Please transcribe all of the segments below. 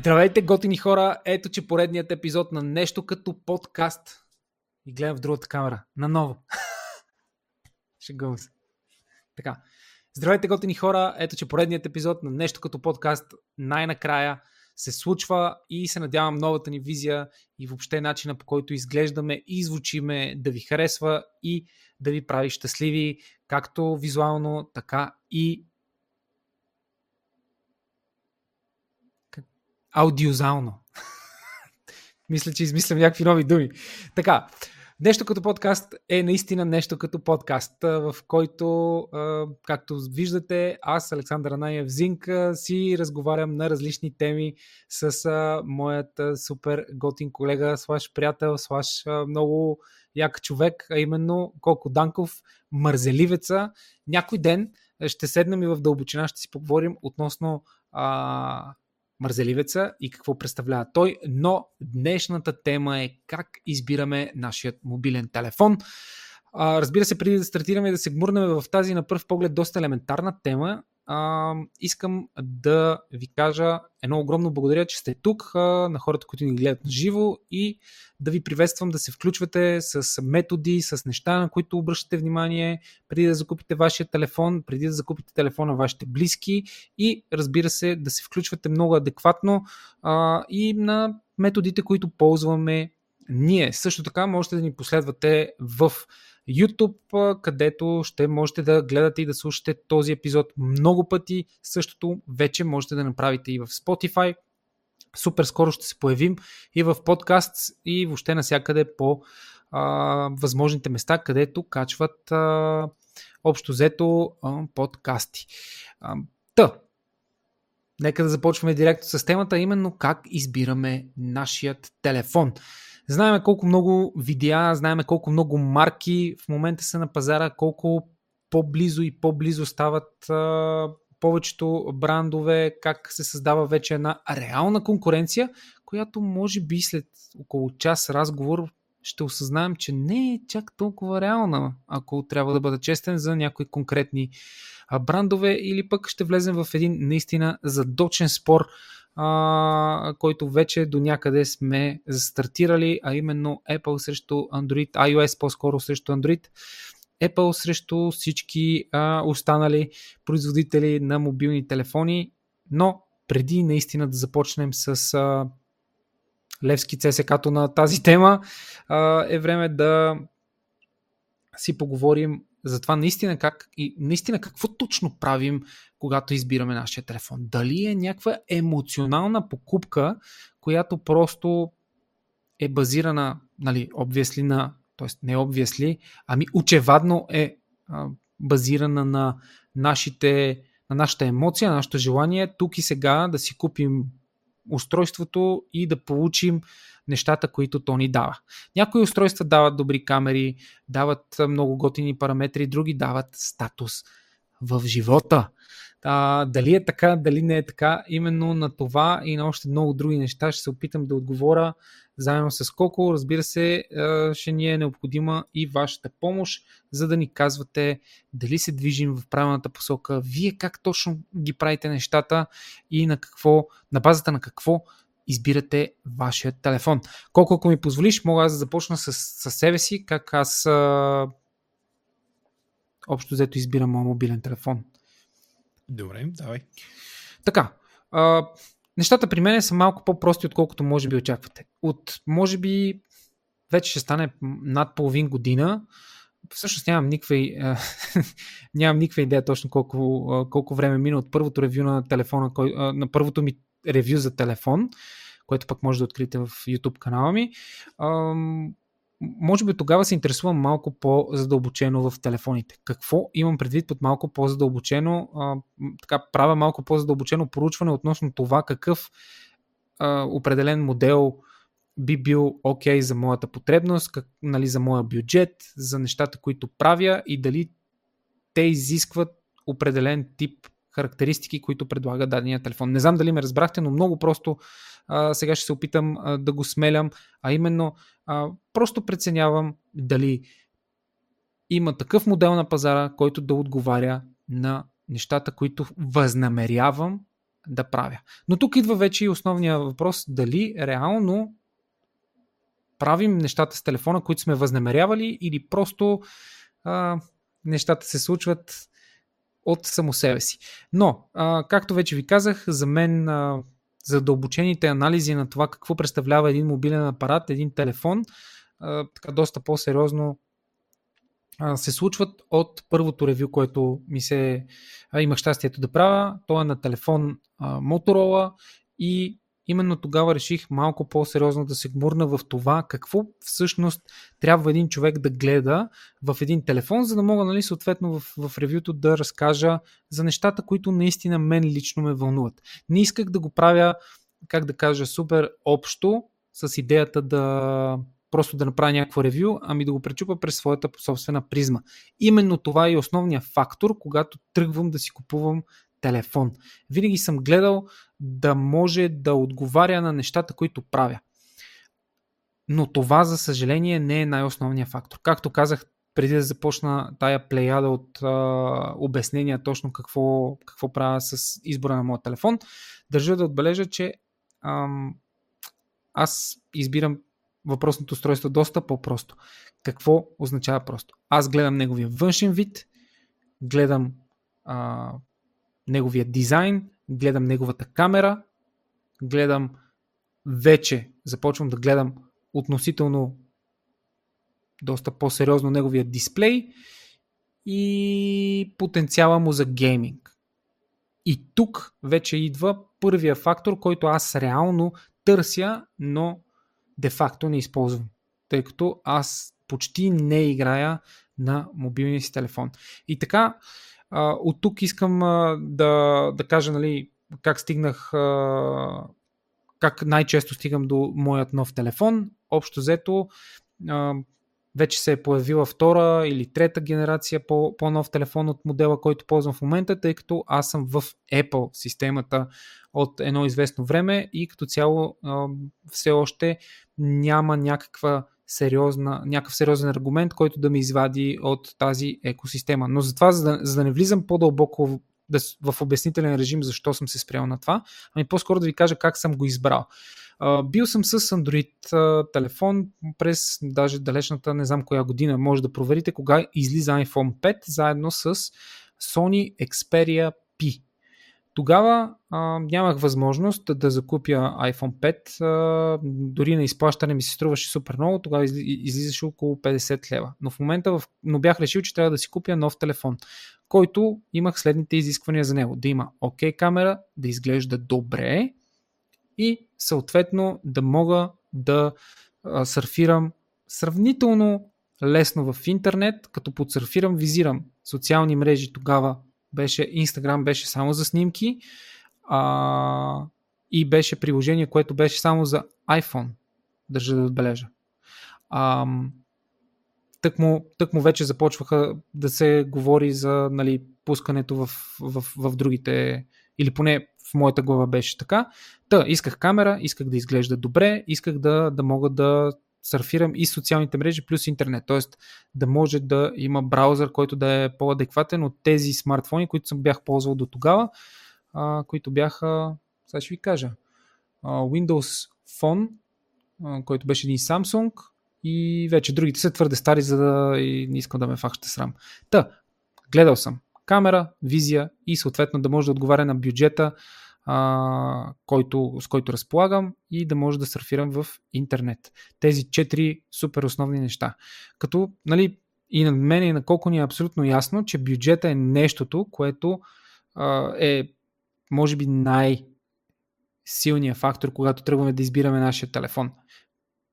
Здравейте, готини хора! Ето, че поредният епизод на нещо като подкаст. И гледам в другата камера. Наново. Шегувам се. Така. Здравейте, готини хора! Ето, че поредният епизод на нещо като подкаст най-накрая се случва и се надявам новата ни визия и въобще начина по който изглеждаме и звучиме да ви харесва и да ви прави щастливи, както визуално, така и аудиозално. Мисля, че измислям някакви нови думи. Така, Нещо като подкаст е наистина нещо като подкаст, в който, както виждате, аз, Александър Анаев Зинка, си разговарям на различни теми с моят супер готин колега, слаш приятел, слаш много як човек, а именно Колко Данков, мързеливеца. Някой ден ще седнем и в дълбочина ще си поговорим относно мързеливеца и какво представлява той, но днешната тема е как избираме нашият мобилен телефон. А, разбира се, преди да стартираме и да се гмурнем в тази на пръв поглед доста елементарна тема, искам да ви кажа едно огромно благодаря, че сте тук, на хората, които ни гледат на живо и да ви приветствам да се включвате с методи, с неща, на които обръщате внимание преди да закупите вашия телефон, преди да закупите телефона на вашите близки и разбира се да се включвате много адекватно и на методите, които ползваме ние. Също така можете да ни последвате в YouTube, където ще можете да гледате и да слушате този епизод много пъти. Същото вече можете да направите и в Spotify. Супер скоро ще се появим и в подкаст и въобще навсякъде по а, възможните места, където качват а, общо взето а, подкасти. А, та, нека да започваме директно с темата, именно как избираме нашият телефон. Знаеме колко много видеа, знаеме колко много марки в момента са на пазара, колко по-близо и по-близо стават а, повечето брандове, как се създава вече една реална конкуренция, която може би след около час разговор ще осъзнаем, че не е чак толкова реална, ако трябва да бъда честен за някои конкретни брандове или пък ще влезем в един наистина задочен спор а, който вече до някъде сме стартирали, а именно Apple срещу Android, iOS по-скоро срещу Android, Apple срещу всички а, останали производители на мобилни телефони, но преди наистина да започнем с а, Левски ЦСК-то на тази тема, а, е време да си поговорим за това наистина как и наистина какво точно правим, когато избираме нашия телефон. Дали е някаква емоционална покупка, която просто е базирана, нали, обвесли на, т.е. не обвесли, ами очевадно е а, базирана на нашите на нашата емоция, на нашето желание тук и сега да си купим устройството и да получим нещата, които то ни дава. Някои устройства дават добри камери, дават много готини параметри, други дават статус в живота. А, дали е така, дали не е така, именно на това и на още много други неща ще се опитам да отговоря заедно с Коко. Разбира се, ще ни е необходима и вашата помощ, за да ни казвате дали се движим в правилната посока, вие как точно ги правите нещата и на какво, на базата на какво избирате вашия телефон. Колко ако ми позволиш, мога аз да започна с, с себе си, как аз а, общо взето избирам моят мобилен телефон. Добре, давай. Така, а, нещата при мен са малко по-прости, отколкото може би очаквате. От, може би, вече ще стане над половин година, всъщност нямам никаква, нямам никаква идея точно колко, колко време мина от първото ревю на телефона, кой, на първото ми ревю за телефон, което пък може да откриете в YouTube канала ми. Ам, може би тогава се интересувам малко по-задълбочено в телефоните. Какво имам предвид под малко по-задълбочено? А, така, правя малко по-задълбочено поручване относно това какъв а, определен модел би бил окей okay за моята потребност, как, нали, за моя бюджет, за нещата, които правя и дали те изискват определен тип характеристики, които предлага дадения телефон. Не знам дали ме разбрахте, но много просто а, сега ще се опитам а, да го смелям, а именно а, просто преценявам дали има такъв модел на пазара, който да отговаря на нещата, които възнамерявам да правя. Но тук идва вече и основния въпрос дали реално правим нещата с телефона, които сме възнамерявали или просто а, нещата се случват от само себе си. Но, а, както вече ви казах, за мен а, задълбочените анализи на това какво представлява един мобилен апарат, един телефон, а, така доста по-сериозно а, се случват от първото ревю, което ми се а, имах щастието да правя. То е на телефон а, Motorola и именно тогава реших малко по-сериозно да се гмурна в това какво всъщност трябва един човек да гледа в един телефон, за да мога, нали, съответно в, в ревюто да разкажа за нещата, които наистина мен лично ме вълнуват. Не исках да го правя, как да кажа, супер общо, с идеята да просто да направя някакво ревю, ами да го пречупа през своята собствена призма. Именно това е основният фактор, когато тръгвам да си купувам телефон. Винаги съм гледал да може да отговаря на нещата, които правя. Но това, за съжаление, не е най-основният фактор. Както казах, преди да започна тая плеяда от а, обяснения точно какво, какво правя с избора на моят телефон, държа да отбележа, че ам, аз избирам въпросното устройство доста по-просто. Какво означава просто? Аз гледам неговия външен вид, гледам неговия дизайн, гледам неговата камера, гледам вече, започвам да гледам относително доста по-сериозно неговия дисплей и потенциала му за гейминг. И тук вече идва първия фактор, който аз реално търся, но де-факто не използвам. Тъй като аз почти не играя на мобилния си телефон. И така, от тук искам да, да кажа нали, как стигнах, как най-често стигам до моят нов телефон. Общо взето, вече се е появила втора или трета генерация по, по-нов телефон от модела, който ползвам в момента, тъй като аз съм в Apple системата от едно известно време и като цяло все още няма някаква сериозна, някакъв сериозен аргумент, който да ме извади от тази екосистема. Но затова, за да, за да не влизам по-дълбоко в обяснителен режим защо съм се спрял на това, ами по-скоро да ви кажа как съм го избрал. бил съм с Android телефон през даже далечната, не знам коя година, може да проверите кога излиза iPhone 5 заедно с Sony Xperia. Тогава а, нямах възможност да закупя iPhone 5. А, дори на изплащане ми се струваше супер много. Тогава излизаше около 50 лева. Но в момента, в... но бях решил, че трябва да си купя нов телефон, който имах следните изисквания за него. Да има OK камера, да изглежда добре и съответно да мога да а, сърфирам сравнително лесно в интернет, като подсърфирам, визирам социални мрежи тогава беше, Instagram беше само за снимки а, и беше приложение, което беше само за iPhone. Държа да отбележа. А, тък, му, тък му вече започваха да се говори за нали, пускането в, в, в другите, или поне в моята глава беше така. Та, исках камера, исках да изглежда добре, исках да, да мога да сърфирам и социалните мрежи плюс интернет. Т.е. да може да има браузър, който да е по-адекватен от тези смартфони, които съм бях ползвал до тогава, а, които бяха, сега ще ви кажа, а, Windows Phone, а, който беше един Samsung и вече другите са твърде стари, за да и не искам да ме фахте срам. Та, гледал съм камера, визия и съответно да може да отговаря на бюджета а, който, с който разполагам и да може да сърфирам в интернет. Тези четири супер основни неща. Като, нали, и на мен и на колко ни е абсолютно ясно, че бюджета е нещото, което а, е, може би, най- силният фактор, когато тръгваме да избираме нашия телефон.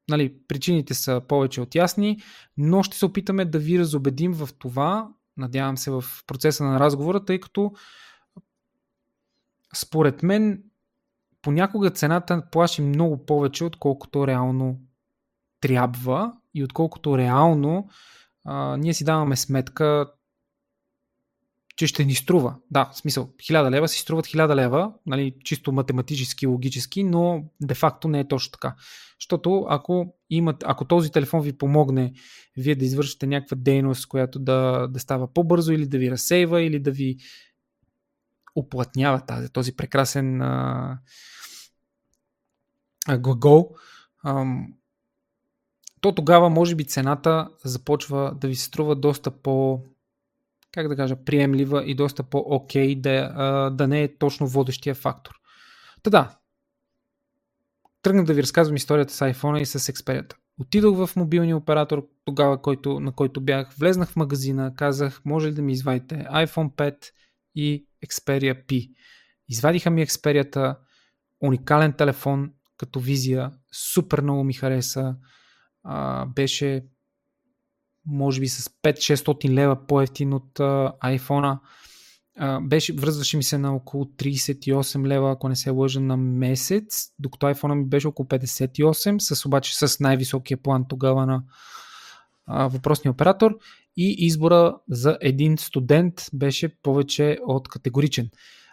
Нали, причините са повече от ясни, но ще се опитаме да ви разобедим в това, надявам се в процеса на разговора, тъй като според мен понякога цената плаши много повече, отколкото реално трябва и отколкото реално а, ние си даваме сметка, че ще ни струва. Да, в смисъл, 1000 лева си струват 1000 лева, нали, чисто математически, логически, но де-факто не е точно така. Защото ако, имат, ако този телефон ви помогне вие да извършите някаква дейност, която да, да става по-бързо или да ви разсейва или да ви оплътнява тази, този прекрасен а, а, глагол, а, то тогава може би цената започва да ви се струва доста по как да кажа, приемлива и доста по-окей да, да не е точно водещия фактор. Та да, тръгнах да ви разказвам историята с iPhone и с Xperia. Отидох в мобилния оператор тогава, който, на който бях, влезнах в магазина, казах, може ли да ми извадите iPhone 5 и Xperia P. Извадиха ми Xperia, уникален телефон като визия, супер много ми хареса. А, беше може би с 5-600 лева по-ефтин от а, iPhone. А, беше, връзваше ми се на около 38 лева, ако не се лъжа, на месец, докато iPhone ми беше около 58, с обаче с най-високия план тогава на въпросния оператор и избора за един студент беше повече от категоричен.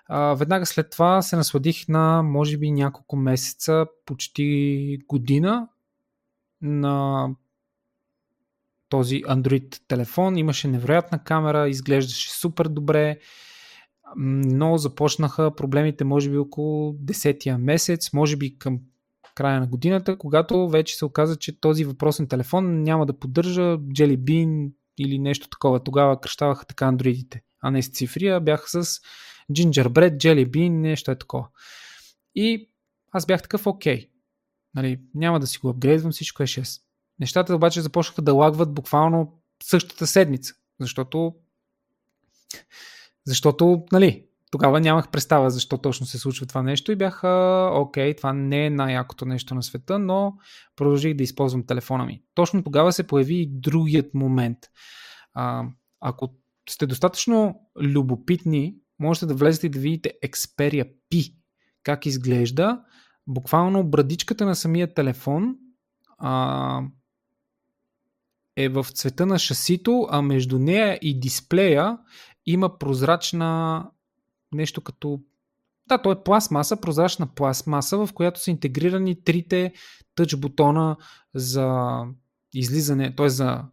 А, веднага след това се насладих на може би няколко месеца, почти година на този Android телефон. Имаше невероятна камера, изглеждаше супер добре, но започнаха проблемите може би около 10-я месец, може би към края на годината, когато вече се оказа, че този въпросен телефон няма да поддържа Jelly Bean или нещо такова. Тогава кръщаваха така андроидите, а не с цифри, а бяха с Gingerbread, Jelly Bean, нещо е такова. И аз бях такъв окей. Нали, няма да си го апгрейдвам, всичко е 6. Нещата обаче започнаха да лагват буквално същата седмица, защото защото, нали, тогава нямах представа защо точно се случва това нещо и бях, окей, това не е най-якото нещо на света, но продължих да използвам телефона ми. Точно тогава се появи и другият момент. А, ако сте достатъчно любопитни, можете да влезете и да видите Xperia P, как изглежда. Буквално брадичката на самия телефон а, е в цвета на шасито, а между нея и дисплея има прозрачна нещо като да, то е пластмаса, прозрачна пластмаса, в която са интегрирани трите тъч бутона за излизане, т.е. за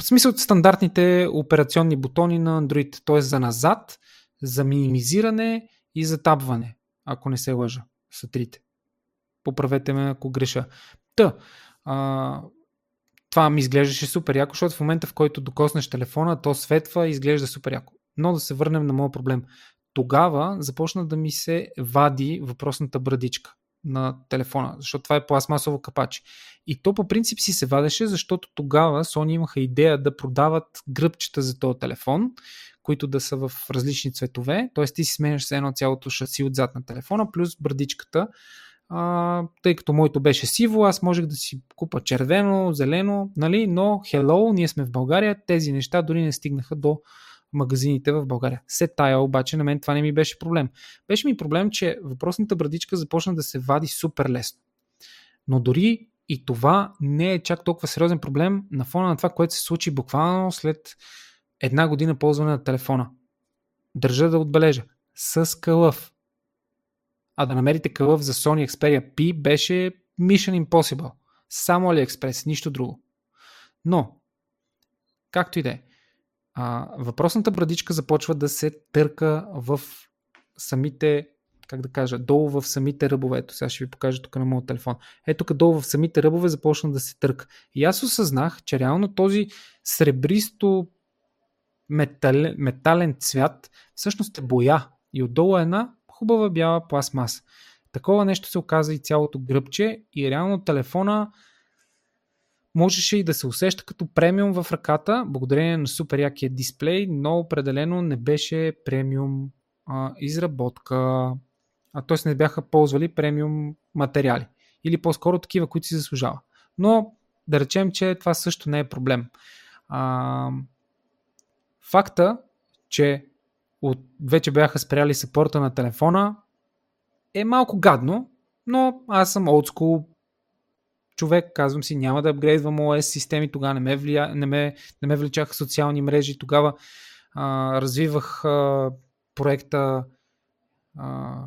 в смисъл стандартните операционни бутони на Android, т.е. за назад, за минимизиране и за табване, ако не се лъжа, са трите. Поправете ме, ако греша. Та, а, това ми изглеждаше супер яко, защото в момента в който докоснеш телефона, то светва и изглежда супер яко. Но да се върнем на моят проблем. Тогава започна да ми се вади въпросната брадичка на телефона, защото това е пластмасово капаче. И то по принцип си се вадеше, защото тогава Sony имаха идея да продават гръбчета за този телефон, които да са в различни цветове, т.е. ти си сменяш се едно цялото шаси отзад на телефона, плюс брадичката, а, тъй като моето беше сиво, аз можех да си купа червено, зелено, нали? но hello, ние сме в България, тези неща дори не стигнаха до магазините в България. Се тая обаче на мен това не ми беше проблем. Беше ми проблем, че въпросната брадичка започна да се вади супер лесно. Но дори и това не е чак толкова сериозен проблем на фона на това, което се случи буквално след една година ползване на телефона. Държа да отбележа. С кълъв а да намерите кълъв за Sony Xperia P беше Mission Impossible. Само AliExpress, нищо друго. Но, както и да е, въпросната брадичка започва да се търка в самите, как да кажа, долу в самите ръбове. Ето сега ще ви покажа тук на моят телефон. Ето тук долу в самите ръбове започна да се търка. И аз осъзнах, че реално този сребристо метален, метален цвят всъщност е боя. И отдолу е една хубава бяла пластмаса. Такова нещо се оказа и цялото гръбче и реално телефона можеше и да се усеща като премиум в ръката, благодарение на супер якия дисплей, но определено не беше премиум а, изработка, а т.е. не бяха ползвали премиум материали. Или по-скоро такива, които си заслужава. Но да речем, че това също не е проблем. А, факта, че от, вече бяха спряли сапорта на телефона, е малко гадно, но аз съм олдскул човек, казвам си, няма да апгрейдвам OS системи, тогава не ме, влия, не ме, не ме влечаха социални мрежи, тогава а, развивах а, проекта а,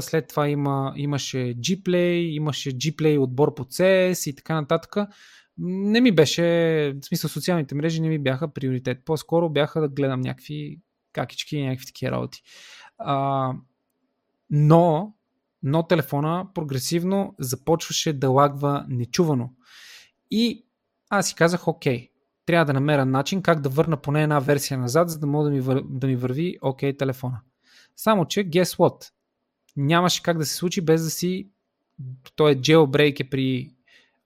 след това има, имаше Gplay, имаше Gplay отбор по CS и така нататък. Не ми беше, в смисъл социалните мрежи не ми бяха приоритет. По-скоро бяха да гледам някакви какички и някакви такива работи. А, но, но телефона прогресивно започваше да лагва нечувано. И аз си казах, окей, трябва да намеря начин как да върна поне една версия назад, за да мога да ми, вър... да ми върви окей телефона. Само, че, guess what? Нямаше как да се случи без да си той е jailbreak е при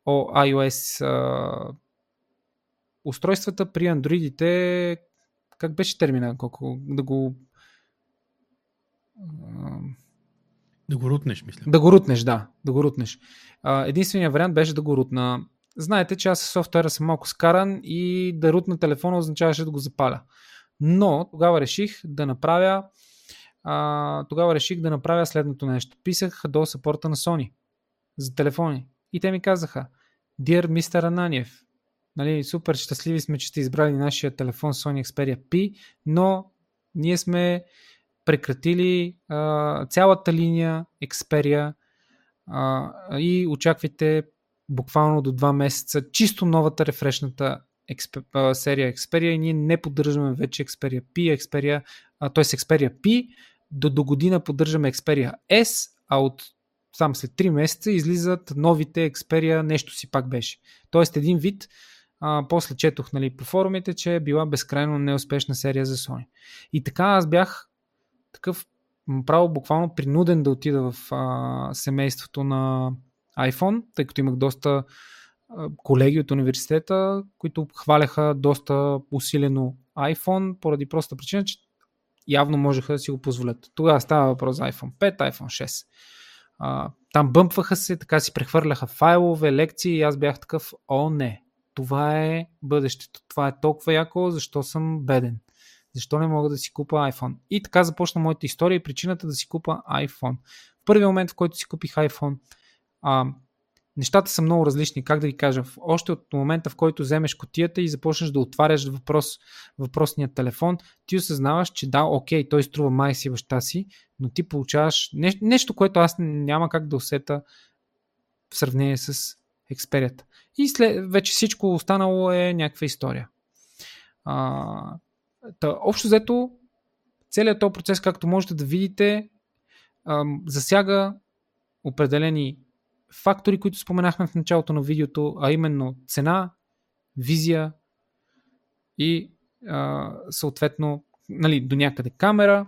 iOS а, устройствата, при андроидите как беше термина? Колко, да го да го рутнеш, мисля. Да го рутнеш, да. Да го рутнеш. единственият вариант беше да го рутна. Знаете, че аз с софтуера съм малко скаран и да рутна телефона означаваше да го запаля. Но тогава реших да направя а, тогава реших да направя следното нещо. Писах до сапорта на Sony за телефони. И те ми казаха, Dear Mr. Ананиев, нали, супер щастливи сме, че сте избрали нашия телефон Sony Xperia P, но ние сме прекратили а, цялата линия Xperia а, и очаквайте буквално до 2 месеца чисто новата рефрешната серия Xperia и ние не поддържаме вече Xperia P, Xperia, т.е. Xperia P, до, до година поддържаме Xperia S, а от там след 3 месеца излизат новите Xperia, нещо си пак беше. Тоест един вид, а, после четох нали, по форумите, че е била безкрайно неуспешна серия за Sony. И така аз бях такъв право буквално принуден да отида в а, семейството на iPhone, тъй като имах доста а, колеги от университета, които хваляха доста усилено iPhone, поради проста причина, че явно можеха да си го позволят. Тогава става въпрос за iPhone 5, iPhone 6. А, там бъмпваха се, така си прехвърляха файлове, лекции и аз бях такъв, о не, това е бъдещето, това е толкова яко, защо съм беден. Защо не мога да си купа iPhone? И така започна моята история и причината да си купа iPhone. В първия момент, в който си купих iPhone, а, нещата са много различни. Как да ви кажа? Още от момента, в който вземеш котията и започнеш да отваряш въпрос, въпросния телефон, ти осъзнаваш, че да, окей, той струва май си баща си, но ти получаваш нещо, нещо, което аз няма как да усета в сравнение с експерията. И след, вече всичко останало е някаква история. А, та, общо взето, целият този процес, както можете да видите, засяга определени фактори, които споменахме в началото на видеото, а именно цена, визия и а, съответно нали, до някъде камера.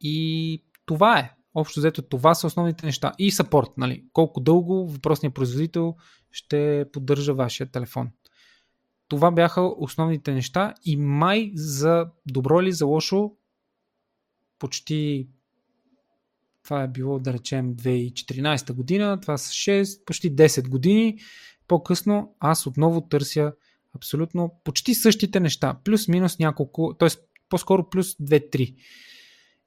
И това е. Общо взето това са основните неща. И сапорт, нали? Колко дълго въпросният производител ще поддържа вашия телефон. Това бяха основните неща и май за добро или за лошо почти това е било да речем 2014 година, това са 6, почти 10 години. По-късно аз отново търся абсолютно почти същите неща, плюс-минус няколко, т.е. по-скоро плюс 2-3.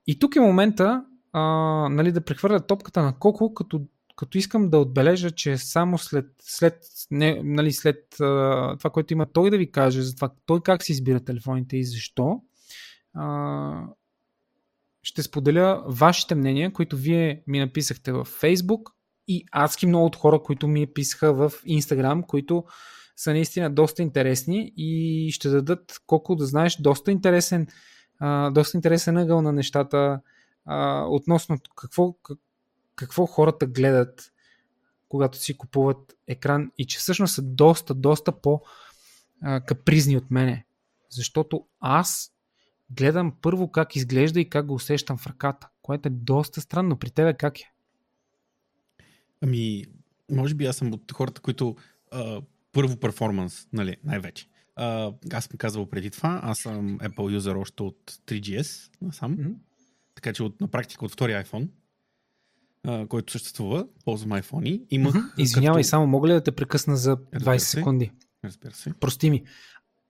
И тук е момента а, нали, да прехвърля топката на Коко, като, като искам да отбележа, че само след, след, не, нали, след а, това, което има той да ви каже, за това той как си избира телефоните и защо, а, ще споделя вашите мнения, които вие ми написахте в Facebook и адски много от хора, които ми писаха в Instagram, които са наистина доста интересни и ще дадат, колко да знаеш, доста интересен, а, доста интересен ъгъл на нещата а, относно какво, как, какво хората гледат, когато си купуват екран и че всъщност са доста, доста по-капризни от мене. Защото аз гледам първо как изглежда и как го усещам в ръката, което е доста странно. При тебе как е? Ами, може би аз съм от хората, които а, първо перформанс, нали, най-вече. А, аз съм казвал преди това, аз съм Apple юзер още от 3GS насам. Mm-hmm. Така че от, на практика от втори iPhone, а, който съществува, ползвам iPhone. Имах. Mm-hmm. Извинявай, като... само мога ли да те прекъсна за 20 секунди? Разбира се. Прости ми.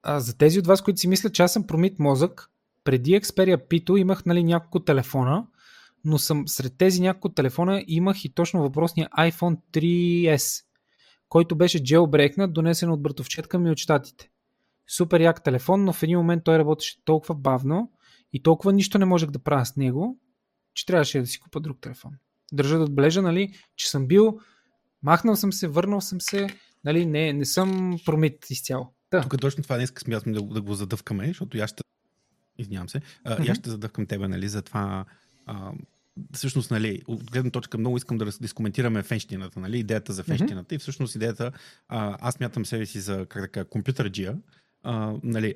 А, за тези от вас, които си мислят, че аз съм промит мозък, преди Xperia P имах нали, няколко телефона, но съм сред тези няколко телефона имах и точно въпросния iPhone 3S, който беше jailbreakнат, донесен от братовчетка ми от щатите. Супер як телефон, но в един момент той работеше толкова бавно и толкова нищо не можех да правя с него, че трябваше да си купа друг телефон. Държа да отбележа, нали, че съм бил, махнал съм се, върнал съм се, нали, не, не съм промит изцяло. Да. Тук точно това днес смятам да, да го задъвкаме, защото аз ще извинявам се, а, mm-hmm. аз ще задъв към тебе, нали, за това а, всъщност, нали, от гледна точка много искам да дискоментираме фенщината, нали, идеята за фенщината mm-hmm. и всъщност идеята, а, аз мятам себе си за, как да кажа, компютърджия, а, нали,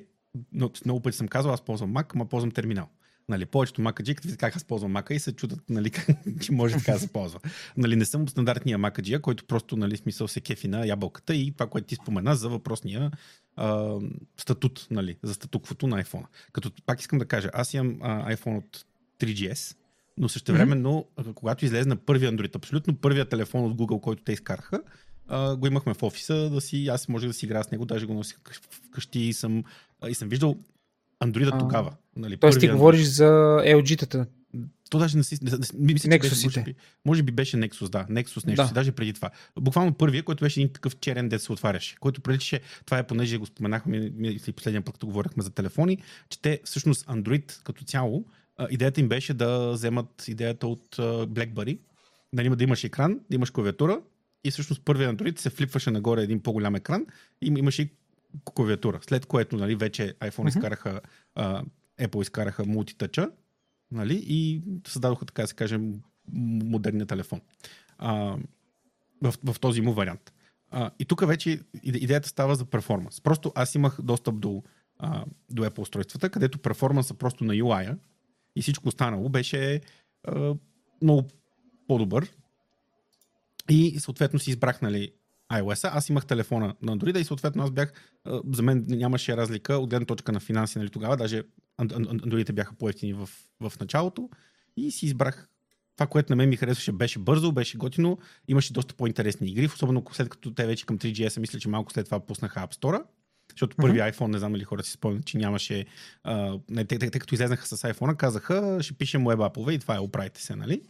но, много пъти съм казал, аз ползвам Mac, ама ползвам терминал. Нали, повечето макаджи, как аз ползвам мака и се чудат, нали, че може така да се ползва. Нали, не съм стандартния макаджия, който просто, нали, смисъл се кефи на ябълката и това, което ти спомена за въпросния а, статут, нали, за статуквото на iPhone. Като пак искам да кажа, аз имам а, iPhone от 3GS, но също времено, mm-hmm. когато излезе на първия Android, абсолютно първия телефон от Google, който те изкараха, а, го имахме в офиса, да си, аз можех да си играя с него, даже го носих вкъщи и съм, и съм виждал Андроида тогава. Нали, Тоест ти Android. говориш за LG-тата. То даже не си. Не, не, мисля, беше, може, би, може би беше Nexus, да. Nexus нещо да. си, даже преди това. Буквално първия, който беше един такъв черен дет се отваряше, който приличаше, това е понеже го споменахме и последния път, като говорихме за телефони, че те всъщност Android като цяло, идеята им беше да вземат идеята от BlackBerry, нали, да имаш екран, да имаш клавиатура и всъщност първият Android се флипваше нагоре един по-голям екран и имаше и клавиатура. След което нали, вече iPhone uh-huh. изкараха, а, Apple изкараха мултитъча нали, и създадоха, така да се каже, модерния телефон. А, в, в този му вариант. А, и тук вече идеята става за перформанс. Просто аз имах достъп до, а, до Apple устройствата, където перформанса просто на UI-а и всичко останало беше а, много по-добър. И съответно си избрах нали, iOS. Аз имах телефона на Android и съответно аз бях, за мен нямаше разлика от гледна точка на финанси, нали тогава, даже Android бяха по-ефтини в, в началото и си избрах това, което на мен ми харесваше, беше бързо, беше готино, имаше доста по-интересни игри, особено след като те вече към 3GS, мисля, че малко след това пуснаха App Store, защото първи uh-huh. iPhone, не знам дали хората си спомнят, че нямаше, а, не, те, те, те, като излезнаха с iPhone, казаха, ще пишем web апове и това е, оправите се, нали?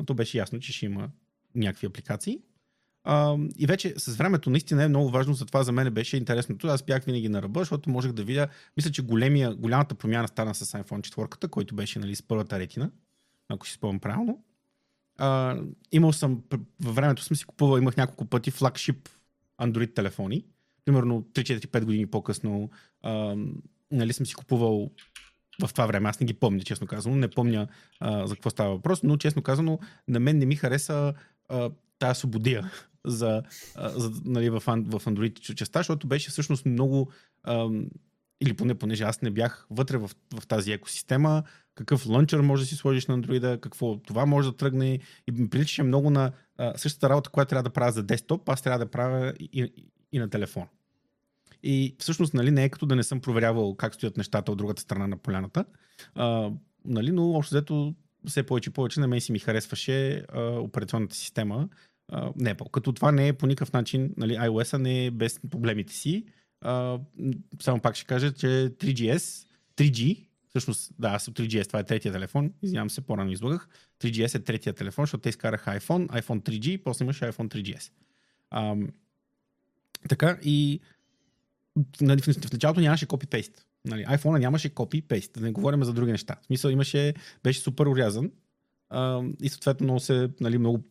Но то беше ясно, че ще има някакви апликации. И вече с времето наистина е много важно, затова за мен беше интересното. Аз бях винаги на ръба, защото можех да видя, мисля, че големия, голямата промяна стана с iPhone 4, който беше нали, с първата ретина, ако си спомням правилно. А, имал съм, във времето съм си купувал, имах няколко пъти флагшип Android телефони. Примерно 3-4-5 години по-късно а, нали, съм си купувал в това време. Аз не ги помня, честно казано. Не помня а, за какво става въпрос, но честно казано, на мен не ми хареса а, тази свободия за, за, нали, в, Android частта, защото беше всъщност много, или поне понеже аз не бях вътре в, в тази екосистема, какъв лънчър може да си сложиш на Android, какво това може да тръгне и ми приличаше много на а, същата работа, която трябва да правя за десктоп, аз трябва да правя и, и, и на телефон. И всъщност нали, не е като да не съм проверявал как стоят нещата от другата страна на поляната, а, нали, но общо взето все повече и повече на мен си ми харесваше а, операционната система uh, не Apple. Като това не е по никакъв начин, нали, iOS не е без проблемите си. Uh, само пак ще кажа, че 3GS, 3G, всъщност, да, аз 3GS, това е третия телефон, извинявам се, по-рано излагах. 3GS е третия телефон, защото те изкараха iPhone, iPhone 3G, после имаше iPhone 3GS. Uh, така и нали, в началото нямаше копи-пейст. Нали, iPhone нямаше копи-пейст, да не говорим за други неща. В смисъл имаше, беше супер урязан uh, и съответно много се, нали, много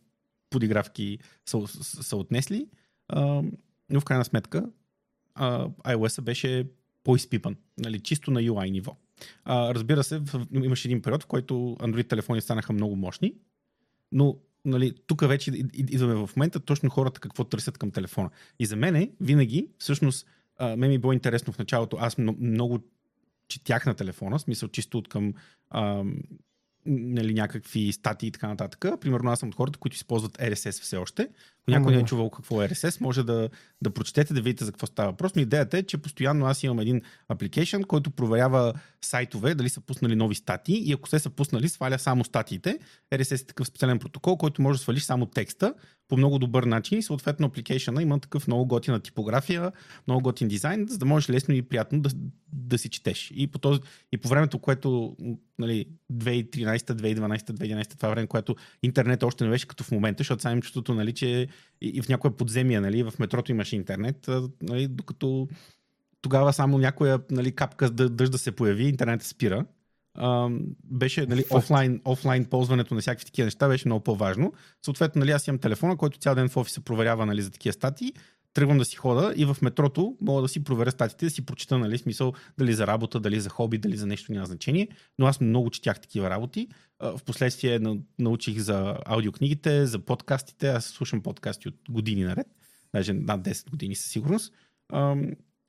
подигравки са, са, отнесли, а, но в крайна сметка а, iOS беше по-изпипан, нали, чисто на UI ниво. А, разбира се, в, имаше един период, в който Android телефони станаха много мощни, но нали, тук вече идваме в момента точно хората какво търсят към телефона. И за мен винаги, всъщност, а, мен ми било интересно в началото, аз много, четях на телефона, смисъл чисто от към нали, някакви статии и така нататък. Примерно аз съм от хората, които използват RSS все още. Ако някой не е чувал какво е RSS, може да, да прочетете, да видите за какво става. Просто идеята е, че постоянно аз имам един апликейшн, който проверява сайтове, дали са пуснали нови статии и ако се са пуснали, сваля само статиите. RSS е такъв специален протокол, който може да свалиш само текста по много добър начин и съответно апликейшена има такъв много готина типография, много готин дизайн, за да можеш лесно и приятно да, да си четеш. И по, този, и по времето, което нали, 2013, 2012, 2011, това време, което интернет още не беше като в момента, защото сега чувството, нали, че и, в някоя подземия, нали, в метрото имаше интернет, нали, докато тогава само някоя нали, капка дъжд се появи, интернет спира Uh, беше нали, офлайн, офлайн ползването на всякакви такива неща беше много по-важно. Съответно, нали, аз имам телефона, който цял ден в офиса проверява нали, за такива статии. тръгвам да си хода и в метрото мога да си проверя статите, да си прочита, нали, смисъл дали за работа, дали за хоби, дали за нещо няма значение. Но аз много четях такива работи. Впоследствие научих за аудиокнигите, за подкастите. Аз слушам подкасти от години наред, даже над 10 години със сигурност.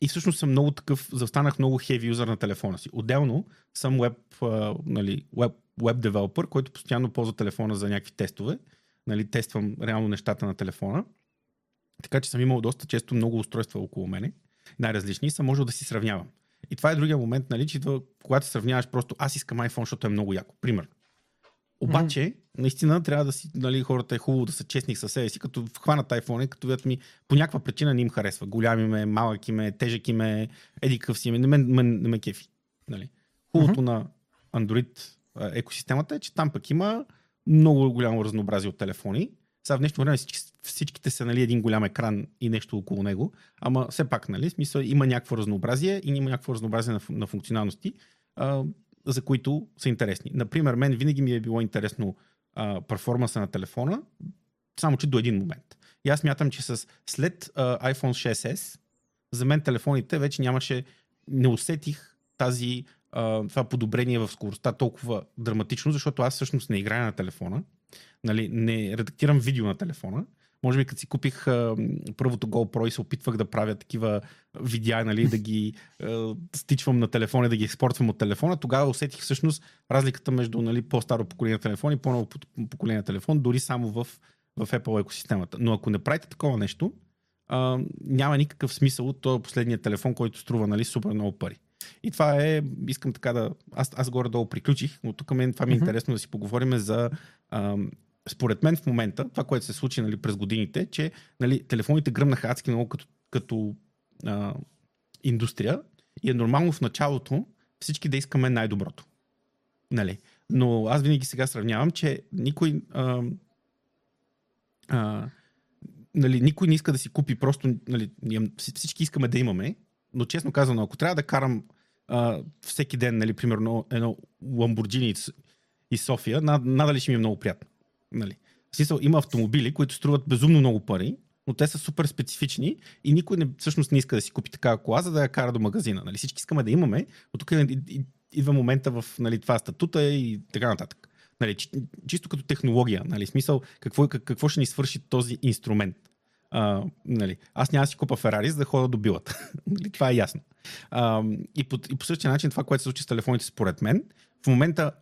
И всъщност съм много такъв, застанах много хеви юзър на телефона си. Отделно съм веб, нали, веб, веб девелопър, който постоянно ползва телефона за някакви тестове. Нали, тествам реално нещата на телефона. Така че съм имал доста често много устройства около мене, най-различни, съм можел да си сравнявам. И това е другия момент, нали, че когато сравняваш просто аз искам iPhone, защото е много яко. Пример. Обаче, mm-hmm. наистина трябва да си, нали, хората е хубаво да са честни със себе си, като хванат iPhone, като видят ми по някаква причина не им харесва. Голям им е, малък им е, тежък им е, еди какъв си им е, не ме, не, не ме кефи. Нали. Хубавото mm-hmm. на Android екосистемата е, че там пък има много голямо разнообразие от телефони. Сега в днешно време всички, всичките са нали, един голям екран и нещо около него, ама все пак, нали, смисъл, има някакво разнообразие и има някакво разнообразие на, на функционалности, а, за които са интересни. Например, мен винаги ми е било интересно а, перформанса на телефона, само че до един момент. И аз мятам, че с, след а, iPhone 6s, за мен телефоните вече нямаше, не усетих тази, а, това подобрение в скоростта толкова драматично, защото аз всъщност не играя на телефона нали, не редактирам видео на телефона. Може би като си купих а, първото GoPro и се опитвах да правя такива видеа, нали, да ги а, стичвам на телефона, да ги експортвам от телефона, тогава усетих всъщност разликата между нали, по-старо поколение телефон и по-ново поколение телефон, дори само в, в Apple екосистемата. Но ако не правите такова нещо, а, няма никакъв смисъл от този последния телефон, който струва нали, супер много пари. И това е, искам така да, аз, аз горе-долу приключих, но тук мен това ми е uh-huh. интересно да си поговорим за според мен в момента, това, което се случи нали, през годините, че нали, телефоните гръмнаха адски много като, като а, индустрия и е нормално в началото всички да искаме най-доброто. Нали? Но аз винаги сега сравнявам, че никой, а, а, нали, никой не иска да си купи просто, нали, всички искаме да имаме, но честно казано, ако трябва да карам а, всеки ден, нали, примерно едно Lamborghini и София, надали ще ми е много приятно. Нали. В смисъл, има автомобили, които струват безумно много пари, но те са супер специфични и никой не, всъщност не иска да си купи такава кола, за да я кара до магазина. Нали. Всички искаме да имаме, но тук идва момента в нали, това статута и така нататък. Нали, чисто като технология. Нали, смисъл, какво, какво ще ни свърши този инструмент. А, нали, аз няма да си купа Ферари, за да ходя до билата. нали, това е ясно. А, и, по, и по същия начин това, което се случи с телефоните, според мен, в момента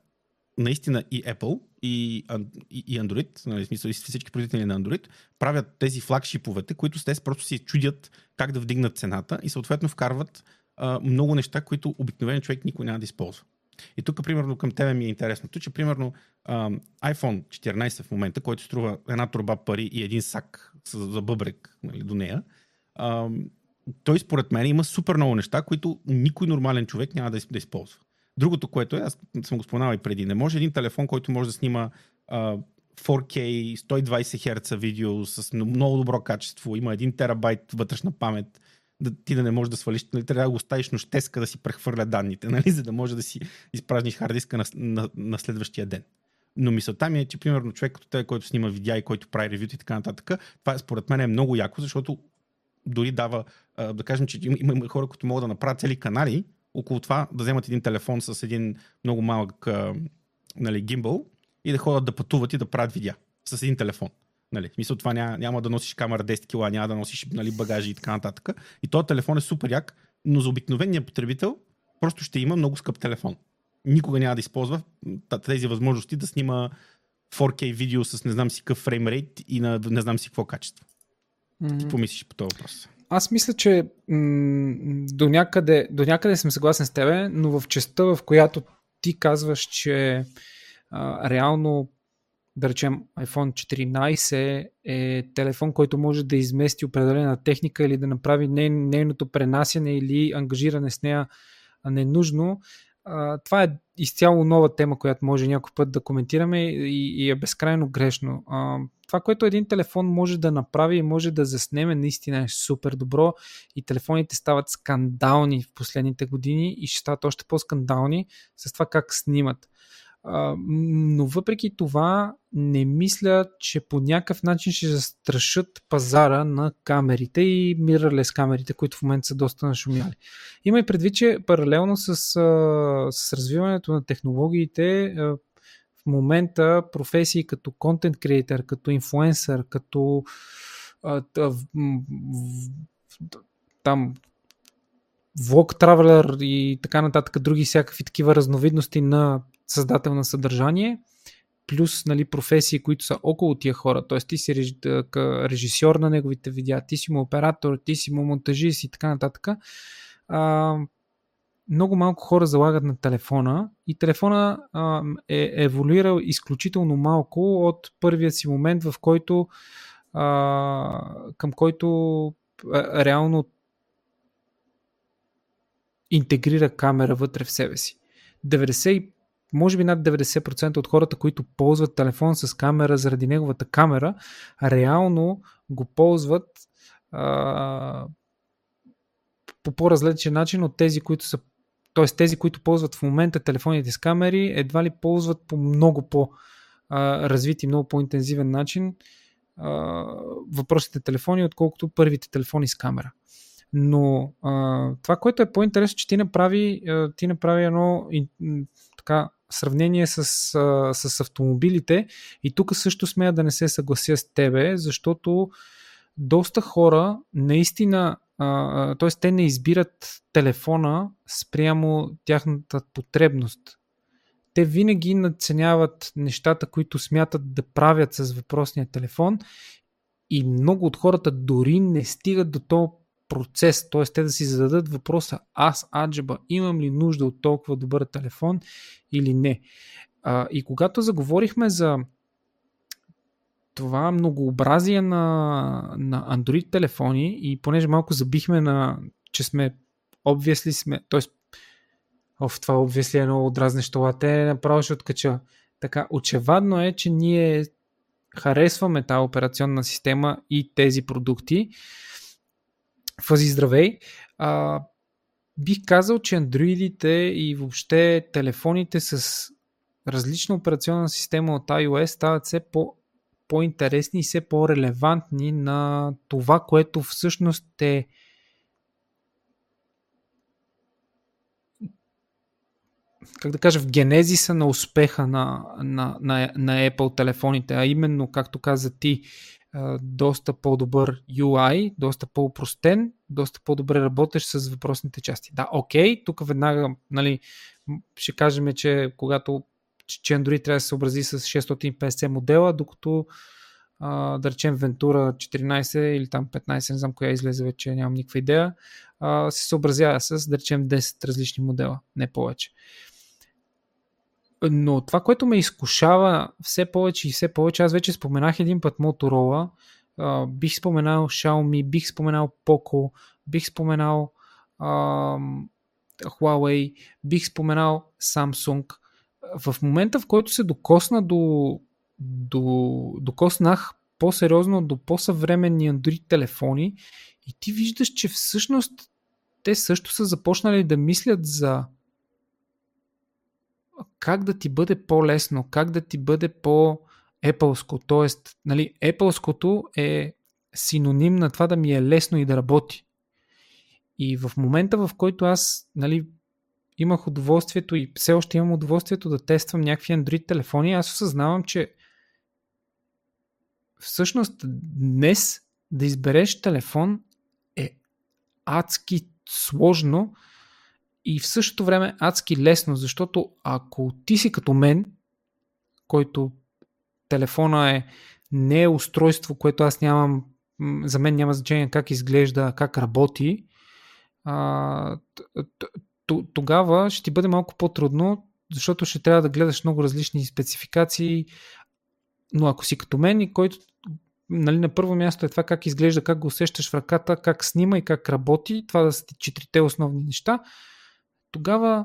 наистина и Apple, и, и, Android, нали, смисъл, всички производители на Android, правят тези флагшиповете, които те просто си чудят как да вдигнат цената и съответно вкарват а, много неща, които обикновен човек никой няма да използва. И тук, примерно, към тебе ми е интересното, че, примерно, а, iPhone 14 в момента, който струва една труба пари и един сак за бъбрек нали, до нея, а, той според мен има супер много неща, които никой нормален човек няма да, да използва. Другото, което е, аз съм го споменал и преди, не може един телефон, който може да снима а, 4K, 120 Hz видео с много добро качество, има 1 терабайт вътрешна памет, да, ти да не можеш да свалиш, нали, трябва да го оставиш нощеска да си прехвърля данните, нали, за да може да си изпразниш хардиска на, на, на следващия ден. Но мисълта ми е, че примерно човек като те, който снима видеа и който прави ревюта и така нататък, това според мен е много яко, защото дори дава, да кажем, че има, има хора, които могат да направят цели канали около това да вземат един телефон с един много малък нали, гимбъл и да ходят да пътуват и да правят видеа с един телефон. Нали, смисъл това няма, няма да носиш камера 10 кг, няма да носиш нали, багажи и така нататък. И този телефон е супер як, но за обикновения потребител просто ще има много скъп телефон. Никога няма да използва тези възможности да снима 4K видео с не знам си какъв фреймрейт и на не знам си какво качество. Mm-hmm. Какво мислиш по този въпрос? Аз мисля, че м- до, някъде, до някъде съм съгласен с тебе, но в частта, в която ти казваш, че а, реално да речем iPhone 14 е телефон, който може да измести определена техника или да направи нейното пренасяне или ангажиране с нея ненужно. Това е изцяло нова тема, която може някой път да коментираме и, е безкрайно грешно. Това, което един телефон може да направи и може да заснеме, наистина е супер добро и телефоните стават скандални в последните години и ще стават още по-скандални с това как снимат А, но въпреки това не мисля, че по някакъв начин ще застрашат пазара на камерите и mirrorless камерите, които в момента са доста нашумяли. Има и предвид, че паралелно с, с развиването на технологиите в момента професии като content creator, като инфлуенсър, като там влог травелер и така нататък, други всякакви такива разновидности на създател на съдържание, плюс нали, професии, които са около тия хора. Т.е. ти си режисьор на неговите видеа, ти си му оператор, ти си му монтажист и така нататък. А, много малко хора залагат на телефона и телефона а, е еволюирал изключително малко от първия си момент, в който а, към който а, реално интегрира камера вътре в себе си. 90, може би над 90% от хората, които ползват телефон с камера заради неговата камера, реално го ползват а, по по-различен начин от тези, които са т.е. тези, които ползват в момента телефоните с камери, едва ли ползват по много по-развити, много по-интензивен начин въпросите телефони, отколкото първите телефони с камера. Но а, това, което е по-интересно, че ти направи, ти направи едно и, така, сравнение с, с автомобилите и тук също смея да не се съглася с тебе, защото доста хора наистина, т.е. те не избират телефона спрямо тяхната потребност. Те винаги надценяват нещата, които смятат да правят с въпросния телефон и много от хората дори не стигат до този процес, т.е. те да си зададат въпроса аз, Аджаба, имам ли нужда от толкова добър телефон или не. А, и когато заговорихме за това многообразие на, на Android телефони и понеже малко забихме на, че сме обвисли сме, т.е. в това обвисли е много дразнещо те направо ще откача. Така, очевадно е, че ние харесваме тази операционна система и тези продукти. Фази здравей! А, бих казал, че андроидите и въобще телефоните с различна операционна система от iOS стават все по по-интересни и все по-релевантни на това, което всъщност е как да кажа, в генезиса на успеха на, на, на, на Apple телефоните, а именно, както каза ти, доста по-добър UI, доста по-простен, доста по-добре работещ с въпросните части. Да, окей, тук веднага нали, ще кажем, че когато че Android трябва да се съобрази с 650 модела, докато а, да речем Ventura 14 или там 15, не знам коя излезе вече, нямам никаква идея, а, се съобразява с, да речем, 10 различни модела, не повече. Но това, което ме изкушава все повече и все повече, аз вече споменах един път Motorola, а, бих споменал Xiaomi, бих споменал Poco, бих споменал а, Huawei, бих споменал Samsung – в момента, в който се докосна до, до докоснах по-сериозно до по-съвременни Android телефони и ти виждаш, че всъщност те също са започнали да мислят за как да ти бъде по-лесно, как да ти бъде по-епълско. Тоест, нали, епълското е синоним на това да ми е лесно и да работи. И в момента, в който аз нали, имах удоволствието и все още имам удоволствието да тествам някакви Android телефони, аз осъзнавам, че всъщност днес да избереш телефон е адски сложно и в същото време адски лесно, защото ако ти си като мен, който телефона е не е устройство, което аз нямам, за мен няма значение как изглежда, как работи, а, тогава ще ти бъде малко по-трудно, защото ще трябва да гледаш много различни спецификации, но ако си като мен и който нали, на първо място е това как изглежда, как го усещаш в ръката, как снима и как работи, това да са четирите основни неща, тогава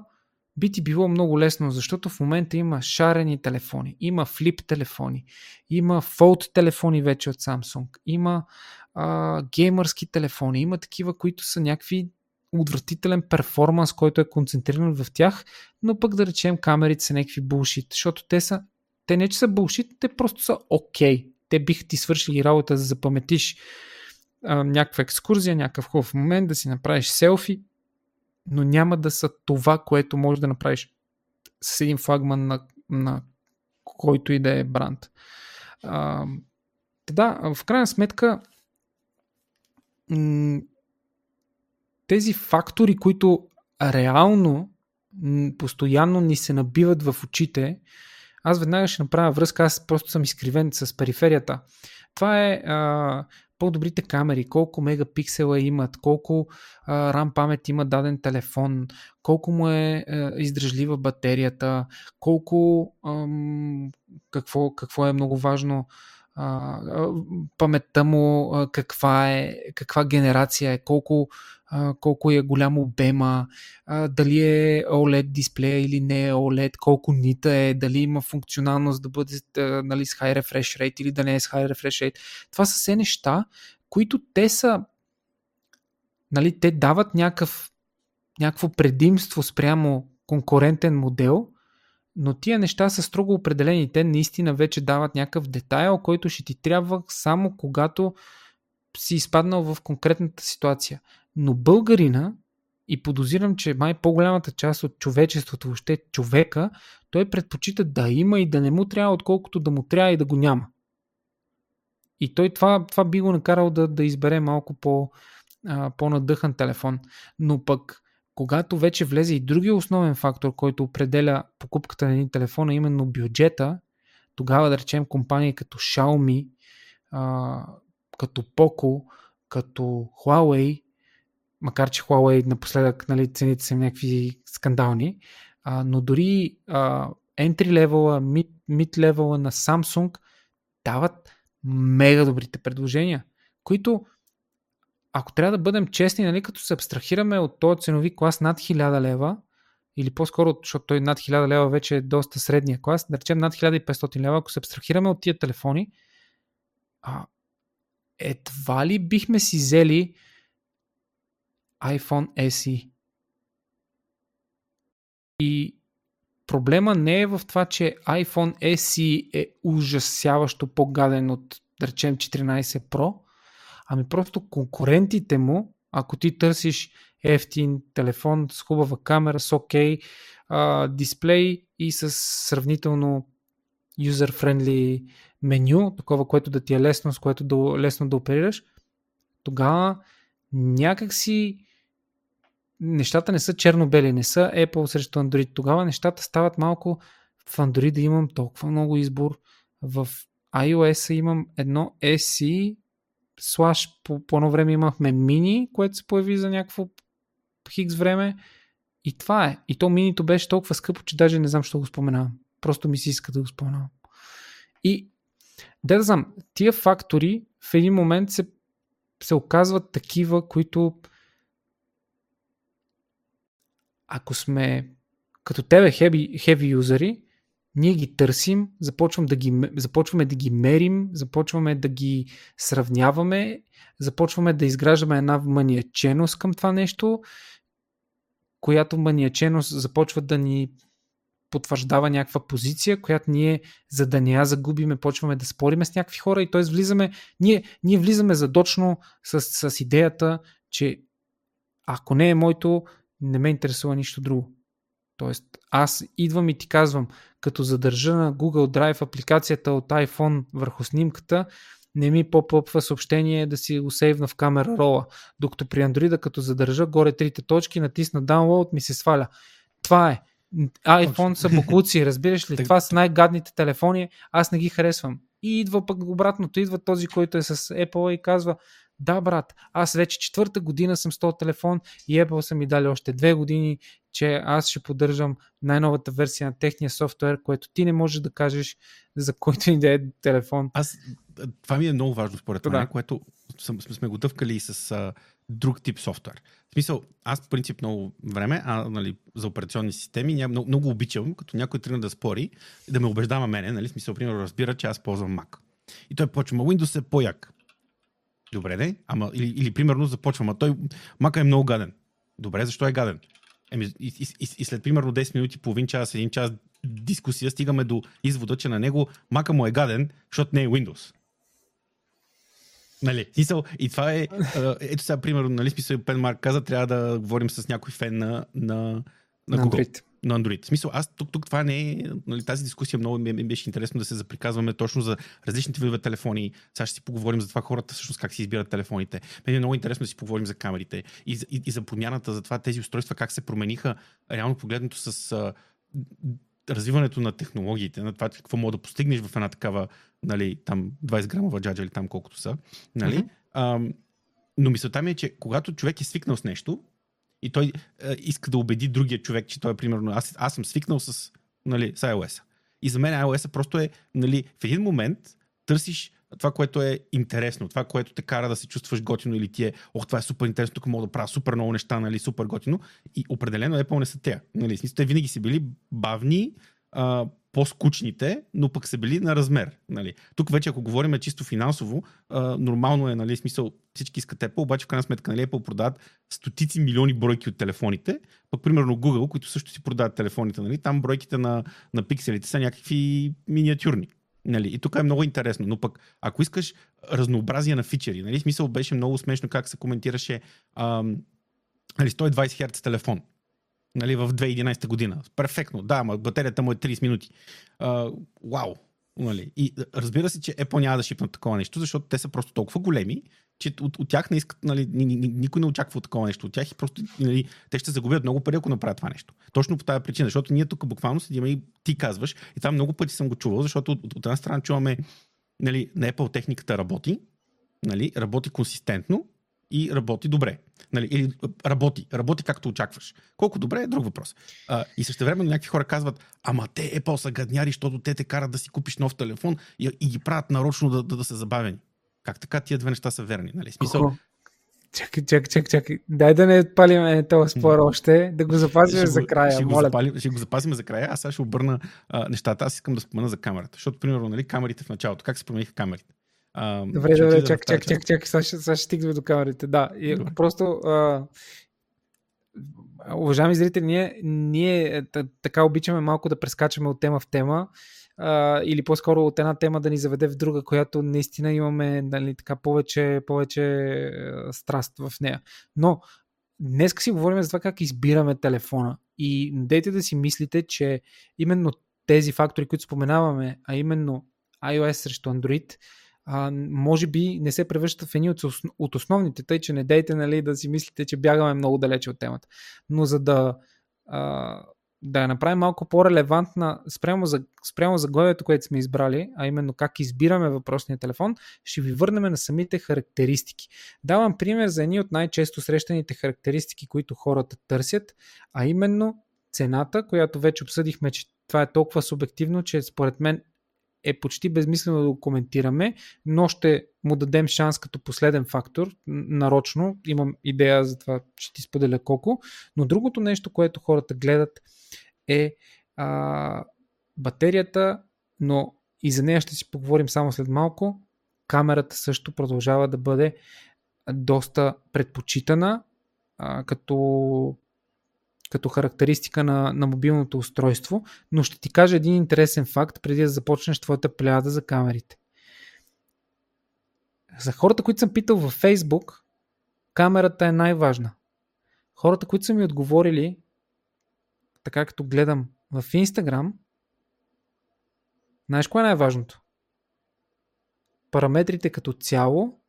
би ти било много лесно, защото в момента има шарени телефони, има флип телефони, има фолд телефони вече от Samsung, има а, геймърски телефони, има такива, които са някакви отвратителен перформанс, който е концентриран в тях, но пък да речем камерите са някакви булшит, защото те са, те не че са булшит, те просто са окей. Okay. Те биха ти свършили работа да запаметиш а, някаква екскурзия, някакъв хубав момент, да си направиш селфи, но няма да са това, което можеш да направиш с един флагман на, на който и да е бранд. А, да, в крайна сметка тези фактори, които реално постоянно ни се набиват в очите, аз веднага ще направя връзка, аз просто съм изкривен с периферията. Това е по-добрите камери, колко мегапиксела имат, колко а, RAM памет има даден телефон, колко му е а, издръжлива батерията, колко какво, какво е много важно а, паметта му каква е, каква генерация е, колко, колко е голям обема, дали е OLED дисплея или не е OLED, колко нита е, дали има функционалност да бъде нали, с high refresh rate или да не е с high refresh rate. Това са все неща, които те са нали, те дават някакъв, някакво предимство спрямо конкурентен модел, но тия неща са строго определени. Те наистина вече дават някакъв детайл, който ще ти трябва само когато си изпаднал в конкретната ситуация. Но българина, и подозирам, че май по-голямата част от човечеството, въобще човека, той предпочита да има и да не му трябва, отколкото да му трябва и да го няма. И той това, това би го накарал да, да избере малко по, а, по-надъхан телефон. Но пък когато вече влезе и другия основен фактор, който определя покупката на един телефон, а именно бюджета, тогава да речем компании като Xiaomi, а, като Poco, като Huawei, макар че Huawei напоследък нали, цените са някакви скандални, а, но дори а, entry level, mid, mid level на Samsung дават мега добрите предложения, които ако трябва да бъдем честни, нали, като се абстрахираме от този ценови клас над 1000 лева, или по-скоро, защото той над 1000 лева вече е доста средния клас, да речем над 1500 лева, ако се абстрахираме от тия телефони, а, едва ли бихме си взели iPhone SE. И проблема не е в това, че iPhone SE е ужасяващо по-гаден от, да речем, 14 Pro, Ами просто конкурентите му, ако ти търсиш ефтин телефон с хубава камера, с окей okay, дисплей и с сравнително user-friendly меню, такова, което да ти е лесно, с което да, лесно да оперираш, тогава някакси нещата не са черно-бели, не са Apple срещу Android. Тогава нещата стават малко в Android да имам толкова много избор. В iOS имам едно SE, слаш по, по едно време имахме мини, което се появи за някакво хикс време. И това е. И то минито беше толкова скъпо, че даже не знам, що го споменавам. Просто ми се иска да го споменавам. И да да знам, тия фактори в един момент се, се оказват такива, които ако сме като тебе heavy, heavy юзери, ние ги търсим, започваме да ги, започваме да ги мерим, започваме да ги сравняваме, започваме да изграждаме една маниаченост към това нещо, която маниаченост започва да ни потвърждава някаква позиция, която ние, за да не я загубиме, почваме да спориме с някакви хора и т.е. влизаме, ние, ние влизаме задочно с, с идеята, че ако не е моето, не ме интересува нищо друго. Тоест, аз идвам и ти казвам, като задържа на Google Drive апликацията от iPhone върху снимката, не ми поп-ъпва съобщение да си го сейвна в камера рола. Докато при Android, като задържа горе трите точки, натисна download, ми се сваля. Това е. iPhone са буклуци, разбираш ли? Това са най-гадните телефони, аз не ги харесвам. И идва пък обратното, идва този, който е с Apple и казва, да, брат, аз вече четвърта година съм с този телефон и Apple са ми дали още две години, че аз ще поддържам най-новата версия на техния софтуер, което ти не можеш да кажеш за който и да е телефон. Аз, това ми е много важно според мен, да. което съм, сме го дъвкали и с а, друг тип софтуер. В смисъл, аз по принцип много време, а нали, за операционни системи ня, много, много обичам, като някой тръгне да спори, да ме убеждава мене, нали, смисъл, примерно разбира, че аз ползвам Mac. И той почва, Windows е по-як. Добре, не? Ама, или, или примерно започвам, а той Мака е много гаден. Добре, защо е гаден? Еми, и, и, и, и след примерно 10 минути, половин час, един час дискусия, стигаме до извода, че на него мака му е гаден, защото не е Windows. Нали, смисъл, и това е, ето сега, примерно, нали, смисъл, Пен Марк каза, трябва да говорим с някой фен на, на, на, на Google. Android. На Android. В смисъл, аз тук, тук това не е, нали, тази дискусия много ми, ми беше интересно да се заприказваме точно за различните видове телефони. Сега ще си поговорим за това хората всъщност как си избират телефоните. Мен е много интересно да си поговорим за камерите и, и, и за промяната, за това тези устройства как се промениха реално погледнато с а, развиването на технологиите, на това какво мога да постигнеш в една такава, нали, там 20 грамова джаджа или там колкото са. Нали? Mm-hmm. А, но мисълта ми е, че когато човек е свикнал с нещо и той а, иска да убеди другия човек, че той е примерно, аз, аз съм свикнал с, нали, с iOS. И за мен iOS просто е, нали, в един момент търсиш това, което е интересно, това, което те кара да се чувстваш готино или ти е, ох, това е супер интересно, тук мога да правя супер много неща, нали, супер готино. И определено Apple не са те. Нали, смисъл, те винаги са били бавни, а, по-скучните, но пък са били на размер. Нали. Тук вече, ако говорим чисто финансово, а, нормално е, нали, смисъл, всички искат Apple, обаче в крайна сметка нали, Apple продават стотици милиони бройки от телефоните, пък примерно Google, които също си продават телефоните, нали, там бройките на, на пикселите са някакви миниатюрни. Нали? И тук е много интересно. Но пък, ако искаш разнообразие на фичери, нали? смисъл беше много смешно как се коментираше ам, нали, 120 Hz телефон нали, в 2011 година. Перфектно, да, ама батерията му е 30 минути. А, вау! Нали? И разбира се, че Apple няма да шипнат такова нещо, защото те са просто толкова големи, че от, от тях не искат, нали, никой не очаква от такова нещо от тях и просто нали, те ще загубят много пари, ако направят това нещо. Точно по тази причина, защото ние тук буквално седим и ти казваш, и това много пъти съм го чувал, защото от, от една страна чуваме, нали, на Apple техниката работи, нали, работи консистентно и работи добре. Нали, или работи, работи както очакваш. Колко добре е друг въпрос. А, и също време някакви хора казват, ама те Apple са гадняри, защото те те карат да си купиш нов телефон и, и ги правят нарочно да, да, да са забавени. Как така тия две неща са верни? Нали? Смисъл, Чакай, чакай, чакай, чакай. Дай да не палим този спор още, да го запазим за края. Ще, моля. Го запалим, ще го запазим за края, а сега ще обърна а, нещата. Аз искам да спомена за камерата, защото, примерно, нали, камерите в началото, как се промениха камерите? А, добре, добре, чакай, чакай, чакай, чакай, сега ще, сега ще стигнем до камерите. Да, и добре. просто а, уважаеми зрители, ние, ние така обичаме малко да прескачаме от тема в тема а, или по-скоро от една тема да ни заведе в друга, която наистина имаме нали, така повече, повече страст в нея. Но днес си говорим за това как избираме телефона и дайте да си мислите, че именно тези фактори, които споменаваме, а именно iOS срещу Android, а, може би не се превръщат в едни от, от основните, тъй че не дейте нали, да си мислите, че бягаме много далече от темата. Но за да а, да я направим малко по-релевантна спрямо, за, спрямо заглавието, което сме избрали, а именно как избираме въпросния телефон, ще ви върнем на самите характеристики. Давам пример за едни от най-често срещаните характеристики, които хората търсят, а именно цената, която вече обсъдихме, че това е толкова субективно, че според мен е почти безмислено да го коментираме, но ще му дадем шанс като последен фактор, нарочно. Имам идея за това, ще ти споделя колко. Но другото нещо, което хората гледат е а, батерията, но и за нея ще си поговорим само след малко. Камерата също продължава да бъде доста предпочитана, а, като като характеристика на, на мобилното устройство, но ще ти кажа един интересен факт преди да започнеш твоята плеяда за камерите. За хората, които съм питал във Facebook, камерата е най-важна. Хората, които са ми отговорили, така като гледам в Instagram, знаеш кое е най-важното? Параметрите като цяло,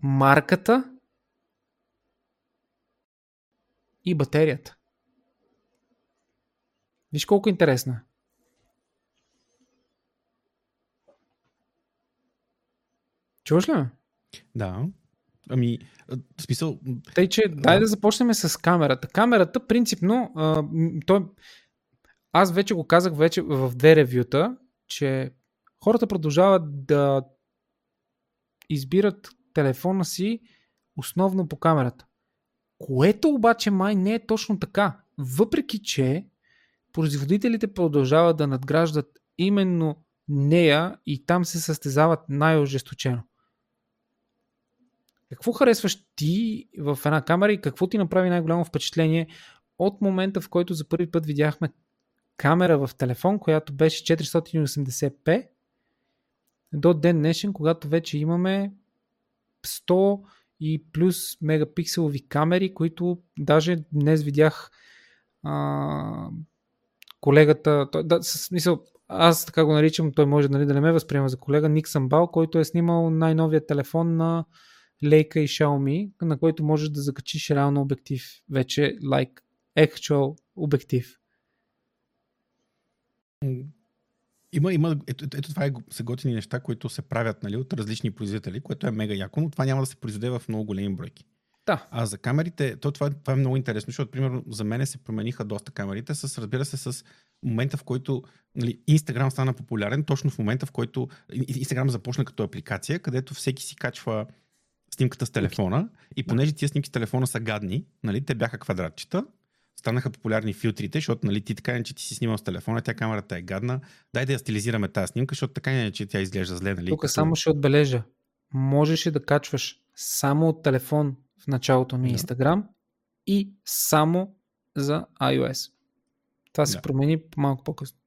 марката и батерията. Виж колко интересно е. Чуваш ли ме? Да. Ами, в смисъл... Тъй, че дай да започнем с камерата. Камерата, принципно, а, той... аз вече го казах вече в две ревюта, че хората продължават да избират телефона си основно по камерата. Което обаче май не е точно така. Въпреки, че производителите продължават да надграждат именно нея и там се състезават най-ожесточено. Какво харесваш ти в една камера и какво ти направи най-голямо впечатление от момента, в който за първи път видяхме камера в телефон, която беше 480p, до ден днешен, когато вече имаме 100 и плюс мегапикселови камери, които даже днес видях а, колегата, той, да, смисъл, аз така го наричам, той може нали, да не ме възприема за колега, Ник Самбал, който е снимал най-новия телефон на Leica и Xiaomi, на който можеш да закачиш реално обектив. Вече like actual обектив. Има, има, ето, ето това е, са готини неща, които се правят нали, от различни производители, което е мега яко, но това няма да се произведе в много големи бройки. Да. А за камерите, то това, това е много интересно, защото, примерно, за мен се промениха доста камерите, с, разбира се, с момента, в който нали, Instagram стана популярен, точно в момента, в който Instagram започна като апликация, където всеки си качва снимката с телефона и понеже тия снимки с телефона са гадни, нали, те бяха квадратчета, станаха популярни филтрите, защото нали, ти така че ти си снимал с телефона, тя камерата е гадна. Дай да я стилизираме тази снимка, защото така не че тя изглежда зле. Нали, Тук като... само ще отбележа. Можеше да качваш само от телефон в началото на Instagram и само за iOS. Това се да. промени малко по-късно.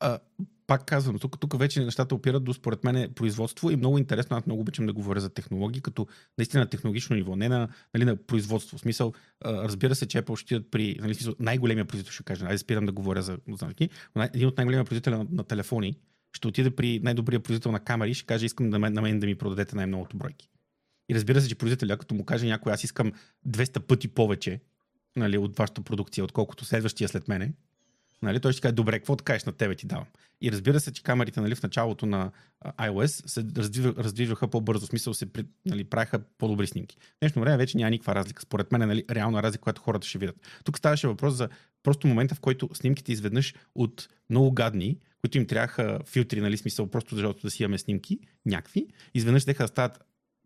А, пак казвам, тук, тук вече нещата опират до, според мен, производство и много интересно, аз много обичам да говоря за технологии, като наистина на технологично ниво, не на, нали, на производство. В смисъл, разбира се, че Apple ще идат при нали, смисъл, най-големия производител, ще кажа, айде спирам да говоря за знаки, един от най-големия производител на, на, телефони ще отиде при най-добрия производител на камери и ще каже, искам да на мен да ми продадете най-многото бройки. И разбира се, че производителя, като му каже някой, аз искам 200 пъти повече нали, от вашата продукция, отколкото следващия след мене, Нали? Той ще каже, добре, какво да кажеш на тебе ти давам. И разбира се, че камерите нали, в началото на iOS се раздвижваха по-бързо, в смисъл се нали, правиха по-добри снимки. В днешно време вече няма никаква разлика. Според мен е нали, реална разлика, която хората ще видят. Тук ставаше въпрос за просто момента, в който снимките изведнъж от много гадни, които им трябваха филтри, нали, смисъл просто защото да си имаме снимки, някакви, изведнъж теха да стават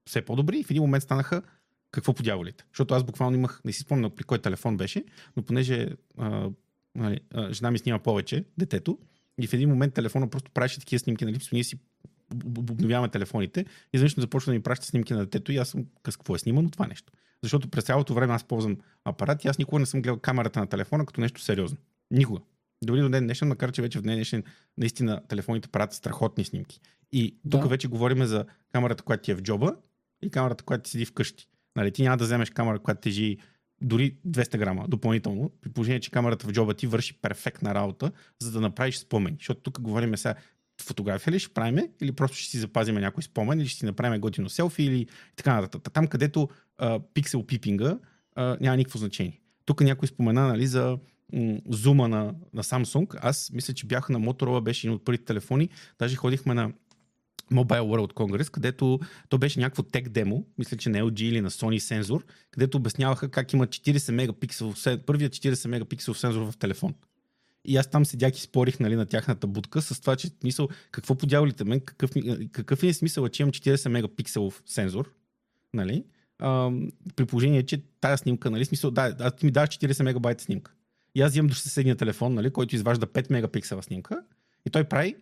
все по-добри и в един момент станаха какво по дяволите. Защото аз буквално имах, не си спомням при кой телефон беше, но понеже а, нали, жена ми снима повече, детето, и в един момент телефона просто правеше такива снимки, нали, ние си обновяваме телефоните, и изведнъж започва да ми праща снимки на детето и аз съм с какво е снимано това нещо. Защото през цялото време аз ползвам апарат и аз никога не съм гледал камерата на телефона като нещо сериозно. Никога. Дори до ден днешен, макар че вече в ден днешен наистина телефоните правят страхотни снимки. И тук да. вече говорим за камерата, която ти е в джоба и камерата, която ти седи вкъщи. Нали, ти няма да вземеш камера, която тежи дори 200 грама допълнително, при положение, че камерата в джоба ти върши перфектна работа, за да направиш спомени. Защото тук говорим сега фотография ли ще правим, или просто ще си запазим някой спомен, или ще си направим готино селфи, или така нататък. Там, където пиксел пипинга няма никакво значение. Тук някой спомена нали, за зума на, на Samsung. Аз мисля, че бях на Motorola, беше един от първите телефони. Даже ходихме на Mobile World Congress, където то беше някакво тек демо, мисля, че на LG или на Sony сензор, където обясняваха как има 40 мегапиксел, първият 40 мегапиксел сензор в телефон. И аз там седях и спорих нали, на тяхната будка с това, че мисъл, какво подявалите мен, какъв, какъв е смисъл, че имам 40 мегапикселов сензор, нали? А, при положение, че тази снимка, нали, смисъл, да, аз ти ми даваш 40 мегабайта снимка. И аз взимам до съседния телефон, нали, който изважда 5 мегапиксела снимка и той прави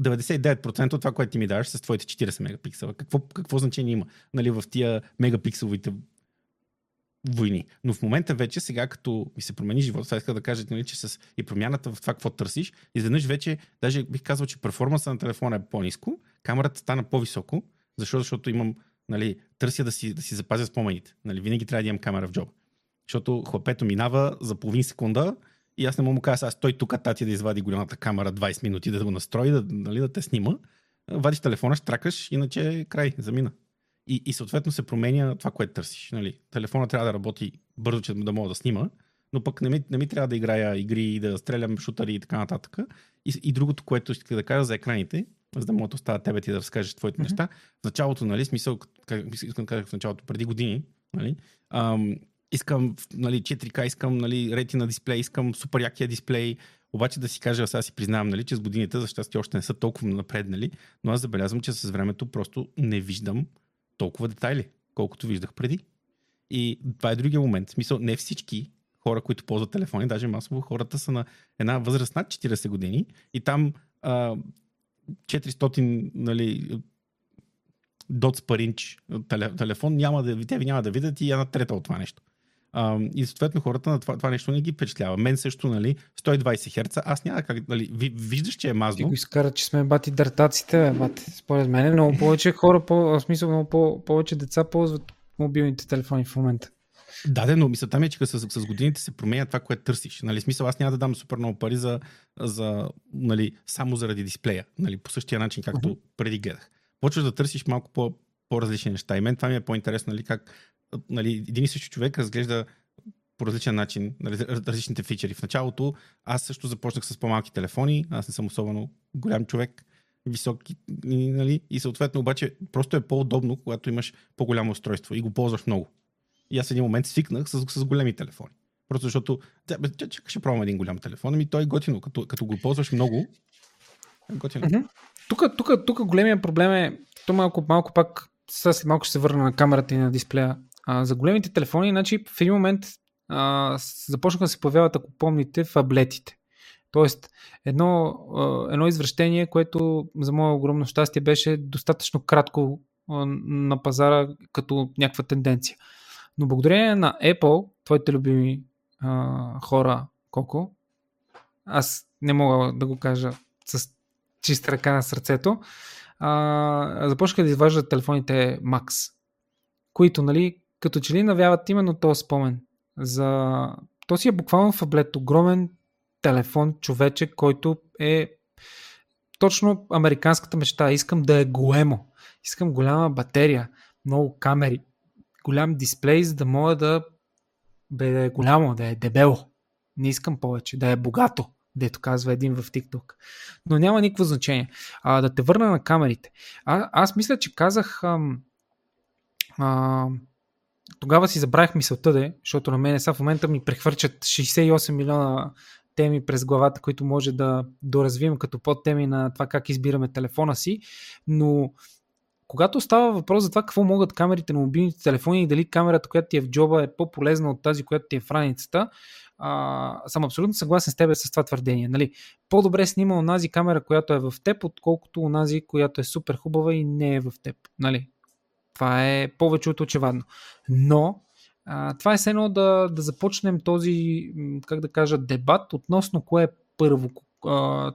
99% от това, което ти ми даваш с твоите 40 мегапиксела. Какво, какво значение има нали, в тия мегапикселовите войни. Но в момента вече, сега като ми се промени живота, сега иска да кажа, нали, че с и промяната в това, какво търсиш, изведнъж вече, даже бих казал, че перформанса на телефона е по-низко, камерата стана по-високо, защото, защото имам, нали, търся да си, да си запазя спомените. Нали, винаги трябва да имам камера в джоба. Защото хлапето минава за половин секунда и аз не мога му кажа, аз той тук тати да извади голямата камера 20 минути да го настрои, да, нали, да те снима. Вадиш телефона, штракаш, иначе край, замина. И, и съответно се променя това, което търсиш. Нали. Телефона трябва да работи бързо, че да мога да снима, но пък не ми, не ми трябва да играя игри и да стрелям шутари и така нататък. И, и другото, което ще да кажа за екраните, за да мога да оставя тебе ти да разкажеш твоите mm-hmm. неща. В началото, нали, смисъл, как, искам да кажа в началото, преди години, нали, ам, искам нали, 4K, искам нали, ретина дисплей, искам супер якия дисплей. Обаче да си кажа, сега си признавам, нали, че с годините, за щастие още не са толкова напреднали, но аз забелязвам, че с времето просто не виждам толкова детайли, колкото виждах преди. И това е другия момент. В смисъл, не всички хора, които ползват телефони, даже масово хората са на една възраст над 40 години и там а, 400 нали, per inch телефон, няма да, те ви няма да видят и една трета от това нещо. А, и съответно хората на това, това нещо не ги впечатлява. Мен също, нали, 120 Hz, аз няма как, нали, виждаш, че е мазно. Ти го изкара, че сме бати дъртаците, бе, бати. Според мен много повече хора, по, в смисъл много по, повече деца ползват мобилните телефони в момента. Да, да, но мисълта ми е, че с, с годините се променя това, което търсиш. Нали, смисъл, аз няма да дам супер много пари за, за, нали, само заради дисплея. Нали, по същия начин, както uh-huh. преди гледах. Почваш да търсиш малко по, по-различни неща. И мен това ми е по-интересно, нали, как нали, един и същи човек разглежда по различен начин нали, различните фичери. В началото аз също започнах с по-малки телефони, аз не съм особено голям човек, високи, нали, и съответно обаче просто е по-удобно, когато имаш по-голямо устройство и го ползваш много. И аз в един момент свикнах с, с големи телефони. Просто защото, чакай, ще пробвам един голям телефон, ами той е готино, като, като го ползваш много, е готино. Тук, тук, тук големия проблем е, то малко, малко пак, сега след малко ще се върна на камерата и на дисплея. За големите телефони, значи в един момент а, започнаха да се появяват, ако помните, фаблетите. Тоест, едно, едно извращение, което за мое огромно щастие беше достатъчно кратко на пазара като някаква тенденция. Но благодарение на Apple, твоите любими а, хора, Коко, аз не мога да го кажа с чиста ръка на сърцето, а, започнаха да изваждат телефоните Max, които, нали, като че ли навяват именно този спомен за... То си е буквално фаблет, огромен телефон, човече, който е точно американската мечта. Искам да е големо. Искам голяма батерия, много камери, голям дисплей, за да мога да, бе, е голямо, да е дебело. Не искам повече, да е богато, дето казва един в TikTok. Но няма никакво значение. А, да те върна на камерите. А, аз мисля, че казах ам, а, тогава си забравих мисълта де, защото на мен сега в момента ми прехвърчат 68 милиона теми през главата, които може да доразвием като подтеми на това как избираме телефона си, но когато става въпрос за това какво могат камерите на мобилните телефони и дали камерата, която ти е в джоба е по-полезна от тази, която ти е в раницата, а, съм абсолютно съгласен с тебе с това твърдение. Нали? По-добре снима онази камера, която е в теб, отколкото онази, която е супер хубава и не е в теб. Нали? Това е повече от очевадно. Но а, това е едно да, да започнем този, как да кажа, дебат относно кое е първо.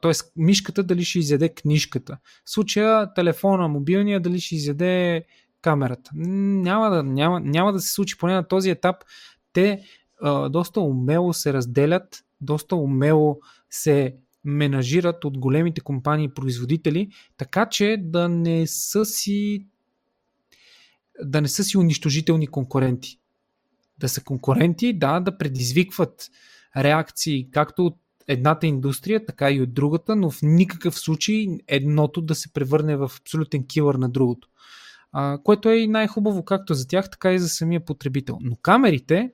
Т.е. мишката дали ще изяде книжката. В случая телефона, мобилния дали ще изяде камерата. Няма да, няма, няма да се случи поне на този етап. Те а, доста умело се разделят, доста умело се менажират от големите компании производители, така че да не са си да не са си унищожителни конкуренти. Да са конкуренти, да, да предизвикват реакции както от едната индустрия, така и от другата, но в никакъв случай едното да се превърне в абсолютен килър на другото. А, което е и най-хубаво както за тях, така и за самия потребител. Но камерите,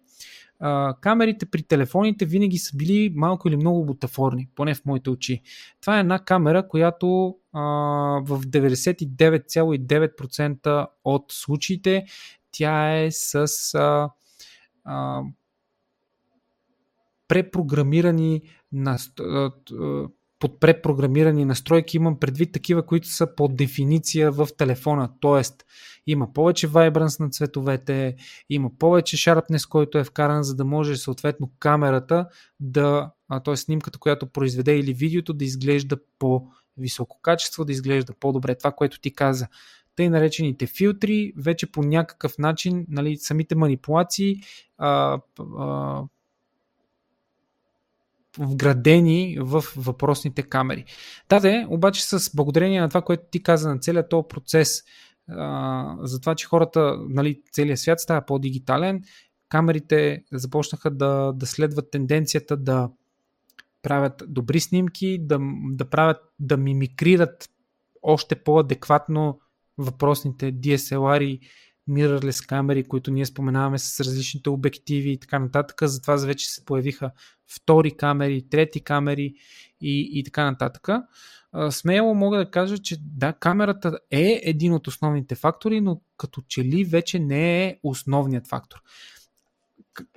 а, камерите при телефоните винаги са били малко или много бутафорни, поне в моите очи. Това е една камера, която а, в 99,9% от случаите тя е с а, а, препрограмирани на, под препрограмирани настройки имам предвид такива, които са по дефиниция в телефона. Тоест, има повече вайбранс на цветовете, има повече sharpness, който е вкаран, за да може съответно камерата да, т.е. снимката, която произведе или видеото да изглежда по високо качество, да изглежда по-добре. Това, което ти каза. Тъй наречените филтри, вече по някакъв начин, нали, самите манипулации а, а, вградени в въпросните камери. Да, де, обаче с благодарение на това, което ти каза на целият този процес, а, за това, че хората, нали, целият свят става по-дигитален, камерите започнаха да, да следват тенденцията да правят добри снимки, да, да правят, да мимикрират още по-адекватно въпросните DSLR mirrorless камери, които ние споменаваме с различните обективи и така нататък. Затова вече се появиха втори камери, трети камери и, и така нататък. Смело мога да кажа, че да, камерата е един от основните фактори, но като че ли вече не е основният фактор.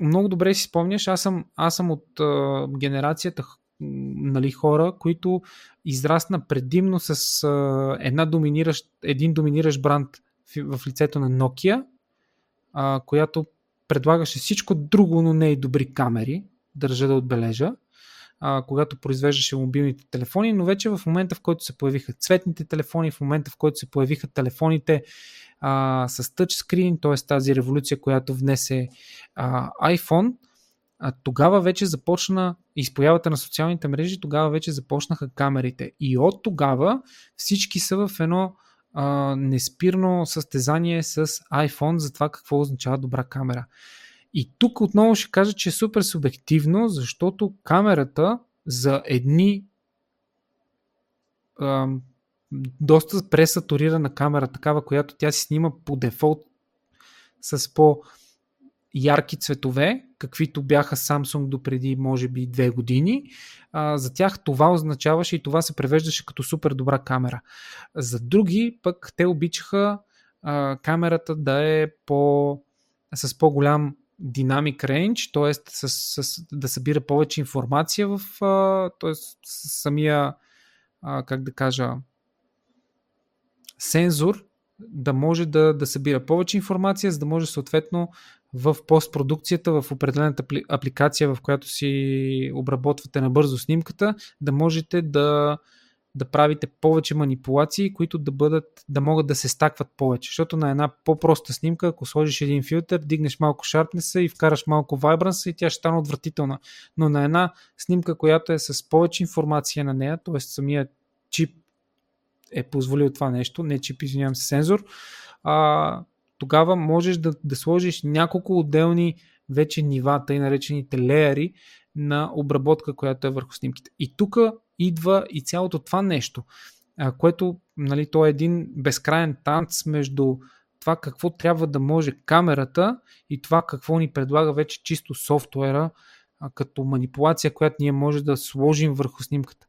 Много добре си спомняш, аз съм, аз съм от а, генерацията нали, хора, които израсна предимно с а, една доминиращ, един доминиращ бранд в, лицето на Nokia, а, която предлагаше всичко друго, но не и добри камери, държа да отбележа, а, когато произвеждаше мобилните телефони, но вече в момента, в който се появиха цветните телефони, в момента, в който се появиха телефоните а, с тъчскрин, т.е. тази революция, която внесе а, iPhone, а, тогава вече започна и с появата на социалните мрежи, тогава вече започнаха камерите. И от тогава всички са в едно неспирно състезание с iPhone за това какво означава добра камера. И тук отново ще кажа, че е супер субективно, защото камерата за едни а, доста пресатурирана камера, такава, която тя си снима по дефолт с по ярки цветове, каквито бяха Samsung до преди може би две години. За тях това означаваше и това се превеждаше като супер добра камера. За други пък те обичаха камерата да е по, с по-голям динамик рейндж, т.е. Да събира повече информация в т.е. самия как да кажа сензор да може да, да събира повече информация, за да може съответно в постпродукцията, в определената апликация, в която си обработвате набързо снимката, да можете да, да правите повече манипулации, които да, бъдат, да могат да се стакват повече. Защото на една по-проста снимка, ако сложиш един филтър, дигнеш малко шарпнеса и вкараш малко вайбранса и тя ще стане отвратителна. Но на една снимка, която е с повече информация на нея, т.е. самият чип е позволил това нещо, не чип, извинявам се, сензор, а, тогава можеш да, да сложиш няколко отделни вече нива, тъй наречените леяри на обработка, която е върху снимките. И тук идва и цялото това нещо, което нали, то е един безкрайен танц между това какво трябва да може камерата и това какво ни предлага вече чисто софтуера като манипулация, която ние може да сложим върху снимката.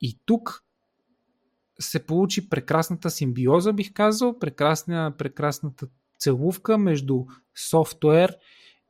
И тук се получи прекрасната симбиоза, бих казал, прекрасна, прекрасната целувка между софтуер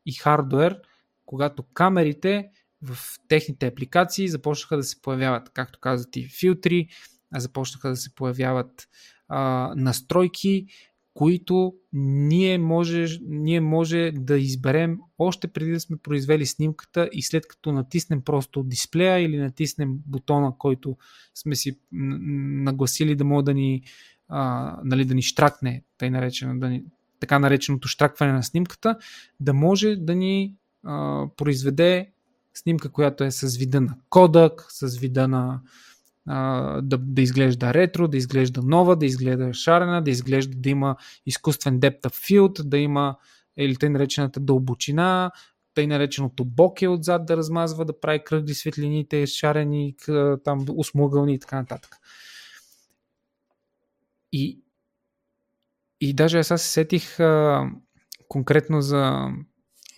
и хардуер, когато камерите в техните апликации започнаха да се появяват, както казват и филтри, започнаха да се появяват а, настройки, които ние може, ние може да изберем още преди да сме произвели снимката и след като натиснем просто дисплея или натиснем бутона, който сме си нагласили да може да ни, а, нали, да ни штракне, тъй наречено, да ни, така нареченото штракване на снимката, да може да ни а, произведе снимка, която е с вида на кодък, с вида на а, да, да изглежда ретро, да изглежда нова, да изглежда шарена, да изглежда да има изкуствен depth of field, да има или тъй наречената дълбочина, тъй нареченото боке отзад да размазва, да прави кръгли светлините, шарени, там усмугълни и така нататък. И, и даже аз се сетих а, конкретно за,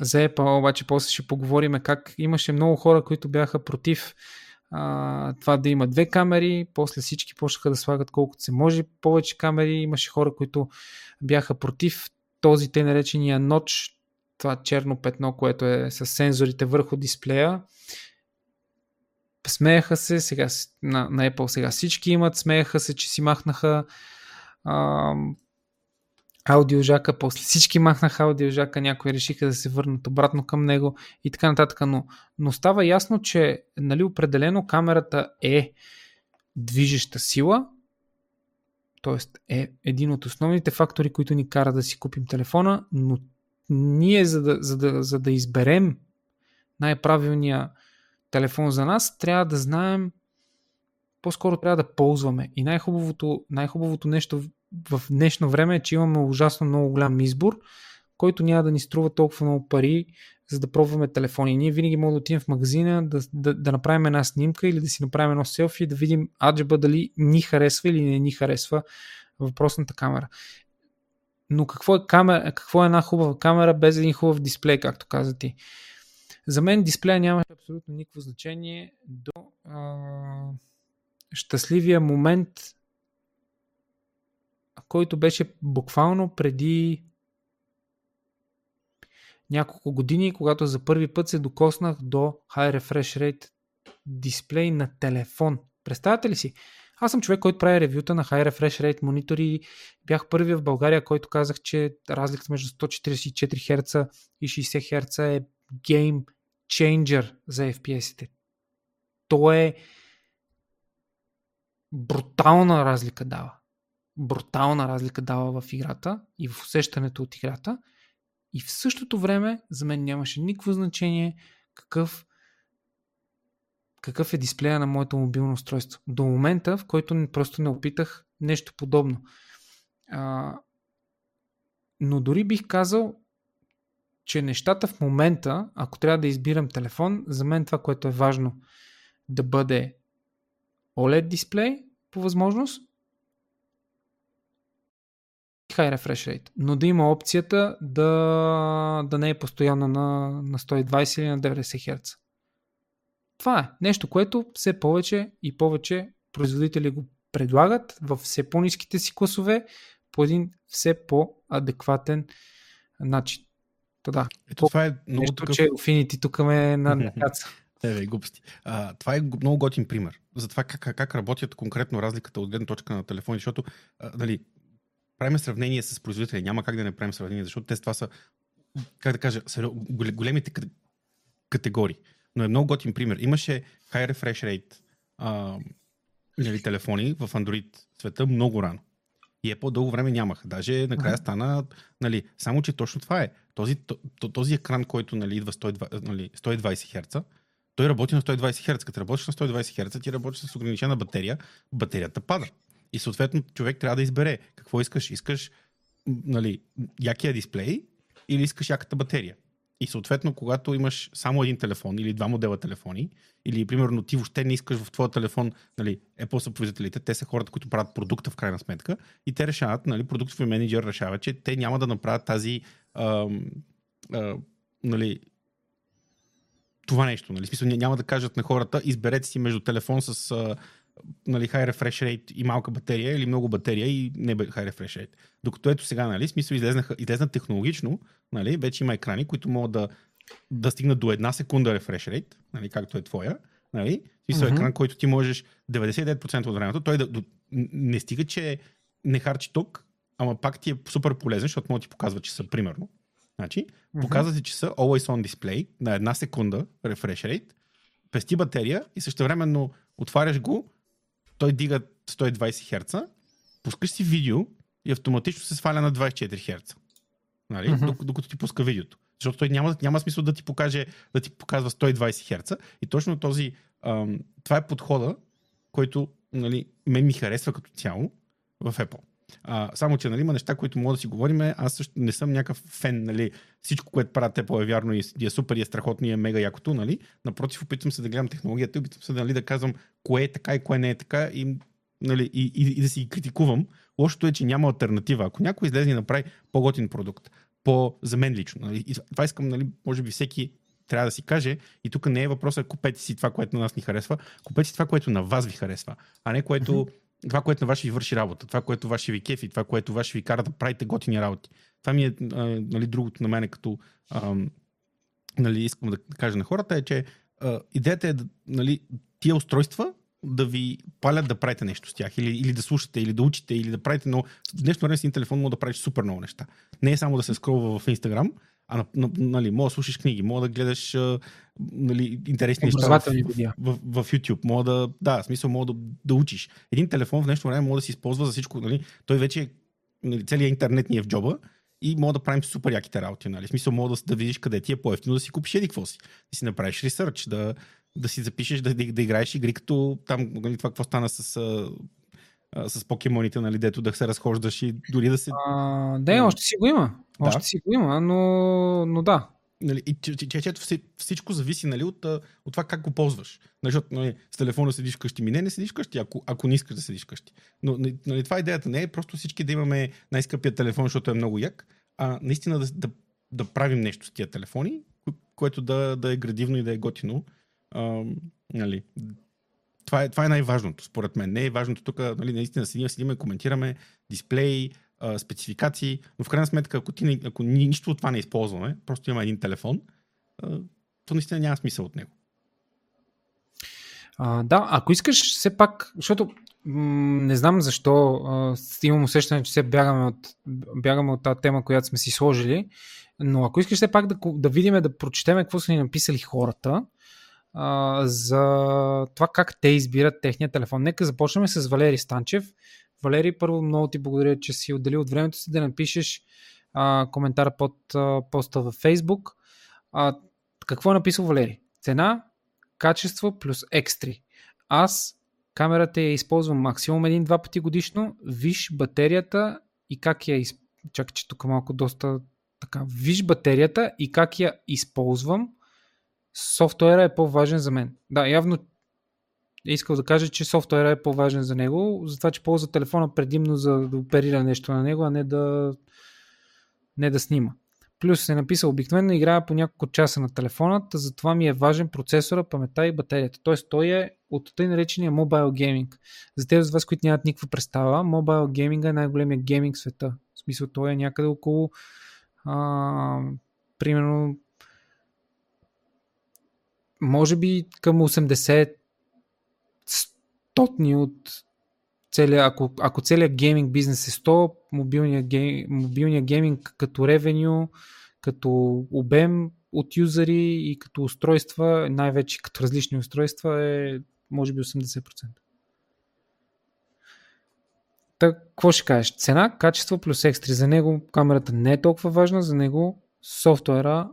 за Apple, обаче после ще поговорим как имаше много хора, които бяха против а, това да има две камери, после всички почнаха да слагат колкото се може повече камери, имаше хора, които бяха против този те наречения ноч, това черно петно, което е с сензорите върху дисплея. Смееха се, сега на, на Apple сега всички имат, смееха се, че си махнаха аудиожака, после всички махнаха аудиожака, някои решиха да се върнат обратно към него и така нататък, но, но става ясно, че нали, определено камерата е движеща сила, т.е. е един от основните фактори, които ни кара да си купим телефона, но ние за да, за да, за да изберем най-правилния телефон за нас, трябва да знаем по-скоро трябва да ползваме. И най-хубавото, най-хубавото нещо в днешно време е, че имаме ужасно много голям избор, който няма да ни струва толкова много пари, за да пробваме телефони. Ние винаги можем да отидем в магазина, да, да, да направим една снимка или да си направим едно селфи и да видим аджаба дали ни харесва или не ни харесва въпросната камера. Но какво е, камера, какво е една хубава камера без един хубав дисплей, както каза ти? За мен дисплея нямаше абсолютно никакво значение до а, щастливия момент, който беше буквално преди няколко години, когато за първи път се докоснах до High Refresh Rate дисплей на телефон. Представете ли си? Аз съм човек, който прави ревюта на High Refresh Rate монитори. Бях първия в България, който казах, че разликата между 144 Hz и 60 Hz е game changer за FPS-ите. То е брутална разлика дава. Брутална разлика дава в играта и в усещането от играта. И в същото време за мен нямаше никакво значение какъв какъв е дисплея на моето мобилно устройство. До момента, в който просто не опитах нещо подобно. А, но дори бих казал, че нещата в момента, ако трябва да избирам телефон, за мен това, което е важно да бъде OLED дисплей по възможност, high refresh rate, но да има опцията да, да не е постоянно на, на 120 или на 90 Hz. Това е нещо, което все повече и повече производители го предлагат в все по-низките си класове по един все по-адекватен начин. То да. Ето това е много нещо, такъв... че Infinity тук ме на накаца. Тебе, глупости. А, това е много готин пример за това как, как работят конкретно разликата от гледна точка на телефони, защото а, нали, правим сравнение с производители. Няма как да не правим сравнение, защото те това са, как да кажа, големите категории. Но е много готин пример. Имаше high refresh rate а, нали, телефони в Android света много рано. И Apple дълго време нямаха. Даже накрая стана, нали, само че точно това е. Този, този екран, който нали, идва 120, нали, 120 Hz, той работи на 120 Hz. Като работиш на 120 Hz, ти работиш с ограничена батерия, батерията пада. И съответно човек трябва да избере какво искаш. Искаш нали, якия дисплей или искаш яката батерия. И съответно, когато имаш само един телефон или два модела телефони, или примерно ти въобще не искаш в твоя телефон, нали, Apple са производителите, те са хората, които правят продукта в крайна сметка, и те решават, нали, продуктовия менеджер решава, че те няма да направят тази а, а, нали, това нещо. Нали? Смисъл, няма да кажат на хората, изберете си между телефон с а, нали, high refresh rate и малка батерия или много батерия и не high refresh rate. Докато ето сега, нали, смисъл излезнаха, излезнат технологично, нали, вече има екрани, които могат да, да стигнат до една секунда refresh rate, нали, както е твоя. Нали? Смисъл mm-hmm. екран, който ти можеш 99% от времето, той да, до, не стига, че не харчи ток, ама пак ти е супер полезен, защото може да ти показва часа, примерно. Значи, mm-hmm. показва ти часа Always On Display на една секунда refresh rate, пести батерия и същевременно отваряш го, той дига 120 Hz, пускаш си видео и автоматично се сваля на 24 Hz. Нали? Mm-hmm. Докато ти пуска видеото. Защото той няма, няма смисъл да ти, покаже, да ти показва 120 Hz. И точно този, ам, това е подхода, който нали, мен ми харесва като цяло в Apple. А, само, че нали, има неща, които мога да си говорим. Аз също не съм някакъв фен. Нали, всичко, което правят Apple е вярно и е супер, и е страхотно и е мега якото. Нали. Напротив, опитвам се да гледам технологията, опитвам се нали, да казвам кое е така и кое не е така и, нали, и, и, и да си критикувам. Лошото е, че няма альтернатива. Ако някой излезе и направи по-готин продукт, по, за мен лично. Нали, и това искам, нали, може би всеки трябва да си каже, и тук не е въпросът купете си това, което на нас ни харесва, купете си това, което на вас ви харесва, а не което mm-hmm това, което на вас ви върши работа, това, което ваше ви кефи, това, което ваше ви кара да правите готини работи. Това ми е а, нали, другото на мене, като а, нали, искам да кажа на хората, е, че а, идеята е да, нали, тия устройства да ви палят да правите нещо с тях, или, или да слушате, или да учите, или да правите, но в днешно време с един телефон може да правиш супер много неща. Не е само да се скролва в Instagram, а нали, мога да слушаш книги, мога да гледаш нали, интересни неща в, в, в, в, YouTube, мога да, да, в смисъл мога да, да учиш. Един телефон в днешно време може да се използва за всичко, нали, той вече нали, целият интернет ни е в джоба и мога да правим супер яките работи, нали, в смисъл мога да, да видиш къде ти е по-ефтино да си купиш еди какво си, да си направиш ресърч, да, да си запишеш, да, да, да играеш игри като там, нали, това какво стана с с покемоните, нали, дето да се разхождаш и дори да се... А, да, още си го има. Да. Още си го има, но, но да. Нали, и че, че, че, всичко зависи нали, от, от това как го ползваш. Нали, защото нали, с телефона седиш вкъщи. Ми не, не седиш вкъщи, ако, ако не искаш да седиш вкъщи. Но нали, нали, това идеята не е просто всички да имаме най-скъпия телефон, защото е много як, а наистина да, да, да правим нещо с тия телефони, което да, да е градивно и да е готино. А, нали, това е, това е най-важното, според мен. Не е важното тук, нали, наистина седим, седим и коментираме дисплей, а, спецификации, но в крайна сметка, ако, ти, ако ни, нищо от това не използваме, просто има един телефон, а, то наистина няма смисъл от него. А, да, ако искаш все пак, защото не знам защо. имам усещане, че се бягаме от, бягаме от тази тема, която сме си сложили. Но ако искаш все пак да, да видим, да прочетем какво са ни написали хората за това как те избират техния телефон. Нека започнем с Валери Станчев. Валери, първо много ти благодаря, че си отделил от времето си да напишеш а, коментар под а, поста във Facebook. А, какво е написал Валери? Цена, качество плюс екстри. Аз камерата я използвам максимум един-два пъти годишно. Виж батерията и как я използвам. Чакай, че тук малко доста така. Виж батерията и как я използвам. Софтуера е по-важен за мен. Да, явно е искал да кажа, че софтуера е по-важен за него, затова, че ползва телефона предимно за да оперира нещо на него, а не да, не да снима. Плюс е написал, обикновено играя по няколко часа на телефоната, затова ми е важен процесора, памета и батерията. Тоест той е от тъй наречения мобайл гейминг. За тези от вас, които нямат никаква представа, мобайл гейминга е най-големия гейминг в света. В смисъл той е някъде около а, примерно може би към 80 стотни от целия, ако, ако целият гейминг бизнес е 100, мобилния, гейм, мобилния гейминг като ревеню, като обем от юзери и като устройства, най-вече като различни устройства е може би 80%. Та, какво ще кажеш? Цена, качество плюс екстри. За него камерата не е толкова важна, за него софтуера,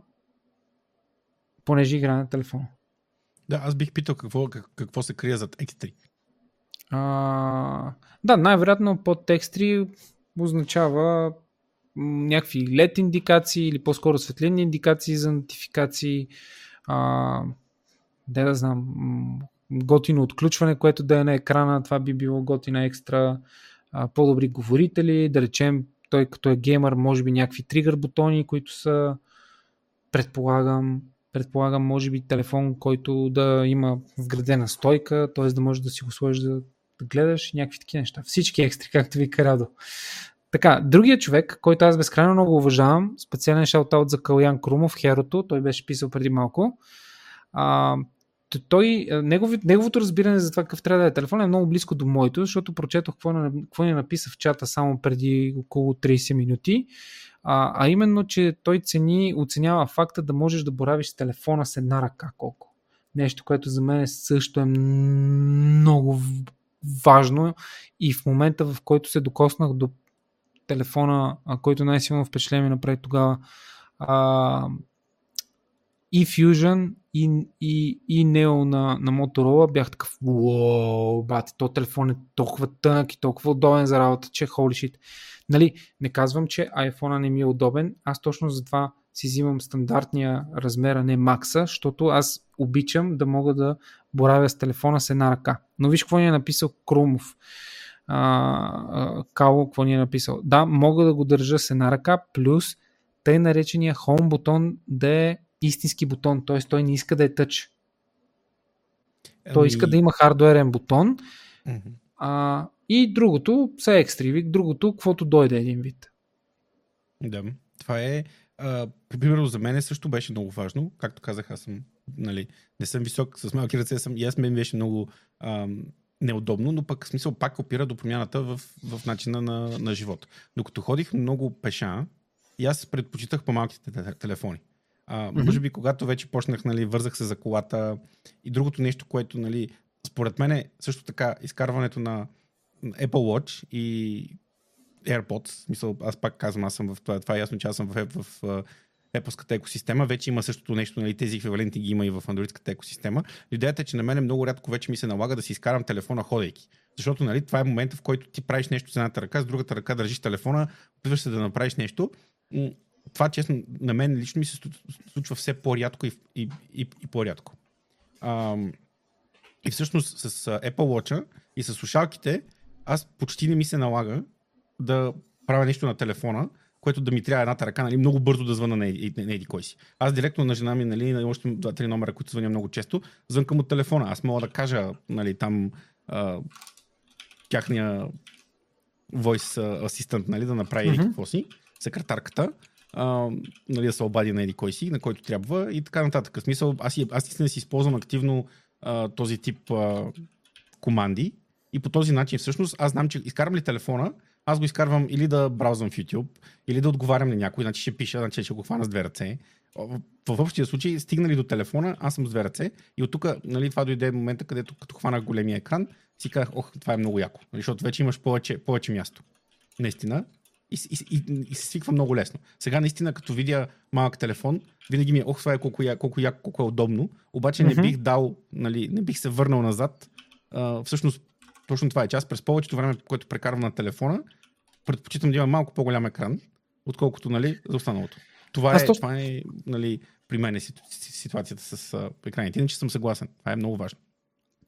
понеже играе на телефона. Да, аз бих питал какво, какво се крие зад екстри. А, да, най-вероятно под екстри означава някакви LED индикации или по-скоро светлинни индикации за нотификации. А, да, да знам, готино отключване, което да е на екрана, това би било готина екстра а, по-добри говорители, да речем той като е геймър, може би някакви тригър бутони, които са предполагам, предполагам може би телефон, който да има вградена стойка, т.е. да може да си го сложиш да, да гледаш някакви такива неща. Всички екстри, както ви Карадо. Така, другия човек, който аз безкрайно много уважавам, специален шаутаут за Калян Крумов, Херото, той беше писал преди малко. А, той, негов, неговото разбиране за това какъв трябва да е телефон е много близко до моето, защото прочетох какво, какво ни написа в чата само преди около 30 минути. А, а именно, че той цени, оценява факта да можеш да боравиш с телефона с една ръка колко. Нещо, което за мен също е много важно и в момента, в който се докоснах до телефона, който най-силно впечатление ми направи тогава, а, и Fusion и, и, и Neo на, на Motorola бях такъв, уоу, бати, то телефон е толкова тънък и толкова удобен за работа, че holy shit. Нали, не казвам, че iPhone не ми е удобен, аз точно затова си взимам стандартния размер, а не макса, защото аз обичам да мога да боравя с телефона с една ръка. Но виж какво ни е написал Крумов. Кало, какво ни е написал. Да, мога да го държа с една ръка, плюс тъй наречения Home бутон да е истински бутон, т.е. той не иска да е тъч. Ами... Той иска да има хардуерен бутон. Mm-hmm. А, и другото са екстри, другото, каквото дойде един вид. Да, това е. А, примерно за мен също беше много важно. Както казах, аз съм, нали, не съм висок, с малки ръце съм и аз мен беше много ам, неудобно, но пък смисъл пак опира до промяната в, в начина на, на живот. Докато ходих много пеша, и аз предпочитах по-малките телефони. А. Може би, когато вече почнах, нали, вързах се за колата и другото нещо, което, нали, според мен е също така изкарването на Apple Watch и AirPods, смисъл, аз пак казвам, аз съм в това, това е ясно, че аз съм в, в, в Apple-ската екосистема, вече има същото нещо, нали, тези еквиваленти ги има и в Android-ската екосистема. Идеята е, че на мен много рядко вече ми се налага да си изкарам телефона ходейки. Защото нали, това е момента, в който ти правиш нещо с едната ръка, с другата ръка държиш телефона, опитваш се да направиш нещо това, честно, на мен лично ми се случва все по-рядко и, и, и, и по-рядко. А, и всъщност с Apple Watch и с слушалките, аз почти не ми се налага да правя нещо на телефона, което да ми трябва едната ръка, нали, много бързо да звъна на еди, на еди кой си. Аз директно на жена ми, нали, на още два-три номера, които звъня много често, звънкам от телефона. Аз мога да кажа, нали, там а, тяхния voice асистент, нали, да направи mm-hmm. какво си, секретарката а, нали, да се обади на еди кой си, на който трябва и така нататък. смисъл, аз, аз наистина си използвам активно а, този тип а, команди И по този начин всъщност аз знам, че изкарвам ли телефона, аз го изкарвам или да браузвам в YouTube, или да отговарям на някой, значи ще пиша, значи ще го хвана с две ръце. В общия случай, стигнали до телефона, аз съм с две ръце и от тук нали, това дойде момента, където като хванах големия екран, си казах, ох, това е много яко, нали, защото вече имаш повече, повече място. Наистина. И, и, и, и се свиква много лесно. Сега наистина, като видя малък телефон, винаги ми е, ох, това е колко, я, колко, я, колко е удобно, обаче mm-hmm. не бих дал, нали, не бих се върнал назад. А, всъщност, точно това е част. През повечето време, което прекарвам на телефона, предпочитам да имам малко по-голям екран, отколкото нали, за останалото. Това е, това е нали, при мен е ситуацията с екраните. Иначе съм съгласен. Това е много важно.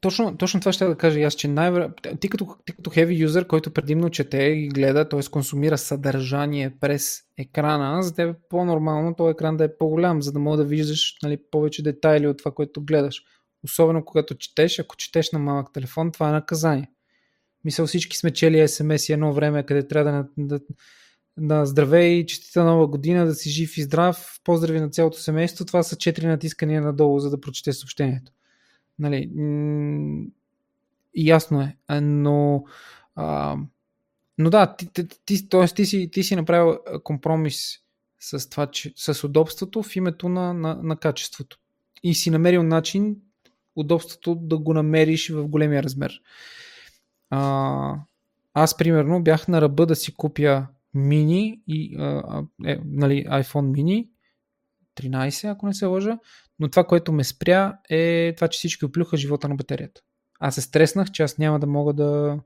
Точно, точно това ще да кажа и аз, че най ти като, ти като heavy user, който предимно чете и гледа, т.е. консумира съдържание през екрана, за теб е по-нормално този екран да е по-голям, за да мога да виждаш нали, повече детайли от това, което гледаш. Особено когато четеш, ако четеш на малък телефон, това е наказание. Мисля, всички сме чели смс едно време, къде трябва да, да, да здравей, честита нова година, да си жив и здрав, поздрави на цялото семейство. Това са четири натискания надолу, за да прочете съобщението. Нали, ясно е, но а, но да, ти, ти, ти, т.е. ти, си, ти си направил компромис с това, че, с удобството в името на, на, на качеството. И си намерил начин удобството да го намериш в големия размер. А, аз, примерно, бях на ръба да си купя мини и а, е, нали, iPhone mini 13, ако не се лъжа, но това, което ме спря е това, че всички оплюха живота на батерията. Аз се стреснах, че аз няма да мога да...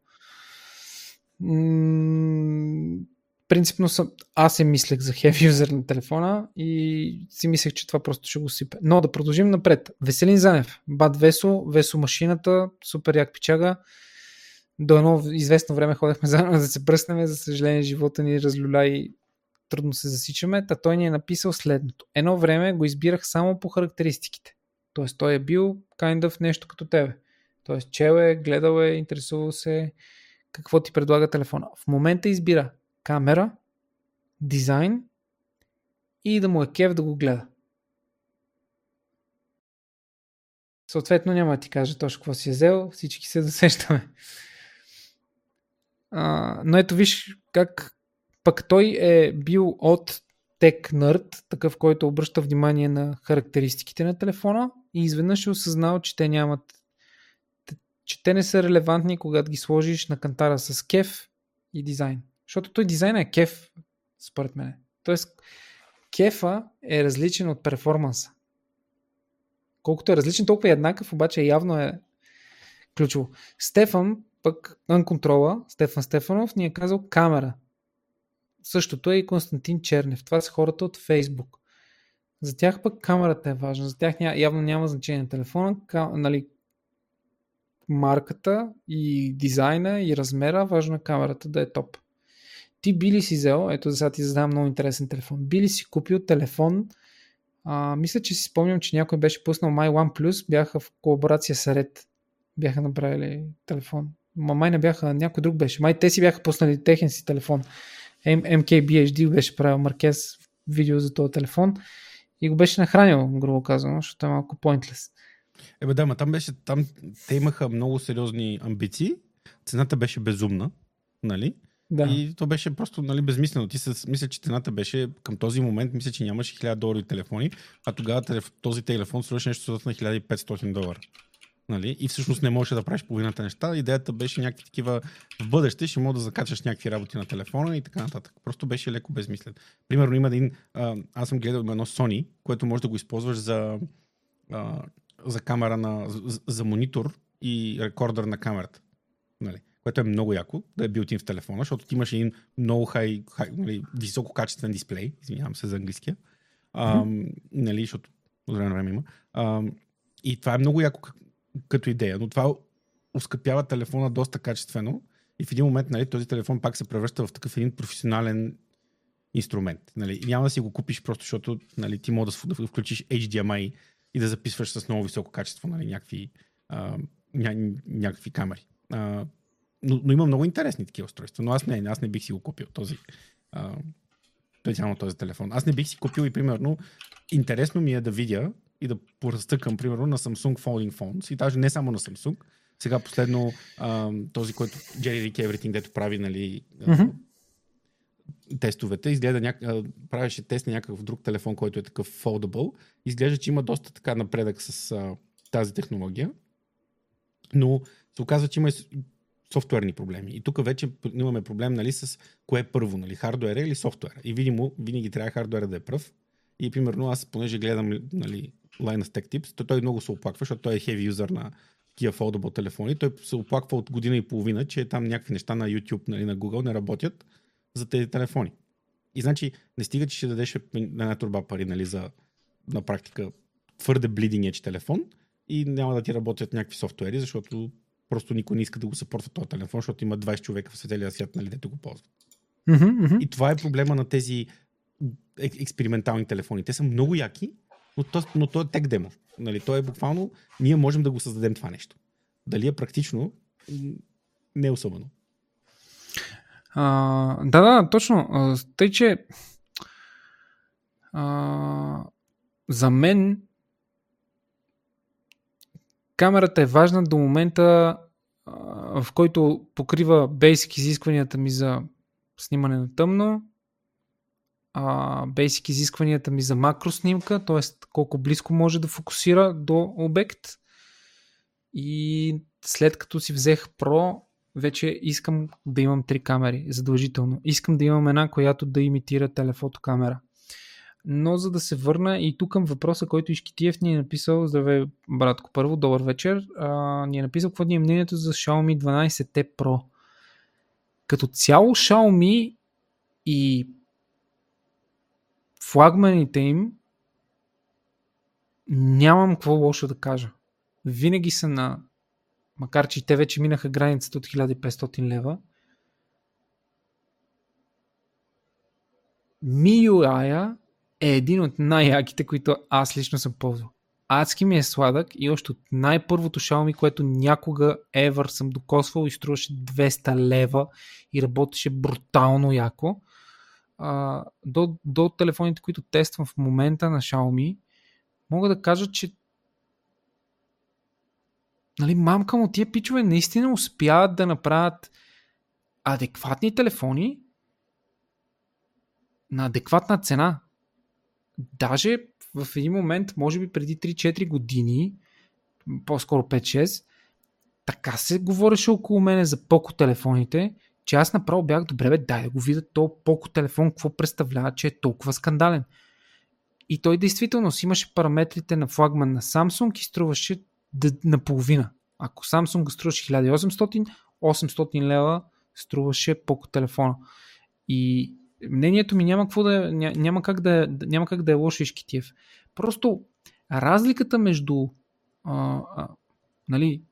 Принципно съм... аз се мислех за heavy user на телефона и си мислех, че това просто ще го сипе. Но да продължим напред. Веселин Занев, Бат Весо, Весо машината, супер як пичага. До едно известно време ходехме заедно да се пръснем. За съжаление, живота ни разлюля и трудно се засичаме, та той ни е написал следното. Едно време го избирах само по характеристиките. Тоест той е бил kind of нещо като тебе. Тоест чел е, гледал е, интересувал се какво ти предлага телефона. В момента избира камера, дизайн и да му е кев да го гледа. Съответно няма да ти кажа точно какво си е взел, всички се досещаме. А, но ето виж как пък той е бил от Tech Nerd, такъв, който обръща внимание на характеристиките на телефона и изведнъж е осъзнал, че те нямат че те не са релевантни, когато ги сложиш на кантара с кеф и дизайн. Защото той дизайн е кеф, според мен. Тоест, кефа е различен от перформанса. Колкото е различен, толкова е еднакъв, обаче явно е ключово. Стефан, пък контрола, Стефан Стефанов, ни е казал камера. Същото е и Константин Чернев. Това са хората от Фейсбук. За тях пък камерата е важна. За тях явно няма значение на телефона. нали, марката и дизайна и размера, важно е камерата да е топ. Ти би ли си взел, ето сега ти задавам много интересен телефон, би ли си купил телефон, а, мисля, че си спомням, че някой беше пуснал My OnePlus, бяха в колаборация с Red, бяха направили телефон. Ма май не бяха, някой друг беше. Май те си бяха пуснали техен си телефон. MKBHD беше правил Маркез видео за този телефон и го беше нахранил, грубо казано, защото е малко pointless. Ебе да, ма там беше, там те имаха много сериозни амбиции, цената беше безумна, нали? Да. И то беше просто нали, безмислено. Ти се, мисля, че цената беше към този момент, мисля, че нямаше 1000 долари телефони, а тогава този телефон струваше нещо на 1500 долара. Нали? И всъщност не можеш да правиш половината неща. Идеята беше някакви такива в бъдеще, ще мога да закачаш някакви работи на телефона и така нататък. Просто беше леко безмислен. Примерно има един, а, аз съм гледал едно Sony, което може да го използваш за, а, за камера на, за, за монитор и рекордър на камерата. Нали? Което е много яко да е билтин в телефона, защото ти имаш един много хай, хай нали, високо качествен дисплей, извинявам се за английския, а, mm-hmm. нали, защото от време време има. А, и това е много яко като идея, но това ускъпява телефона доста качествено и в един момент нали, този телефон пак се превръща в такъв един професионален инструмент. Нали. Няма да си го купиш просто, защото нали, ти можеш да, да включиш HDMI и да записваш с много високо качество нали, някакви, а, ня, някакви камери. А, но, но има много интересни такива устройства, но аз не, аз не бих си го купил този, а, специално този телефон. Аз не бих си купил и примерно интересно ми е да видя и да поразтъкам, примерно, на Samsung Folding Phones и даже не само на Samsung, Сега последно а, този, който Jerry Rick Everything, дето прави нали, тестовете, изгледа няк... правеше тест на някакъв друг телефон, който е такъв foldable. Изглежда, че има доста така напредък с а, тази технология, но се оказва, че има и софтуерни проблеми. И тук вече имаме проблем нали, с кое е първо, нали, хардуера или софтуера. И видимо, винаги трябва хардуера да е пръв. И примерно аз, понеже гледам нали, Linus Tech Tips, то той много се оплаква, защото той е heavy юзър на такива foldable телефони. Той се оплаква от година и половина, че там някакви неща на YouTube, нали, на Google не работят за тези телефони. И значи не стига, че ще дадеш една турба пари нали, за на практика твърде bleeding edge телефон и няма да ти работят някакви софтуери, защото просто никой не иска да го съпортва този телефон, защото има 20 човека в целия свят, нали, дето го ползват. Мгм, мгм. И това е проблема на тези ек- експериментални телефони. Те са много яки, но то, но то е тек демо. Нали, то е буквално, ние можем да го създадем това нещо. Дали е практично, не е особено. А, да, да, точно. Тъй, че а, за мен камерата е важна до момента, в който покрива бейсик изискванията ми за снимане на тъмно, а, бейсик изискванията ми за макроснимка, т.е. колко близко може да фокусира до обект. И след като си взех Pro, вече искам да имам три камери, задължително. Искам да имам една, която да имитира телефото камера. Но за да се върна и тук към въпроса, който Ишкитиев ни е написал, здравей, братко, първо, добър вечер, а, ни е написал какво ни е мнението за Xiaomi 12T Pro. Като цяло Xiaomi и флагманите им нямам какво лошо да кажа. Винаги са на макар че те вече минаха границата от 1500 лева. MIUI е един от най-яките, които аз лично съм ползвал. Адски ми е сладък и още от най-първото Xiaomi, което някога ever съм докосвал и струваше 200 лева и работеше брутално яко. А, до, до телефоните, които тествам в момента на Xiaomi, мога да кажа, че нали, мамка му тия пичове наистина успяват да направят адекватни телефони на адекватна цена. Даже в един момент, може би преди 3-4 години, по-скоро 5-6, така се говореше около мене за поко телефоните, че аз направо бях, добре бе, дай да го видя то поко телефон, какво представлява, че е толкова скандален. И той действително си имаше параметрите на флагман на Samsung и струваше наполовина. Ако Samsung струваше 1800, 800 лева струваше поко телефона. И мнението ми няма, какво да, ня, няма, как да, няма как да е лошо Ишкитиев. Просто разликата между а, а, нали,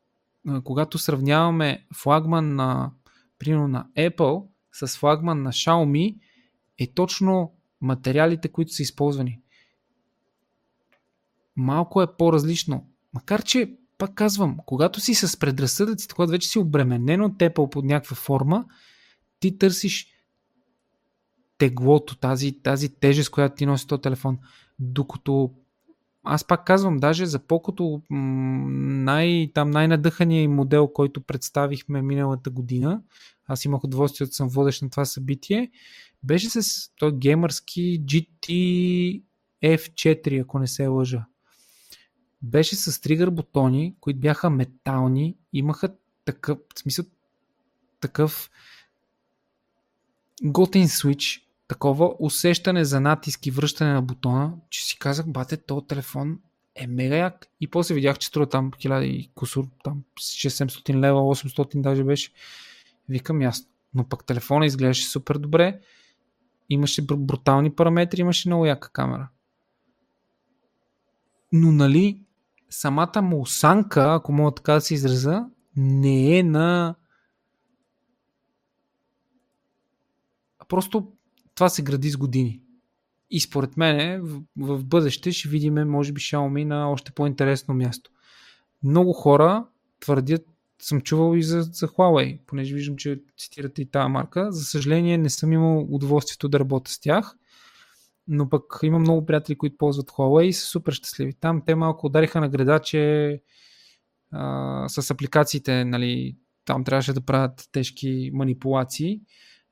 а, когато сравняваме флагман на примерно на Apple с флагман на Xiaomi е точно материалите, които са използвани. Малко е по-различно. Макар, че, пак казвам, когато си с предразсъдъците, когато вече си обременен от Apple под някаква форма, ти търсиш теглото, тази, тази тежест, която ти носи този телефон. Докато аз пак казвам, даже за покото най, там най-надъхания модел, който представихме миналата година, аз имах удоволствие да съм водещ на това събитие, беше с този геймърски GT F4, ако не се лъжа. Беше с тригър бутони, които бяха метални, имаха такъв, в смисъл, такъв готин свич, такова усещане за натиск и връщане на бутона, че си казах, бате, този телефон е мега як. И после видях, че струва там 1000 и кусур, там 600 лева, 800 даже беше. Викам ясно. Но пък телефона изглеждаше супер добре. Имаше брутални параметри, имаше много яка камера. Но нали, самата му осанка, ако мога така да се израза, не е на просто това се гради с години. И според мен в, в бъдеще ще видим, може би, Xiaomi на още по-интересно място. Много хора твърдят, съм чувал и за, за Huawei, понеже виждам, че цитирате и тази марка. За съжаление не съм имал удоволствието да работя с тях, но пък имам много приятели, които ползват Huawei и са супер щастливи. Там те малко удариха на града, че а, с апликациите, нали, там трябваше да правят тежки манипулации,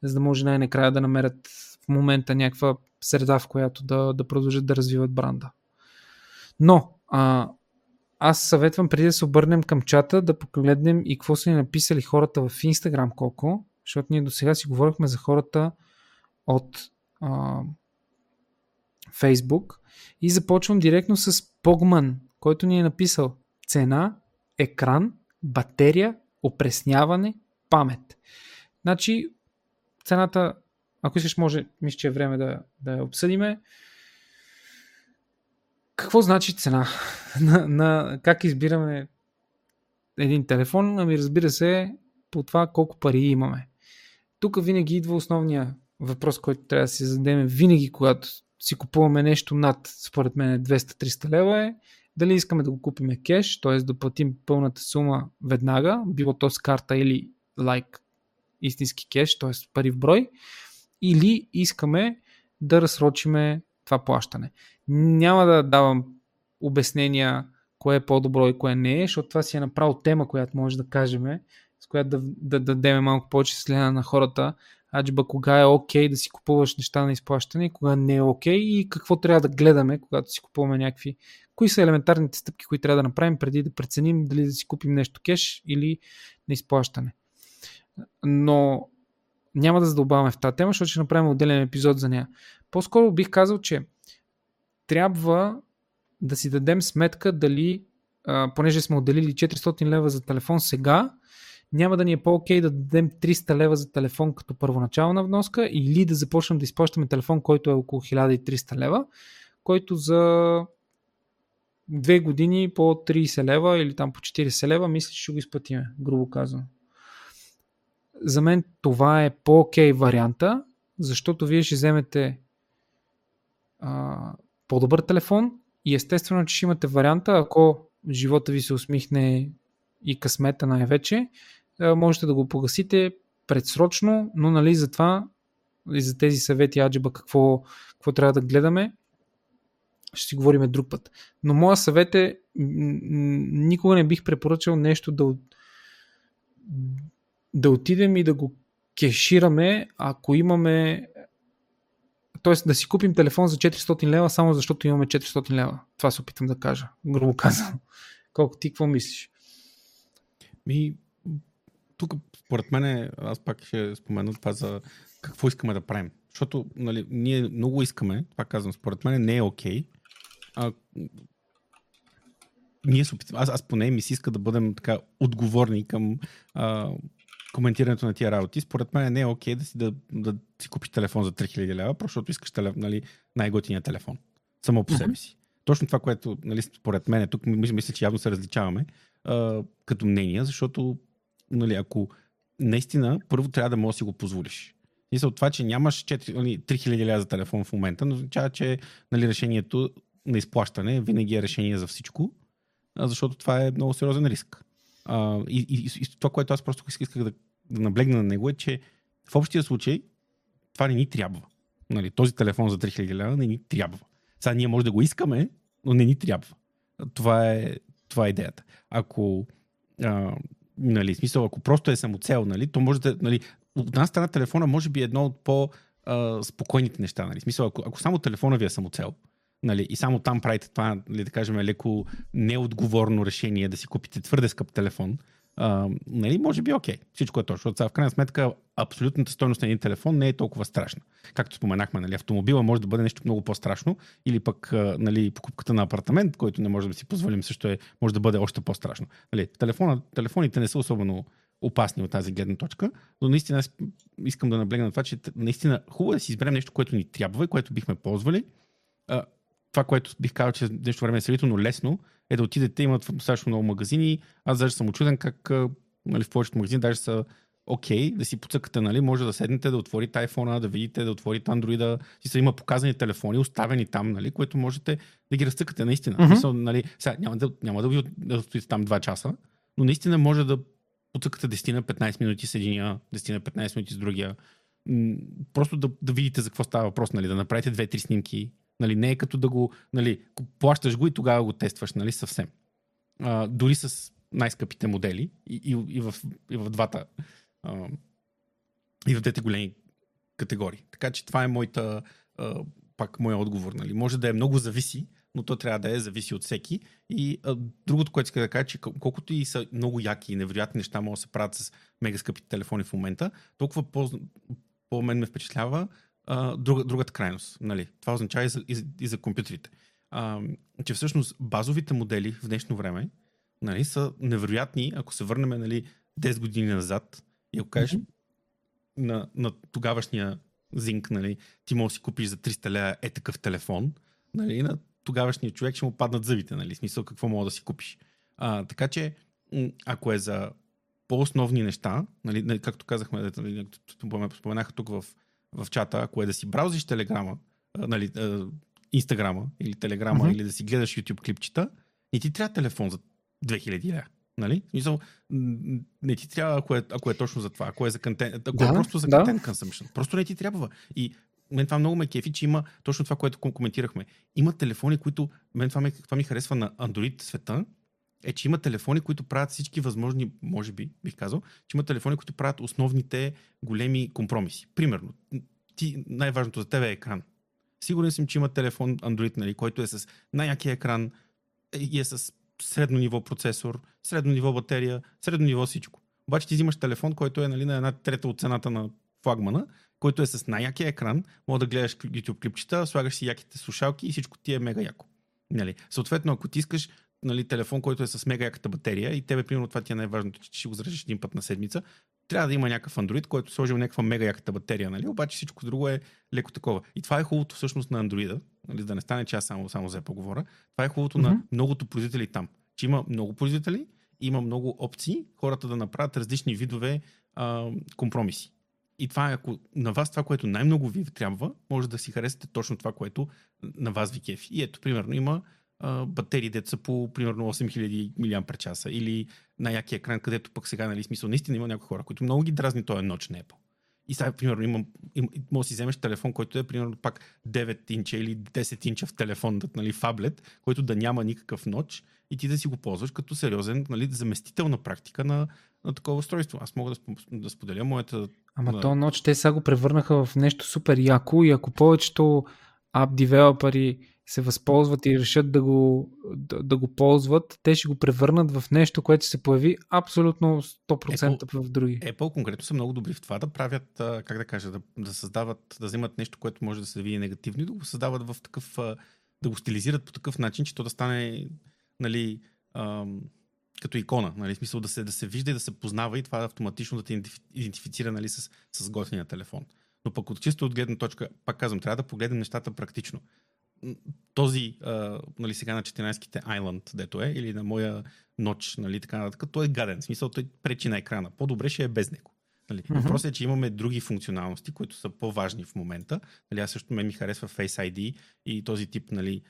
за да може най-накрая да намерят в момента някаква среда, в която да, да продължат да развиват бранда. Но, а, аз съветвам преди да се обърнем към чата да погледнем и какво са ни написали хората в Instagram колко, защото ние до сега си говорихме за хората от а, Facebook и започвам директно с Pogman, който ни е написал цена, екран, батерия, опресняване, памет. Значи, цената, ако искаш, може, мисля, че е време да, да обсъдиме. Какво значи цена? на, на как избираме един телефон? Ами разбира се, по това колко пари имаме. Тук винаги идва основния въпрос, който трябва да си зададем винаги, когато си купуваме нещо над, според мен, 200-300 лева е дали искаме да го купим кеш, т.е. да платим пълната сума веднага, било то с карта или лайк like, истински кеш, т.е. пари в брой, или искаме да разсрочиме това плащане. Няма да давам обяснения кое е по-добро и кое не е, защото това си е направо тема, която може да кажем, с която да, да, да дадем малко повече следа на хората, аджба кога е окей да си купуваш неща на изплащане кога не е окей и какво трябва да гледаме, когато си купуваме някакви... Кои са елементарните стъпки, които трябва да направим преди да преценим дали да си купим нещо кеш или на изплащане. Но няма да задълбаваме в тази тема, защото ще направим отделен епизод за нея. По-скоро бих казал, че трябва да си дадем сметка дали, а, понеже сме отделили 400 лева за телефон сега, няма да ни е по-окей да дадем 300 лева за телефон като първоначална вноска или да започнем да изплащаме телефон, който е около 1300 лева, който за две години по 30 лева или там по 40 лева, мисля, че ще го изплатиме, грубо казвам. За мен това е по-окей варианта, защото вие ще вземете а, по-добър телефон и естествено, че ще имате варианта, ако живота ви се усмихне и късмета най-вече, можете да го погасите предсрочно, но нали за това и за тези съвети Аджиба какво, какво трябва да гледаме, ще си говорим друг път. Но моя съвет е никога не бих препоръчал нещо да, да отидем и да го кешираме, ако имаме т.е. да си купим телефон за 400 лева, само защото имаме 400 лева. Това се опитам да кажа, грубо казвам. Колко ти какво мислиш? Ми, тук, според мен, аз пак ще спомена това за какво искаме да правим. Защото нали, ние много искаме, това казвам, според мен не е окей. Okay, ние се опитваме, аз, аз поне ми си иска да бъдем така отговорни към а, коментирането на тия работи. Според мен не е окей okay да си, да, да си купиш телефон за 3000 лева, просто защото искаш телефон, нали, най-готиния телефон. Само по себе си. Точно това, което, нали, според мен, тук мисля, че явно се различаваме а, като мнения, защото нали, ако наистина първо трябва да можеш да си го позволиш. Мисля от това, че нямаш 4, нали, 3000 лева за телефон в момента, но означава, че нали, решението на изплащане винаги е решение за всичко, защото това е много сериозен риск. А, и, и, и това, което аз просто исках да, да наблегна на него е, че в общия случай това не ни трябва. Нали, този телефон за 3000 лева не ни трябва. Сега ние може да го искаме, но не ни трябва. Това е, това е идеята. Ако а, нали, смисъл, ако просто е самоцел, нали, то може да, нали, от една страна телефона може би е едно от по-спокойните неща, нали, смисъл, ако, ако само телефона ви е самоцел, нали, и само там правите това, нали, да кажем, леко неотговорно решение да си купите твърде скъп телефон, а, нали, може би окей, okay. всичко е точно. От в крайна сметка, абсолютната стойност на един телефон не е толкова страшна. Както споменахме, нали, автомобила може да бъде нещо много по-страшно, или пък нали, покупката на апартамент, който не може да си позволим, също е, може да бъде още по-страшно. Нали, телефона, телефоните не са особено опасни от тази гледна точка, но наистина искам да наблегна на това, че наистина хубаво е да си изберем нещо, което ни трябва и което бихме ползвали. Това, което бих казал, че нещо време е сравнително лесно, е да отидете, имат достатъчно много магазини. Аз даже съм очуден как нали, в повечето магазини даже са окей, okay, да си поцъкате, нали, може да седнете, да отворите iPhone, да видите, да отворите Android, си са има показани телефони, оставени там, нали, което можете да ги разцъкате наистина. Mm-hmm. Мисъл, нали, сега, няма да, няма да ви да стоите там 2 часа, но наистина може да поцъкате 10 на 15 минути с единия, 10 на 15 минути с другия. Просто да, да видите за какво става въпрос, нали, да направите 2-3 снимки, Нали, не е като да го, нали, плащаш го и тогава го тестваш, нали, съвсем. А, дори с най-скъпите модели и, и, и, в, и в двата а, и в двете големи категории. Така че това е моята, а, пак моя отговор. Нали. Може да е много зависи, но то трябва да е зависи от всеки. И а, другото, което иска да кажа, че колкото и са много яки и невероятни неща могат да се правят с мега скъпите телефони в момента, толкова по, по мен ме впечатлява а, друг, другата крайност. Нали. Това означава и за, и, и за компютрите. А, че всъщност базовите модели в днешно време нали, са невероятни, ако се върнем нали, 10 години назад и ако кажеш mm-hmm. на, на тогавашния Зинк, нали, ти можеш да си купиш за 300 лея е такъв телефон, нали, на тогавашния човек ще му паднат зъбите, нали, смисъл какво мога да си купиш. А, така че, ако е за по-основни неща, нали, нали както казахме, нали, споменаха тук в, в чата, ако е да си браузиш телеграма, нали, Инстаграма или Телеграма, uh-huh. или да си гледаш YouTube клипчета, не ти трябва телефон за 2000 лева. Нали? Мисъл, не ти трябва, ако е, ако е точно за това, ако е, за контент, ако е да, е просто за да. content consumption. Просто не ти трябва. И мен това много ме кефи, че има точно това, което коментирахме. Има телефони, които, мен това, ме, това ми харесва на Android света, е, че има телефони, които правят всички възможни, може би, бих казал, че има телефони, които правят основните големи компромиси. Примерно, ти, най-важното за теб е екран. Сигурен съм, че има телефон Android, нали, който е с най-якия екран и е с средно ниво процесор, средно ниво батерия, средно ниво всичко. Обаче ти взимаш телефон, който е нали, на една трета от цената на флагмана, който е с най-якия екран, мога да гледаш YouTube клипчета, слагаш си яките слушалки и всичко ти е мега яко. Нали? Съответно, ако ти искаш нали, телефон, който е с мега яката батерия и тебе, примерно, това ти е най-важното, че ще го зарежеш един път на седмица, трябва да има някакъв Android, който е сложил някаква мега яката батерия, нали? обаче всичко друго е леко такова. И това е хубавото всъщност на Android, нали? да не стане, че аз само, само за Apple говоря. Това е хубавото mm-hmm. на многото производители там. Че има много производители, има много опции хората да направят различни видове а, компромиси. И това е, ако на вас това, което най-много ви трябва, може да си харесате точно това, което на вас ви кефи. И ето, примерно, има а, батерии, деца по примерно 8000 мАч или на яки екран, където пък сега, нали, смисъл, наистина има някои хора, които много ги дразни този ноч на Apple. И сега, примерно, има, има, може да си вземеш телефон, който е, примерно, пак 9 инча или 10 инча в телефон, нали, фаблет, който да няма никакъв ноч и ти да си го ползваш като сериозен нали, заместител на практика на, на такова устройство. Аз мога да, да споделя моята... Ама на... то ноч те сега го превърнаха в нещо супер яко и ако повечето ап девелопери се възползват и решат да го, да, да го ползват, те ще го превърнат в нещо, което се появи абсолютно 100% Apple, в други. Apple конкретно са много добри в това да правят, как да кажа, да, да създават, да вземат нещо, което може да се види негативно и да го създават в такъв, да го стилизират по такъв начин, че то да стане нали, ам, като икона, нали, в смисъл да се, да се вижда и да се познава и това автоматично да те идентифицира нали, с, с готвения телефон. Но пък от чисто от гледна точка, пак казвам, трябва да погледнем нещата практично. Този, а, нали, сега на 14-ките Island, дето е, или на моя ноч, нали, така нататък, той е гаден. В смисъл, той пречи на екрана. По-добре ще е без него. Нали. Mm-hmm. Въпросът е, че имаме други функционалности, които са по-важни в момента. Нали, аз също ме ми харесва Face ID и този тип нали,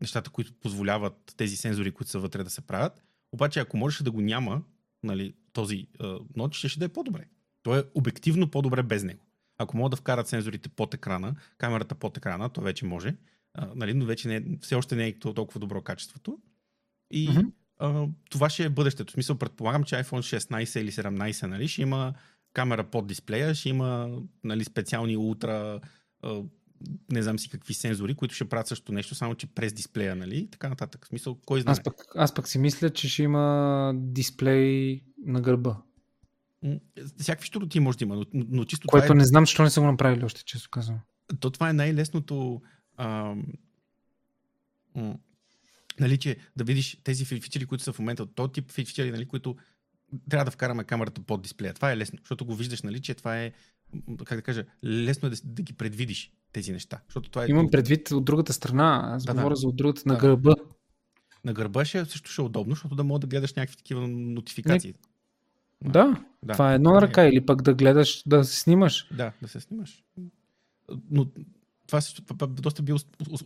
нещата, които позволяват тези сензори, които са вътре да се правят. Обаче, ако можеше да го няма, нали, този ноч, ще, ще да е по-добре. То е обективно по-добре без него. Ако могат да вкарат сензорите под екрана, камерата под екрана, то вече може, а, нали, но вече не, е, все още не е толкова добро качеството. И mm-hmm. а, това ще е бъдещето. В смисъл, предполагам, че iPhone 16 или 17 нали, ще има камера под дисплея, ще има нали, специални ултра не знам си какви сензори, които ще правят също нещо, само че през дисплея, нали? Така нататък. В смисъл, кой знае? Аз пък, аз пък си мисля, че ще има дисплей на гърба. Всякакви щуроти може да има, но, но чисто Което това е... не знам, защо не са го направили още, често казвам. То това е най-лесното ам... нали, че да видиш тези фичери, които са в момента, то тип фичери, нали, които трябва да вкараме камерата под дисплея. Това е лесно, защото го виждаш, нали, че това е, как да кажа, лесно е да, да ги предвидиш тези неща. Защото това е... Имам предвид от другата страна, аз да, говоря да. за от другата да. на гърба. На гърба ще, също ще е удобно, защото да мога да гледаш някакви такива нотификации. Не... Да, да, това е едно на ръка, или пък да гледаш, да се снимаш. Да, да се снимаш. Но това, това доста би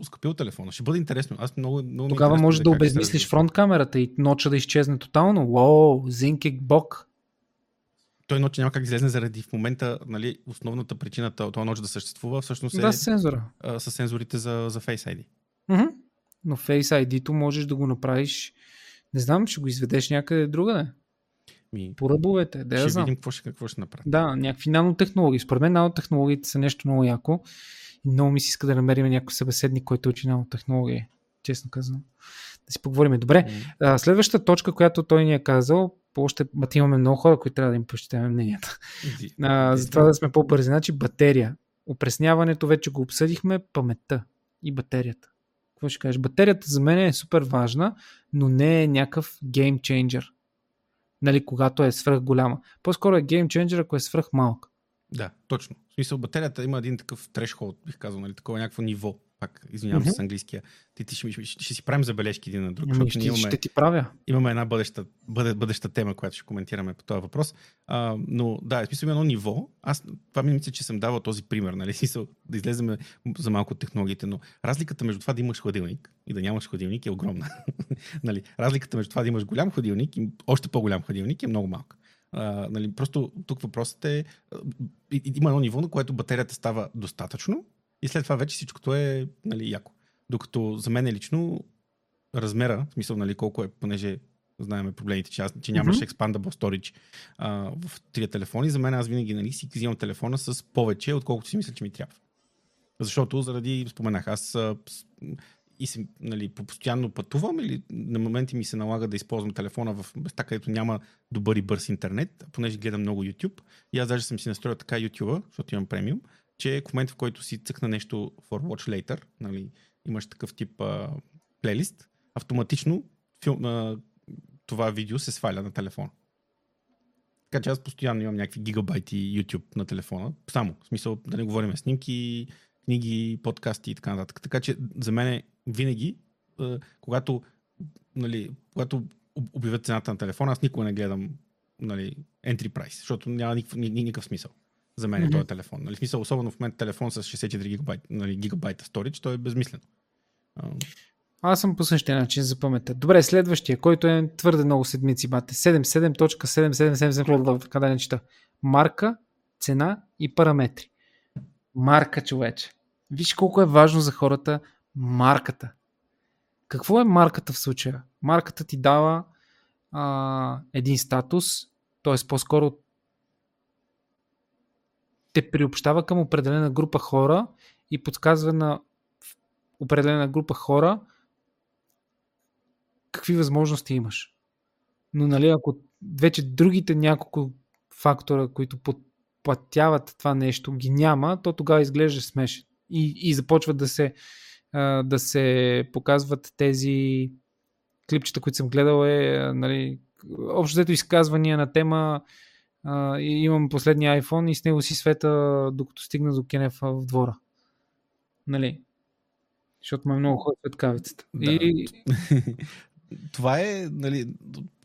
ускъпил телефона. Ще бъде интересно. Аз много, много Тогава може да, да обезмислиш фронт камерата и ноча да изчезне тотално. Уоу, Зинкик Бок той ноч няма как да излезне заради в момента нали, основната причина този ноч да съществува всъщност да, е с сензора. А, с сензорите за, за Face ID. Mm-hmm. Но Face ID-то можеш да го направиш Не знам, ще го изведеш някъде другаде. Ми, По ръбовете, да я ще знам. видим какво ще, какво ще направи. Да, някакви нанотехнологии. Според мен нанотехнологиите са нещо много яко. Много ми се иска да намерим някой събеседник, който учи нанотехнологии. Честно казвам. Да си поговорим. Добре, а, следващата точка, която той ни е казал, още бат, имаме много хора, които трябва да им прочетем мненията. иди. А, Иди. затова да сме по-бързи. Значи батерия. Опресняването вече го обсъдихме, паметта и батерията. Какво ще кажеш? Батерията за мен е супер важна, но не е някакъв геймченджер. Нали, когато е свръх голяма. По-скоро е геймченджер, ако е свръх малка. Да, точно. В смисъл, батерията има един такъв трешхолд, бих казал, нали, такова някакво ниво. Пак, извинявам се с английския. Ти, ти ще, ще, ще, си правим забележки един на друг, Ами, защото ще, имаме, ще ти правя. имаме една бъдеща, бъде, бъдеща тема, която ще коментираме по този въпрос. А, но да, в смисъл има едно ниво. Аз това ми мисля, че съм давал този пример, нали? Смисъл, да излеземе за малко от технологиите, но разликата между това да имаш хладилник и да нямаш хладилник е огромна. нали? Разликата между това да имаш голям хладилник и още по-голям хладилник е много малка. А, нали, просто тук въпросът е, има едно ниво, на което батерията става достатъчно и след това вече всичкото е нали, яко. Докато за мен лично размера, в смисъл нали, колко е, понеже знаем проблемите, че, аз, че нямаш Мгм. expandable storage а, в трия телефони, за мен аз винаги нали, си взимам телефона с повече, отколкото си мисля, че ми трябва. Защото заради, споменах, аз и си, нали, по- постоянно пътувам или на моменти ми се налага да използвам телефона в места, където няма добър и бърз интернет, понеже гледам много YouTube. И аз даже съм си настроил така YouTube, защото имам премиум, че в момента, в който си цъкна нещо for watch later, нали, имаш такъв тип а, плейлист, автоматично филм, а, това видео се сваля на телефона. Така че аз постоянно имам някакви гигабайти YouTube на телефона. Само, в смисъл да не говорим снимки, книги, подкасти и така нататък. Така че за мен е винаги, а, когато, нали, когато об- обявят цената на телефона, аз никога не гледам нали, entry price, защото няма никакъв, ни- ни- никакъв смисъл за мен е Мгм. този телефон. Нали, смисъл, особено в момента телефон с 64 гигабайт, нали, гигабайта storage, той е безмислен. А, Аз съм по същия начин за паметта. Добре, следващия, който е твърде много седмици, бате. 77.7777, къде не чета. Марка, цена и параметри. Марка, човече. Виж колко е важно за хората марката. Какво е марката в случая? Марката ти дава а, един статус, т.е. по-скоро те приобщава към определена група хора и подсказва на определена група хора какви възможности имаш. Но нали, ако вече другите няколко фактора, които подплатяват това нещо, ги няма, то тогава изглежда смешен. И, и започват да се, а, да се показват тези клипчета, които съм гледал е, а, нали, общо взето изказвания на тема а, имам последния iPhone и с него си света, докато стигна до Кенев в двора. Нали? Защото ме много хора светкавицата. Да. И, това е нали,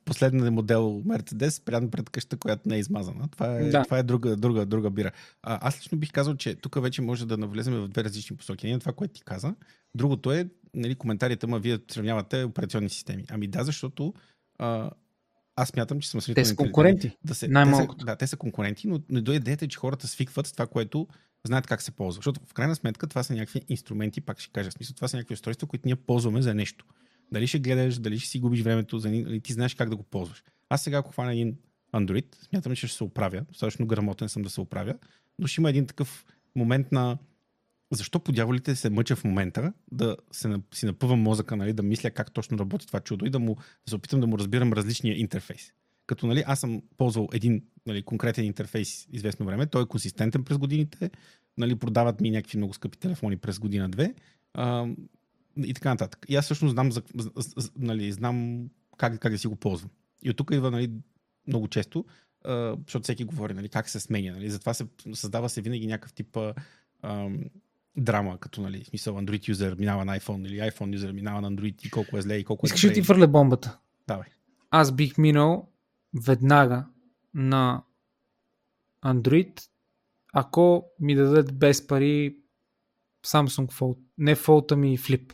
последният модел Mercedes, прямо пред къща, която не е измазана. Това е, Да. това е друга, друга, друга бира. А, аз лично бих казал, че тук вече може да навлезем в две различни посоки. Един е това, което ти каза. Другото е нали, коментарите, ма вие сравнявате операционни системи. Ами да, защото а, аз мятам, че съм те са конкуренти. Да се, Най-малкото. те са, да, те са конкуренти, но, но до идеята че хората свикват с това, което знаят как се ползва. Защото в крайна сметка това са някакви инструменти, пак ще кажа, в смисъл, това са някакви устройства, които ние ползваме за нещо. Дали ще гледаш, дали ще си губиш времето, за, ни- ти знаеш как да го ползваш. Аз сега, ако хвана един Android, смятам, че ще се оправя. Достатъчно грамотен съм да се оправя, но ще има един такъв момент на защо по дяволите се мъча в момента да се, си напъвам мозъка, нали, да мисля как точно работи това чудо и да, му, да се опитам да му разбирам различния интерфейс. Като нали, аз съм ползвал един нали, конкретен интерфейс известно време, той е консистентен през годините, нали, продават ми някакви много скъпи телефони през година-две и така нататък. И аз всъщност знам, за, нали, знам как, как да си го ползвам. И от тук идва нали, много често, а, защото всеки говори нали, как се сменя. Нали, затова се създава се винаги някакъв тип а, ам, драма, като нали, смисъл Android юзер минава на iPhone или iPhone юзер минава на Android и колко е зле и колко е Искаш ли ти фърля бомбата? Давай. Аз бих минал веднага на Android, ако ми дадат без пари Samsung Fold. Не Fold, ами Flip.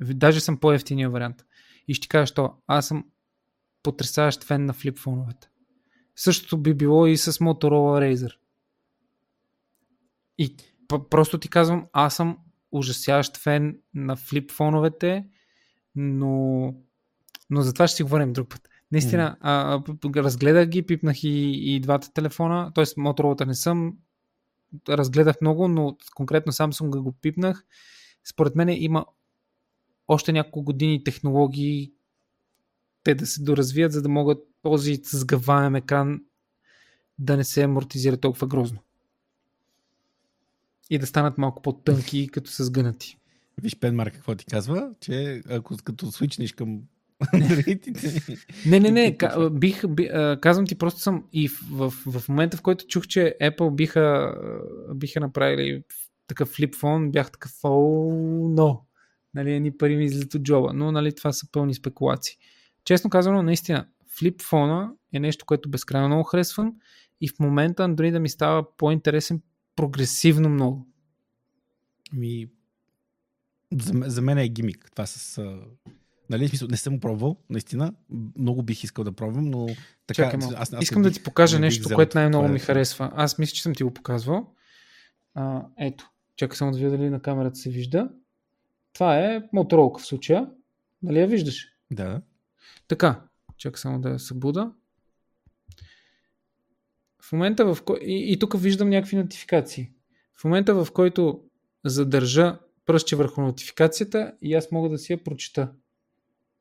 Даже съм по-ефтиния вариант. И ще кажа, що аз съм потрясаващ фен на флип фоновете. Същото би било и с Motorola Razer. И просто ти казвам, аз съм ужасяващ фен на флип фоновете, но Но за това ще си говорим друг път. Наистина, а, а, разгледах ги, пипнах и, и двата телефона, т.е. Motorola не съм, разгледах много, но конкретно Samsung го пипнах. Според мен има още няколко години технологии те да се доразвият, за да могат този сгъваем екран да не се амортизира толкова грозно. И да станат малко по-тънки, като са сгънати. Виж Пенмар какво ти казва, че ако като свичнеш към не, не, не, бих, би, казвам ти, просто съм и в, в, в момента, в който чух, че Apple биха, биха направили такъв флип фон, бях такъв, о, но, нали, едни пари ми излизат от джоба, но нали, това са пълни спекулации. Честно казано, наистина, флип фона е нещо, което безкрайно много харесвам и в момента Android да ми става по-интересен прогресивно много. Ми, за, за мен е гимик. Това с Нали, смисъл, не съм пробвал, наистина. Много бих искал да пробвам, но така. Чакай, аз, аз Искам да ти покажа нещо, което най-много ми е. харесва. Аз мисля, че съм ти го показвал. А, ето, чакай само да видя дали на камерата се вижда. Това е моторолка в случая. Нали я виждаш? Да. Така, чакай само да я събуда. В момента в който... И, и тук виждам някакви нотификации. В момента в който задържа пръстче върху нотификацията и аз мога да си я прочита.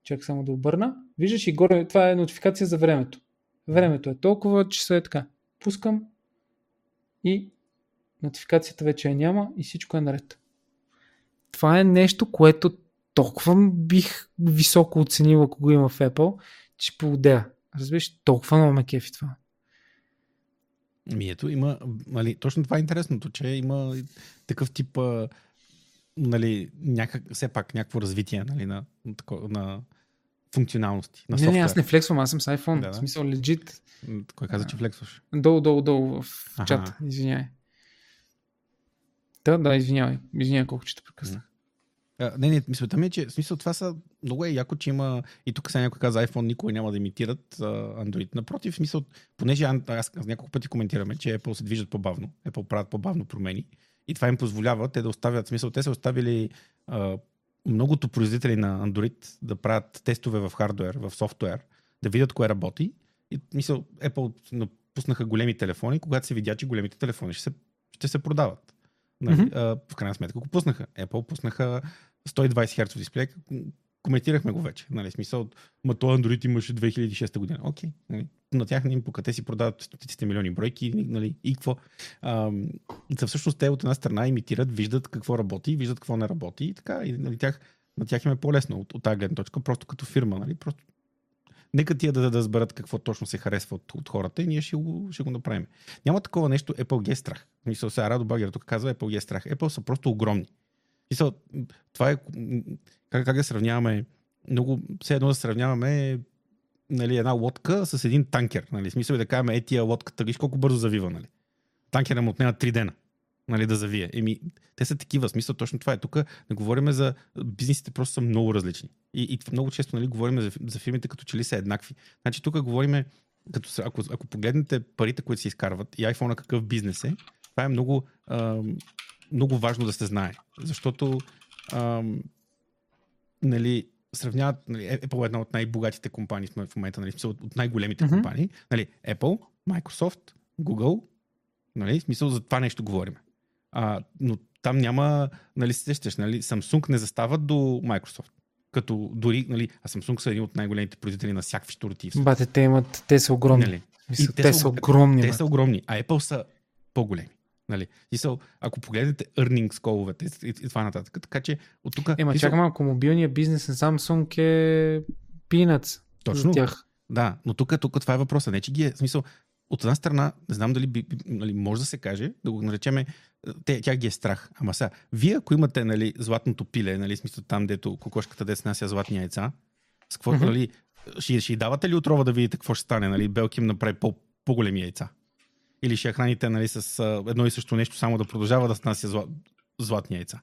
Чак само да обърна. Виждаш и горе, това е нотификация за времето. Времето е толкова, че е така. Пускам и нотификацията вече я няма и всичко е наред. Това е нещо, което толкова бих високо оценил, ако го има в Apple, че поудея. Разбираш, толкова много ме кефи това. Ми ето, има, нали, точно това е интересното, че има такъв тип, нали, някак, все пак някакво развитие нали, на, на, функционалности. На не, не, аз не флексвам, аз съм с iPhone. Да, да. В смисъл, legit. Кой каза, че флексваш? Долу, долу, долу в ага. чат. Извинявай. Да, извинявай. Извинявай колко че те прекъснах. Не, не, мисълта ми е, че смисъл това са много е яко, че има и тук сега някой каза iPhone никой няма да имитират Android. Напротив, смисъл, понеже аз, аз, няколко пъти коментираме, че Apple се движат по-бавно, Apple правят по-бавно промени и това им позволява те да оставят, смисъл, те са оставили uh, многото производители на Android да правят тестове в хардвер, в софтуер, да видят кое работи. И мисъл, Apple пуснаха големи телефони, когато се видя, че големите телефони ще се, ще се продават. Нали? Mm-hmm. в крайна сметка го пуснаха. Apple пуснаха 120 Hz дисплей, коментирахме го вече. Нали, смисъл, ма то Android имаше 2006 година. Окей. Нали, на тях не им пука. Те си продават стотиците милиони бройки. Нали, и какво? за всъщност те от една страна имитират, виждат какво работи, виждат какво не работи. И така. И нали, тях, на тях им е по-лесно от, от тази гледна точка, просто като фирма. Нали, просто Нека тия да, да, да разберат какво точно се харесва от, от хората и ние ще го, ще го направим. Няма такова нещо Apple G е страх. Мисля, сега Радо Багер тук казва Apple G е страх. Apple са просто огромни. Мисъл, това е как, как да сравняваме много, все едно да сравняваме нали, една лодка с един танкер. Нали. Смисъл е да кажем, е тия лодката, виж колко бързо завива. Нали. Танкера му отнема 3 дена нали, да завие. Еми, те са такива, смисъл точно това е. Тук не говорим за бизнесите, просто са много различни. И, и много често нали, говорим за, за фирмите като че ли са еднакви. Значи тук говорим, като, ако, ако погледнете парите, които се изкарват и iPhone какъв бизнес е, това е много, а, много важно да се знае. Защото нали, сравняват, нали, Apple е една от най-богатите компании в момента, нали, от най-големите mm-hmm. компании. Нали, Apple, Microsoft, Google, нали, смисъл за това нещо говорим. А, но там няма, нали, сещаш, нали, Samsung не застава до Microsoft. Като дори, нали, а Samsung са един от най-големите производители на всякакви штурти. Бате, те имат, те са огромни. Нали? Мисля, те, те са, са огромни. Те са огромни, а Apple са по-големи. Нали? И са, ако погледнете earnings коловете и, и това нататък. Така че от тук. Ема, са... чакай малко, мобилният бизнес на Samsung е peanuts Точно. за тях. Да, но тук, тук това е въпроса. Не, че ги е. Смисъл, от една страна, не знам дали би, нали, може да се каже, да го наречеме, те, тя ги е страх. Ама сега, вие ако имате нали, златното пиле, нали, смисъл там, дето кокошката де снася златни яйца, с какво, mm-hmm. нали, ще, ще давате ли отрова да видите какво ще стане? Нали? Белки им направи по, по-големи яйца или ще я храните нали, с едно и също нещо, само да продължава да снася зла, златни яйца.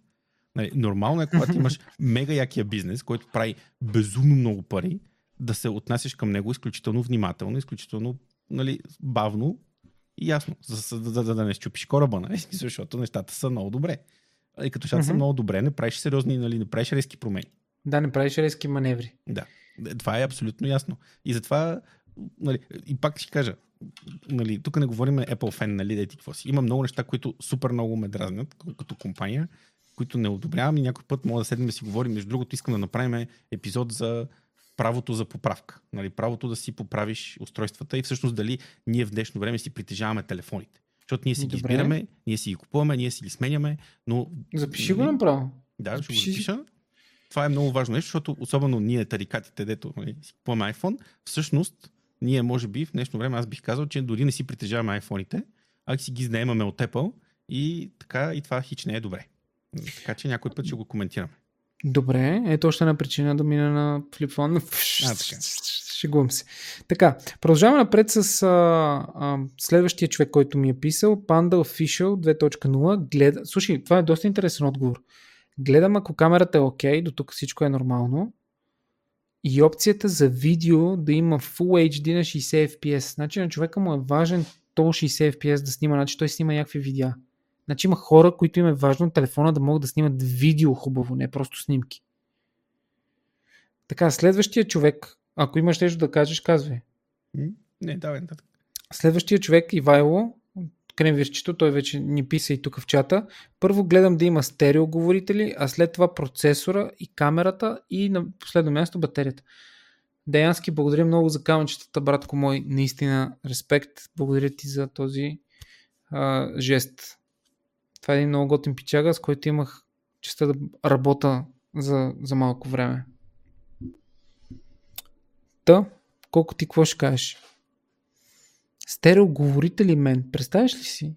Нали, нормално е, когато имаш мега якия бизнес, който прави безумно много пари, да се отнасяш към него изключително внимателно, изключително нали, бавно и ясно, за да, да, да, да не щупиш кораба, нали? защото нещата са много добре. И като нещата mm-hmm. са много добре, не правиш сериозни, нали, не правиш резки промени. Да, не правиш резки маневри. Да. Това е абсолютно ясно. И затова, нали, и пак ще кажа, нали, тук не говорим Apple fan, нали, да ти какво си. Има много неща, които супер много ме дразнят като компания, които не одобрявам и някой път мога да седнем да си говорим. Между другото, искам да направим епизод за правото за поправка. Нали, правото да си поправиш устройствата и всъщност дали ние в днешно време си притежаваме телефоните. Защото ние си ги избираме, ние си ги купуваме, ние си ги сменяме, но... Запиши го направо. Да, ще го запиша. Това е много важно нещо, защото особено ние, тарикатите, дето нали, си купуваме iPhone, всъщност ние може би в днешно време аз бих казал, че дори не си притежаваме iPhone-ите, а си ги знаемаме от Apple и така и това хич не е добре. Така че някой път ще го коментираме. Добре, ето още една причина да мина на флипфон. А, така. Шегувам се. Така, продължаваме напред с а, а, следващия човек, който ми е писал. Panda Official 2.0. Гледа... Слушай, това е доста интересен отговор. Гледам, ако камерата е окей, okay, до тук всичко е нормално. И опцията за видео да има Full HD на 60 FPS. Значи на човека му е важен то 60 FPS да снима, значи той снима някакви видеа. Значи има хора, които им е важно телефона да могат да снимат видео хубаво, не просто снимки. Така, следващия човек, ако имаш нещо да кажеш, казвай. Не, давай. Да. Следващия човек, Ивайло, кремвирчето, той вече ни писа и тук в чата. Първо гледам да има стереоговорители, а след това процесора и камерата и на последно място батерията. Деянски, благодаря много за камъчетата, братко мой. Наистина, респект. Благодаря ти за този а, жест. Това е един много готин пичага, с който имах честа да работя за, за малко време. Та, колко ти какво ще кажеш? Стереоговорители мен, представяш ли си?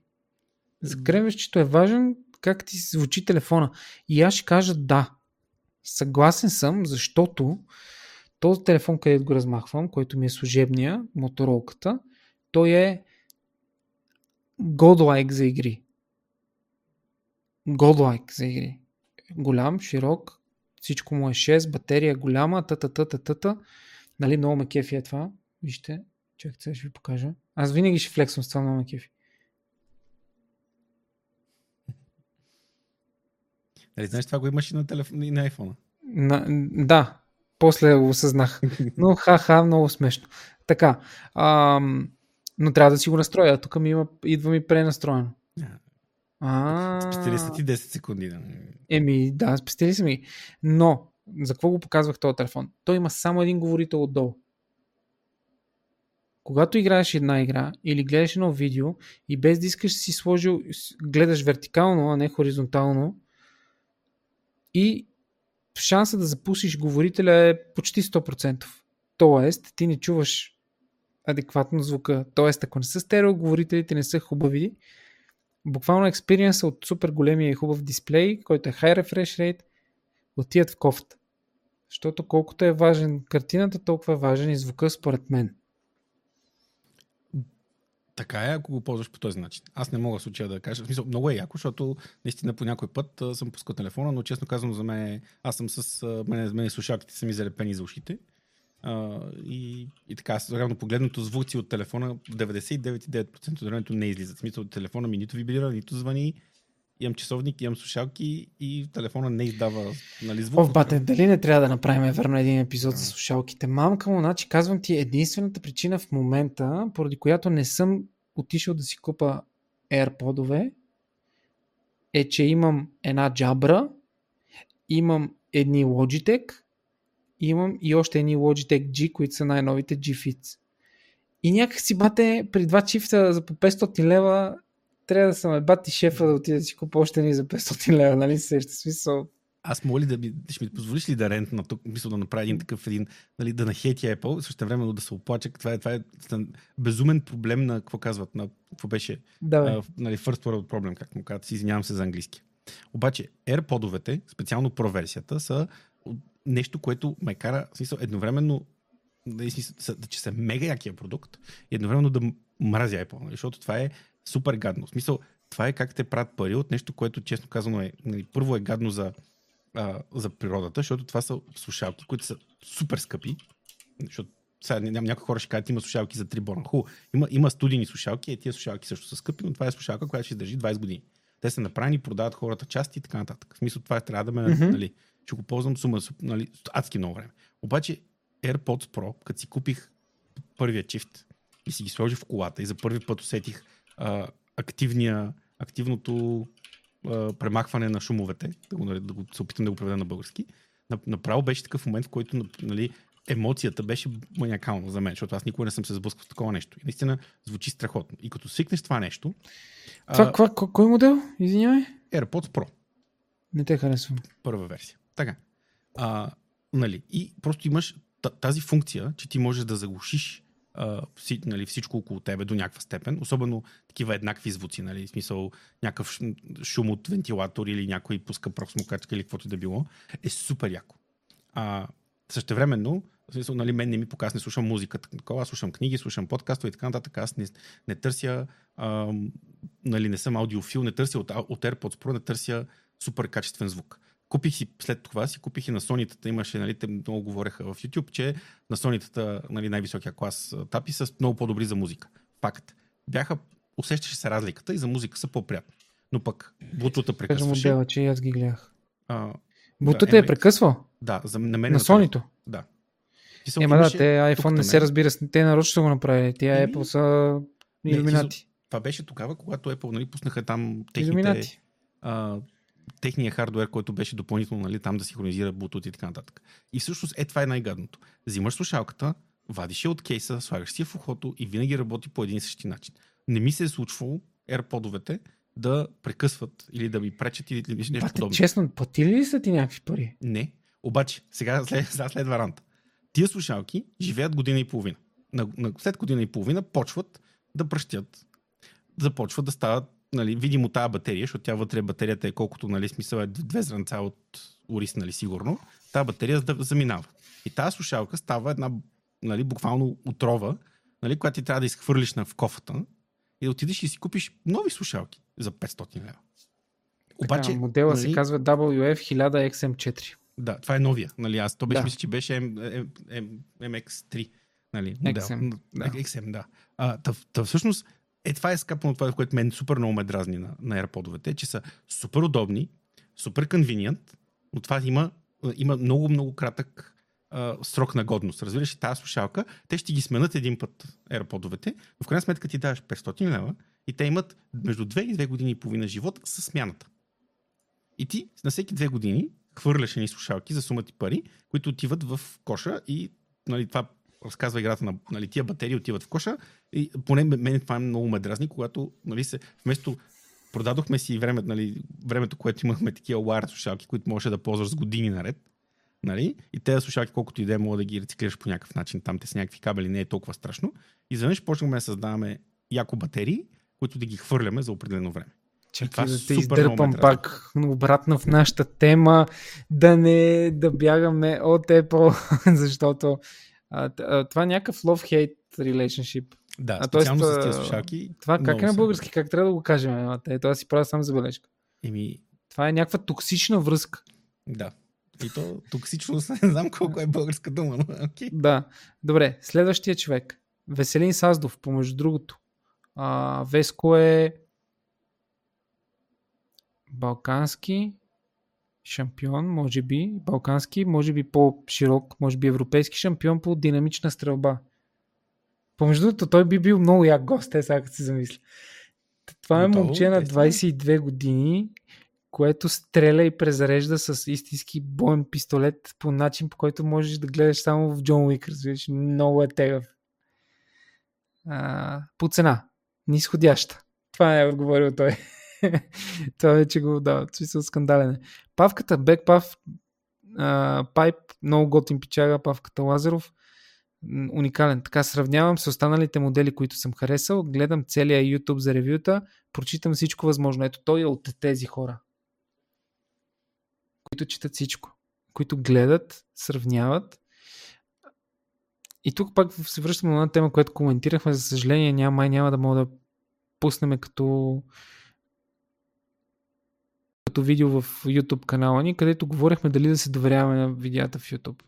че е важен как ти звучи телефона. И аз ще кажа да. Съгласен съм, защото този телефон, където го размахвам, който ми е служебния, моторолката, той е godlike за игри. Godlike за игри. Голям, широк, всичко му е 6, батерия голяма, тата, тата, тата. Нали, много ме кефи е това. Вижте, чакайте, сега ще ви покажа. Аз винаги ще флексвам с това много кефи. Нали, знаеш, това го имаш и на, телефон, и на iPhone. На, да, после го осъзнах. Но ха-ха, много смешно. Така, ам, но трябва да си го настроя. Тук ми има, идва ми пренастроено. А... Спестили са ти 10 секунди. Да. Еми, да, спестили са ми. Но, за какво го показвах този телефон? Той има само един говорител отдолу. Когато играеш една игра или гледаш едно видео и без да искаш си сложил, гледаш вертикално, а не хоризонтално и шанса да запусиш говорителя е почти 100%. Тоест, ти не чуваш адекватно звука. Тоест, ако не са стерео, говорителите не са хубави, буквално експириенса от супер големия и хубав дисплей, който е high refresh rate, отият в кофта. Защото колкото е важен картината, толкова е важен и звука според мен. Така е, ако го ползваш по този начин. Аз не мога в случая да кажа. В смисъл, много е яко, защото наистина по някой път а, съм пускал телефона, но честно казвам за мен, аз съм с мен, мен слушалките са ми залепени за ушите. А, и, и така, реално погледното звуци от телефона в 99,9% от времето не излизат. В смисъл, телефона ми нито вибрира, нито звъни. Имам часовник, имам слушалки и телефона не издава нали, звук. О, бате, дали не трябва да направим верно един епизод за слушалките? Мамка му, значи казвам ти единствената причина в момента, поради която не съм отишъл да си купа AirPod-ове, е, че имам една джабра, имам едни Logitech, имам и още едни Logitech G, които са най-новите G-Fits. И някак си бате при два чифта за по 500 лева трябва да съм е бати шефа да отида да си купа още ни за 500 лева, нали сеща смисъл. Аз моля да ми, ще ми позволиш ли да рент на тук, мисля да направя един такъв един, нали, да нахети Apple, също време да се оплача. Това е, това е безумен проблем на, какво казват, на, какво беше, да, нали, first world problem, как му казват, си извинявам се за английски. Обаче AirPod-овете, специално Pro версията, са нещо, което ме кара, в смисъл, едновременно да, че са мега якия продукт и едновременно да мразя Apple, нали, защото това е супер гадно. В смисъл, това е как те правят пари от нещо, което честно казано е, нали, първо е гадно за, а, за природата, защото това са слушалки, които са супер скъпи, защото сега някои хора ще кажат, има слушалки за 3 бона. Ху, има, има студийни слушалки, и тия слушалки също са скъпи, но това е слушалка, която ще издържи 20 години. Те са направени, продават хората части и така нататък. В смисъл това е, трябва да ме, mm-hmm. нали, ще го ползвам сума, нали, адски много време. Обаче AirPods Pro, като си купих първия чифт и си ги сложих в колата и за първи път усетих а, активния, активното а, премахване на шумовете, да го, да го се опитам да го преведа на български. Направо беше такъв момент, в който нали, емоцията беше маниакална за мен, защото аз никога не съм се сблъскал с такова нещо. И наистина звучи страхотно. И като свикнеш това нещо... Това, а, кой, кой модел? Извинявай. AirPods Pro. Не те харесвам. Първа версия. Така. А, нали, и просто имаш тази функция, че ти можеш да заглушиш а, вси, нали, всичко около тебе до някаква степен, особено такива еднакви звуци, нали, в смисъл някакъв шум от вентилатор или някой пуска проксмокачка или каквото да било, е супер яко. А, същевременно, в смисъл, нали, мен не ми показ, не слушам музика, такова, слушам книги, слушам подкастове и така нататък. Аз не, не търся, а, нали, не съм аудиофил, не търся от, от AirPods Pro, не търся супер качествен звук. Купих си, след това си купих и на Сонитата, имаше, нали, те много говореха в YouTube, че на Сонитата, нали, най-високия клас тапи са много по-добри за музика. Факт. Бяха, усещаше се разликата и за музика са по-приятни. Но пък бутута прекъсваше. Модела, че аз ги гледах. Бутута да, е прекъсвал? Да, за, на мен. На Сонито? Да. Ема да, те iPhone не се разбира, те нарочно са го направили. Тия и... Apple са иллюминати. Това беше тогава, когато Apple нали, пуснаха там техните, а, техния хардвер, който беше допълнително нали, там да синхронизира Bluetooth и така нататък. И всъщност е това е най-гадното. Взимаш слушалката, вадиш я от кейса, слагаш си я в ухото и винаги работи по един и същи начин. Не ми се е случвало AirPod-овете да прекъсват или да ми пречат или нещо Бате, подобно. Честно, платили ли са ти някакви пари? Не. Обаче, сега след, сега след варанта. Тия слушалки живеят година и половина. На, на, след година и половина почват да пръщят. Започват да стават, нали, видимо тази батерия, защото тя вътре батерията е колкото, нали, смисъл е две зранца от орис, нали, сигурно. Тази батерия заминава. И тази слушалка става една, нали, буквално отрова, нали, която ти трябва да изхвърлиш на в кофата и да отидеш и си купиш нови слушалки за 500 лева. Обаче, така, модела нали, се казва WF 1000 XM4. Да, това е новия. Нали, аз то беше, да. мисля, че беше MX3. Нали, модел. XM, да. XM, да. А, тъв, тъв, всъщност, е, това е скапано това, което мен супер много ме дразни на, на AirPod-овете, че са супер удобни, супер конвиниент, но това има, има много, много кратък а, срок на годност. Разбираш тази слушалка, те ще ги сменят един път AirPod-овете, но в крайна сметка ти даваш 500 лева и те имат между 2 и 2 години и половина живот с смяната. И ти на всеки две години хвърляш ни слушалки за сумати пари, които отиват в коша и нали, това разказва играта на нали, тия батерии отиват в коша и поне мен това е много ме дразни, когато нали, се, вместо продадохме си време, нали, времето, което имахме такива wired слушалки, които можеше да ползваш с години наред. Нали? И тези слушалки, колкото и да е, мога да ги рециклираш по някакъв начин. Там те с някакви кабели не е толкова страшно. И изведнъж почнахме да създаваме яко батерии, които да ги хвърляме за определено време. Чакай да те издърпам пак обратно в нашата тема, да не да бягаме от Apple, защото а, това е някакъв love-hate relationship. Да, а, специално тоест, с тези слушалки. Това как е на български, как трябва да го кажем? Ето аз си правя само забележка. Еми... Това е някаква токсична връзка. Да. И то токсичност, не знам колко е българска дума, но okay. Да. Добре, следващия човек. Веселин Саздов, помежду другото. А, Веско е балкански шампион, може би, балкански, може би по-широк, може би европейски шампион по динамична стрелба. Помежду другото, той би бил много як гост, е сега като се замисля. Това е момче на 22 години, което стреля и презарежда с истински боен пистолет по начин, по който можеш да гледаш само в Джон Уик, разбираш. Много е тегъв. А, по цена. Нисходяща. Това е отговорил той. Това вече го дава. Смисъл скандален е. Павката Бекпав Пайп, много готин пичага, павката Лазаров. Уникален. Така сравнявам с останалите модели, които съм харесал. Гледам целия YouTube за ревюта. Прочитам всичко възможно. Ето той е от тези хора. Които четат всичко. Които гледат, сравняват. И тук пак се връщам на една тема, която коментирахме. За съжаление, няма, май няма да мога да пуснем като като видео в YouTube канала ни, където говорихме дали да се доверяваме на видеята в YouTube.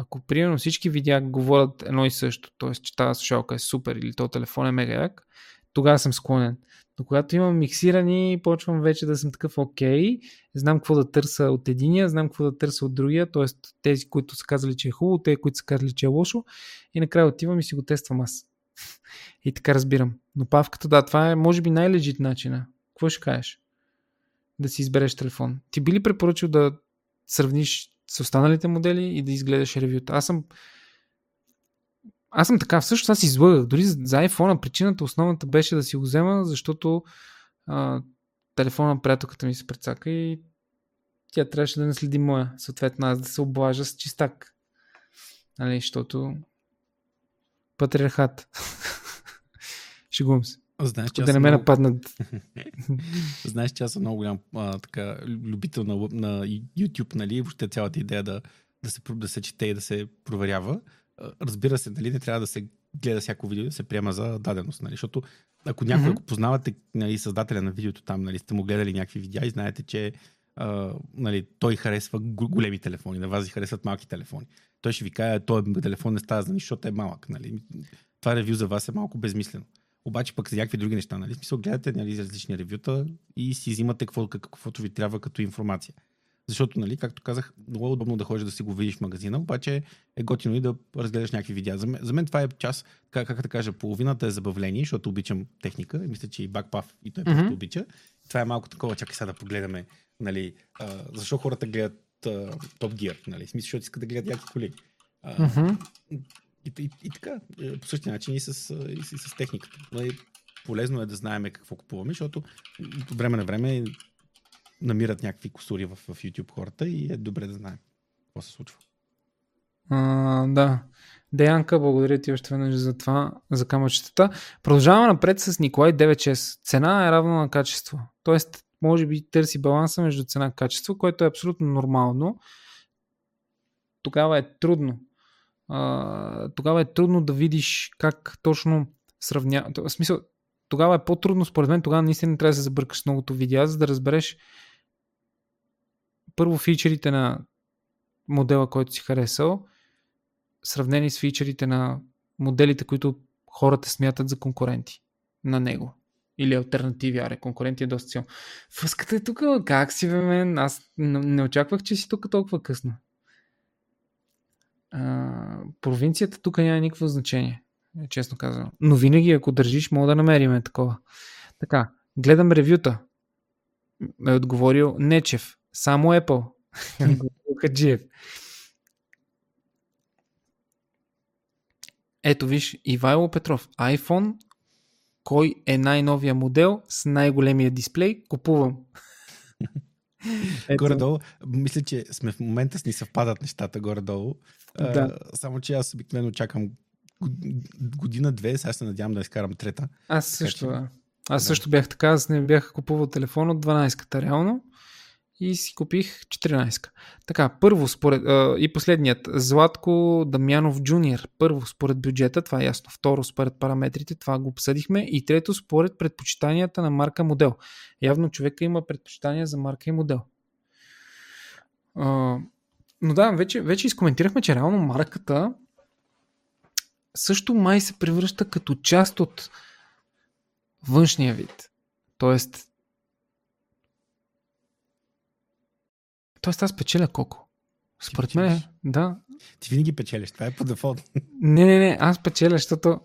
Ако примерно всички видеа говорят едно и също, т.е. че тази слушалка е супер или то телефон е мега як, тогава съм склонен. Но когато имам миксирани, почвам вече да съм такъв окей, знам какво да търся от единия, знам какво да търся от другия, т.е. тези, които са казали, че е хубаво, те, които са казали, че е лошо и накрая отивам и си го тествам аз. и така разбирам. Но павката, да, това е може би най-лежит начина. Какво ще кажеш? Да си избереш телефон. Ти би ли препоръчал да сравниш с останалите модели и да изгледаш ревюта? Аз съм аз съм така, всъщност аз излъгах. Дори за iPhone причината основната беше да си го взема, защото а, телефона на приятелката ми се прецака и тя трябваше да не следи моя. Съответно аз да се облажа с чистак. Нали, защото патриархат. Шегувам се. Знаеш, че да не ме много... нападнат. Знаеш, че аз съм много голям а, така, любител на, на YouTube, нали? Въобще цялата идея да, да, се, да се чете и да се проверява разбира се, дали не трябва да се гледа всяко видео да се приема за даденост, нали? защото ако някой, mm-hmm. ако познавате нали, създателя на видеото там, нали, сте му гледали някакви видеа и знаете, че а, нали, той харесва големи телефони, на вас ви харесват малки телефони. Той ще ви каже, този телефон не става за нищо, защото е малък. Нали? Това ревю за вас е малко безмислено. Обаче пък за някакви други неща, нали? Смисъл, гледате нали, различни ревюта и си взимате какво, каквото ви трябва като информация. Защото, нали, както казах, много е удобно да ходиш да си го видиш в магазина, обаче е готино и да разгледаш някакви видеа. За мен, за мен това е част, как, как да кажа, половината е забавление, защото обичам техника. И мисля, че и Бакпав и той mm-hmm. обича. Това е малко такова, чакай сега да погледаме, нали, а, защо хората гледат Топ Gear, нали, смисъл, защото искат да гледат яки коли. А, mm-hmm. И, и, и, така, е, по същия начин и с, и с, и с техниката. Нали, полезно е да знаем какво купуваме, защото от време на време намират някакви косури в, в YouTube хората и е добре да знаем какво се случва. А, да. Деянка, благодаря ти още веднъж за това, за камъчетата. Продължаваме напред с Николай 96. Цена е равна на качество. Тоест, може би търси баланса между цена и качество, което е абсолютно нормално. Тогава е трудно. Тогава е трудно да видиш как точно сравня... В смисъл, тогава е по-трудно, според мен, тогава наистина трябва да се забъркаш многото видеа, за да разбереш първо фичерите на модела, който си харесал, сравнени с фичерите на моделите, които хората смятат за конкуренти на него. Или альтернативи, аре, конкуренти е доста силно. Връзката е тук, как си бе мен? Аз не очаквах, че си тук толкова късно. Провинцията тук няма никакво значение, честно казвам. Но винаги, ако държиш, мога да намерим такова. Така, гледам ревюта. Е отговорил Нечев. Само Apple. Хаджиев. Ето виж, Ивайло Петров. iPhone, кой е най-новия модел с най-големия дисплей? Купувам. Горе-долу, мисля, че сме в момента с ни съвпадат нещата горе-долу. Да. А, само, че аз обикновено чакам година-две, сега се надявам да изкарам трета. Аз също, да. Аз да. също бях така, аз не бях купувал телефон от 12-ката реално и си купих 14. Така, първо според, а, и последният, Златко Дамянов Джуниор. Първо според бюджета, това е ясно. Второ според параметрите, това го обсъдихме. И трето според предпочитанията на марка модел. Явно човека има предпочитания за марка и модел. А, но да, вече, вече изкоментирахме, че реално марката също май се превръща като част от външния вид. Тоест, Тоест аз печеля колко? Според мен, да. Ти винаги печелиш, това е по дефолт. Не, не, не, аз печеля, защото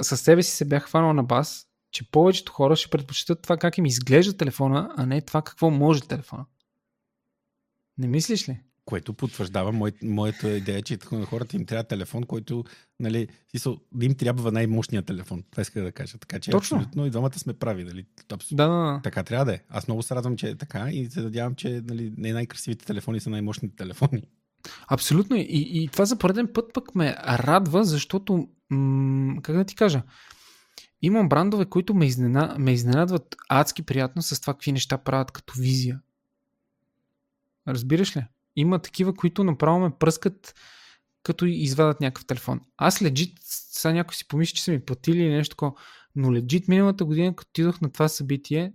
със себе си се бях хванал на бас, че повечето хора ще предпочитат това как им изглежда телефона, а не това какво може телефона. Не мислиш ли? Което потвърждава мой, моята идея, че на хората им трябва телефон, който, нали, им трябва най-мощният телефон. Това иска да кажа. Така че Точно. абсолютно и двамата сме прави. Нали? Абсолютно. Да, да, да. Така трябва да е. Аз много се радвам, че е така и се надявам, че нали, не най-красивите телефони са най-мощните телефони. Абсолютно. И, и това за пореден път пък ме радва, защото, м- как да ти кажа, имам брандове, които ме, изнена, ме изненадват адски приятно с това какви неща правят като визия. Разбираш ли? Има такива, които направо ме пръскат като извадат някакъв телефон. Аз легит, сега някой си помисли, че са ми платили или нещо такова, но легит миналата година, като отидох на това събитие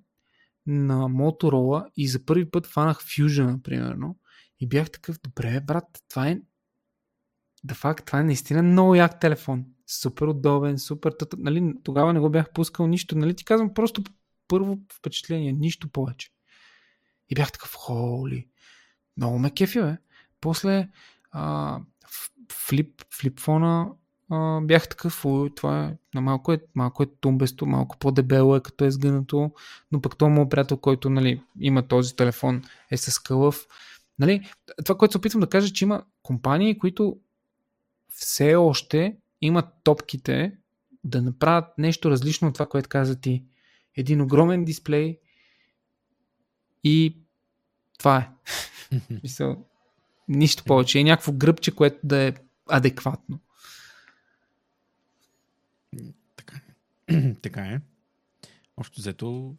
на Motorola и за първи път фанах Fusion, примерно, и бях такъв, добре, брат, това е да факт, това е наистина много як телефон. Супер удобен, супер... Нали, тогава не го бях пускал нищо. Нали, ти казвам просто първо впечатление, нищо повече. И бях такъв, холи, много ме кефи, бе. После а, флип, флипфона а, бях такъв, ой, това е, на малко е, малко е тумбесто, малко по-дебело е, като е сгънато, но пък този моят приятел, който нали, има този телефон, е с кълъв. Нали, това, което се опитвам да кажа, че има компании, които все още имат топките да направят нещо различно от това, което каза ти. Един огромен дисплей и това е. Мисъл, нищо повече. И някакво гръбче, което да е адекватно. Така, така е. Общо взето.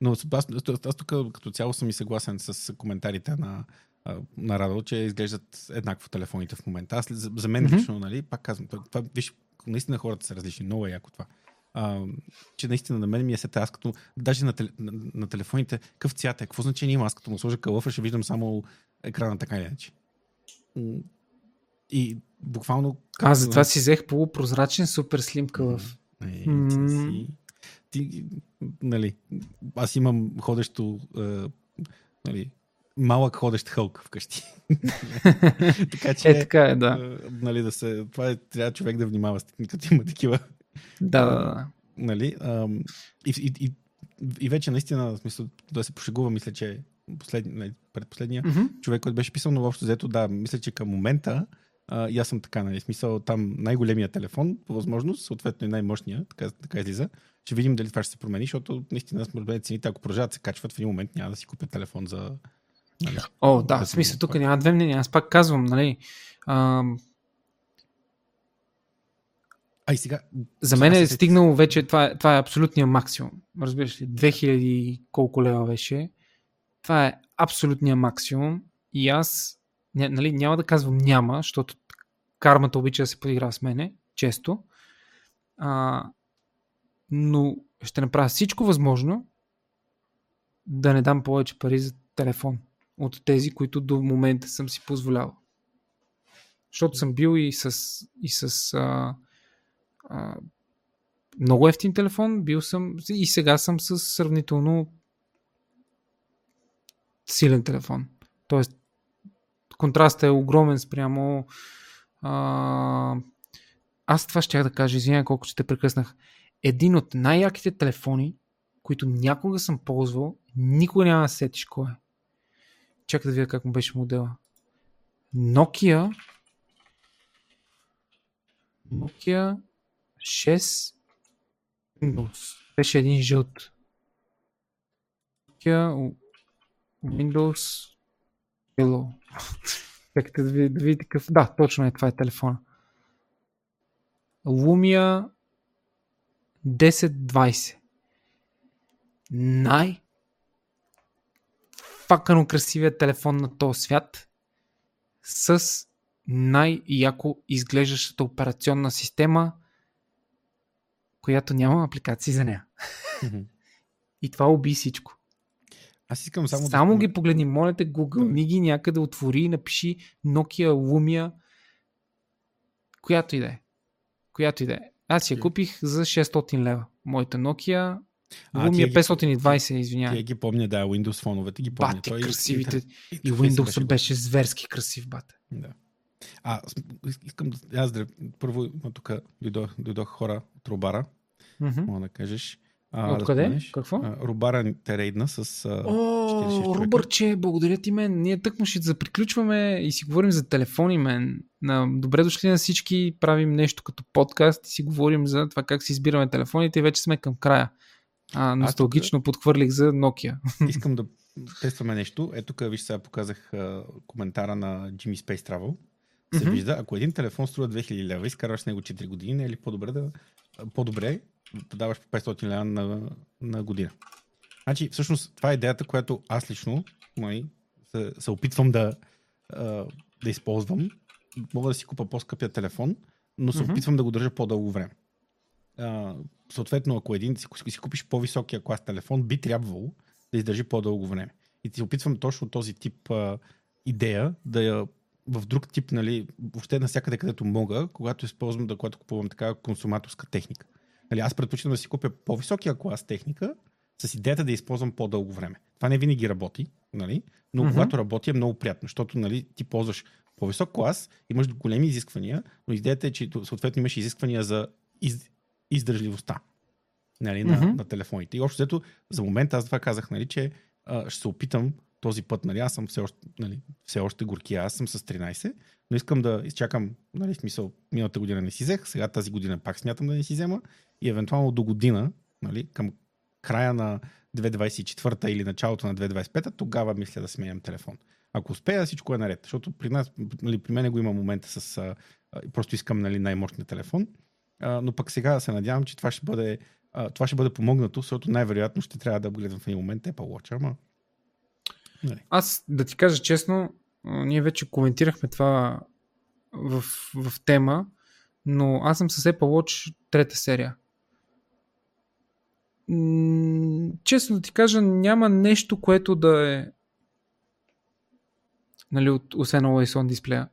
Но аз, аз, аз тук като цяло съм и съгласен с коментарите на, на Радо, че изглеждат еднакво телефоните в момента. Аз, за, за мен mm-hmm. лично, нали, пак казвам, това, това, виж, наистина хората са различни. Много е яко това. А, че наистина на мен ми е сета. Аз като, даже на, на, на телефоните, какъв цвят е, какво значение има? Аз като му сложа калъфа, ще виждам само екрана така или иначе. И буквално... Аз затова си взех полупрозрачен супер слим кълъв. Е, ти, си, ти, нали, аз имам ходещо е, нали, малък ходещ хълк вкъщи. така че, е, така е, да. Нали, да се, това е, трябва човек да внимава, като има такива. Да, да, да. Нали, ам, и, и, и, и вече наистина, в смисъл, да се пошегува, мисля, че послед, нали, предпоследния mm-hmm. човек, който беше писал, но въобще взето, да, мисля, че към момента а, и аз съм така, нали, смисъл там най-големия телефон, по възможност, съответно и най-мощния, така, така излиза. Ще видим дали това ще се промени, защото наистина сме цените, ако продължават се качват, в един момент няма да си купя телефон за... Нали, О, да, в смисъл, тук няма две мнения. Аз пак казвам, нали. А и сега. За мен е стигнало вече, това е, това е абсолютния максимум. Разбираш ли, 2000 колко лева беше. Това е абсолютния максимум. И аз нали, няма да казвам няма, защото кармата обича да се подигра с мене, често. А, но ще направя всичко възможно да не дам повече пари за телефон от тези, които до момента съм си позволявал. Защото съм бил и с, и с а, много ефтин телефон, бил съм и сега съм с сравнително силен телефон. Тоест, контрастът е огромен спрямо а, аз това ще да кажа, извиня колко ще те прекъснах. Един от най-яките телефони, които някога съм ползвал, никога няма да сетиш кой е. Чакай да видя как му беше модела. Nokia Nokia 6 Windows. Беше един жълт. Windows Hello. Чакайте да видите, да видите какъв... Да, точно е, това е телефона. Lumia 1020. Най факано красивия телефон на този свят с най-яко изглеждащата операционна система, която няма апликации за нея. И това уби всичко. Аз искам само. Само да... ги погледни, моля те, Google, ни ги някъде отвори и напиши Nokia Lumia, която и да е. Която и да е. Аз я купих за 600 лева. Моята Nokia Lumia 520, извинявай. Тя ги помня, да, Windows фоновете ги помня. Бати, Той красивите. И, и, и Windows беше, беше зверски красив, бата. Да. А, искам да... Аз да... Първо, тук дойдох, дойдох хора от Робара. Mm-hmm. Мога да кажеш. А, Откъде? Да Какво? А, Рубара те рейдна с а, О, Рубърче, благодаря ти мен. Ние тъкмо ще заприключваме и си говорим за телефони, мен. На, добре дошли на всички, правим нещо като подкаст и си говорим за това как си избираме телефоните и вече сме към края. А, носталгично тук... подхвърлих за Nokia. Искам да тестваме нещо. Ето тук, виж, сега показах а, коментара на Jimmy Space Travel. Се mm-hmm. вижда, ако един телефон струва 2000 лева и скараш с него 4 години, не е ли по-добре да по-добре да даваш по 500 лева на, на година. Значи, всъщност, това е идеята, която аз лично май, се, се опитвам да, да използвам. Мога да си купа по-скъпия телефон, но се mm-hmm. опитвам да го държа по-дълго време. А, съответно, ако един си, си купиш по-високия клас телефон, би трябвало да издържи по-дълго време. И ти опитвам точно този тип а, идея да я в друг тип, нали, въобще навсякъде, където мога, когато използвам, да, когато купувам така консуматорска техника. Нали, аз предпочитам да си купя по-високия клас техника, с идеята да използвам по-дълго време. Това не винаги работи, нали? но mm-hmm. когато работи е много приятно, защото нали, ти ползваш по-висок клас, имаш големи изисквания, но идеята е, че съответно имаш изисквания за из, издържливостта нали, на, mm-hmm. на телефоните. И общо взето, за момента аз това казах, нали, че а, ще се опитам този път, нали, аз съм все още, нали, все още горкия, аз съм с 13, но искам да изчакам, нали, смисъл, миналата година не си взех, сега тази година пак смятам да не си взема и евентуално до година, нали, към края на 2024 или началото на 2025, тогава мисля да сменям телефон. Ако успея, всичко е наред. Защото при нас, нали, при мен го има момента с... А, просто искам нали, най-мощния телефон. А, но пък сега се надявам, че това ще бъде, а, това ще бъде помогнато, защото най-вероятно ще трябва да гледам в един момент Apple Watch, ама... Нали. Аз, да ти кажа честно, ние вече коментирахме това в, в тема, но аз съм с Apple Watch трета серия честно да ти кажа, няма нещо, което да е нали, от, освен Always On дисплея.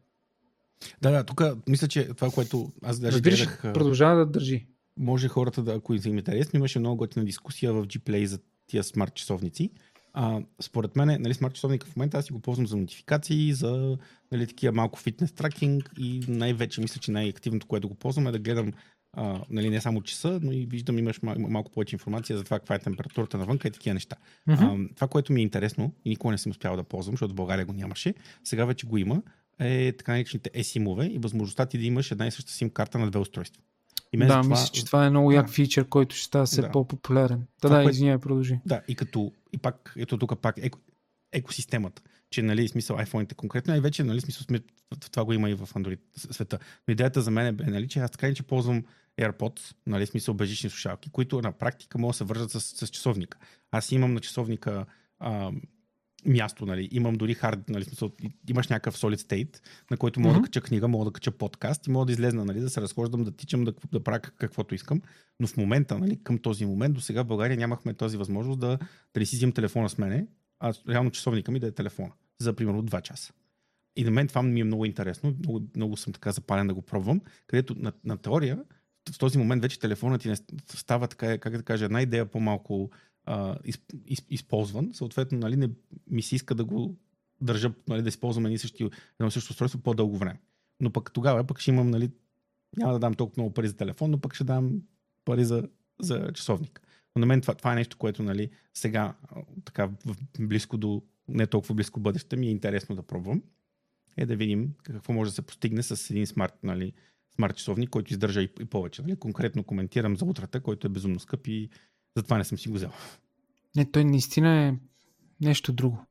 Да, да, тук мисля, че това, което аз даже Разбираш, гледах... продължава да държи. Може хората, да, ако им интересно, имаше много готина дискусия в Gplay за тия смарт часовници. А, според мен, нали, смарт часовника в момента аз си го ползвам за нотификации, за нали, такива малко фитнес тракинг и най-вече мисля, че най-активното, което го ползвам е да гледам а, нали, не само часа, но и виждам, имаш мал- малко повече информация за това каква е температурата навънка и такива неща. Mm-hmm. А, това, което ми е интересно и никога не съм успял да ползвам, защото в България го нямаше, сега вече го има, е така наречените eSIM-ове и възможността ти да имаш една и съща SIM карта на две устройства. И да, това... мисля, че това е много як фичър, който ще става все да. по-популярен. Да, да, извиняй, продължи. Да, и като, и пак, ето тук пак еко, екосистемата, че, нали, смисъл iPhone-ите конкретно, и вече, нали, смисъл, това го има и в Android света. Но идеята за мен е, нали, че аз така че ползвам AirPods, нали, смисъл бежични слушалки, които на практика могат да се вържат с, с часовника. Аз имам на часовника а, място, нали, имам дори хард, нали, смисъл, имаш някакъв solid state, на който мога mm-hmm. да кача книга, мога да кача подкаст и мога да излезна, нали, да се разхождам, да тичам, да, да правя каквото искам. Но в момента, нали, към този момент, до сега в България нямахме този възможност да, да не си взимам телефона с мене, а реално часовника ми да е телефона за примерно 2 часа. И на мен това ми е много интересно, много, много съм така запален да го пробвам, където на, на теория в този момент вече телефонът ти не става така, как да кажа, една идея по-малко а, из, из, използван. Съответно, нали, не ми се иска да го държа, нали, да използвам едно същи, също устройство по-дълго време. Но пък тогава пък ще имам, нали, няма да дам толкова много пари за телефон, но пък ще дам пари за, за часовник. Но на мен това, това е нещо, което нали, сега, така близко до, не толкова близко бъдеще, ми е интересно да пробвам. Е да видим какво може да се постигне с един смарт, нали, смарт часовник, който издържа и, и повече. Нали? Конкретно коментирам за утрата, който е безумно скъп и затова не съм си го взел. Не, той наистина е нещо друго.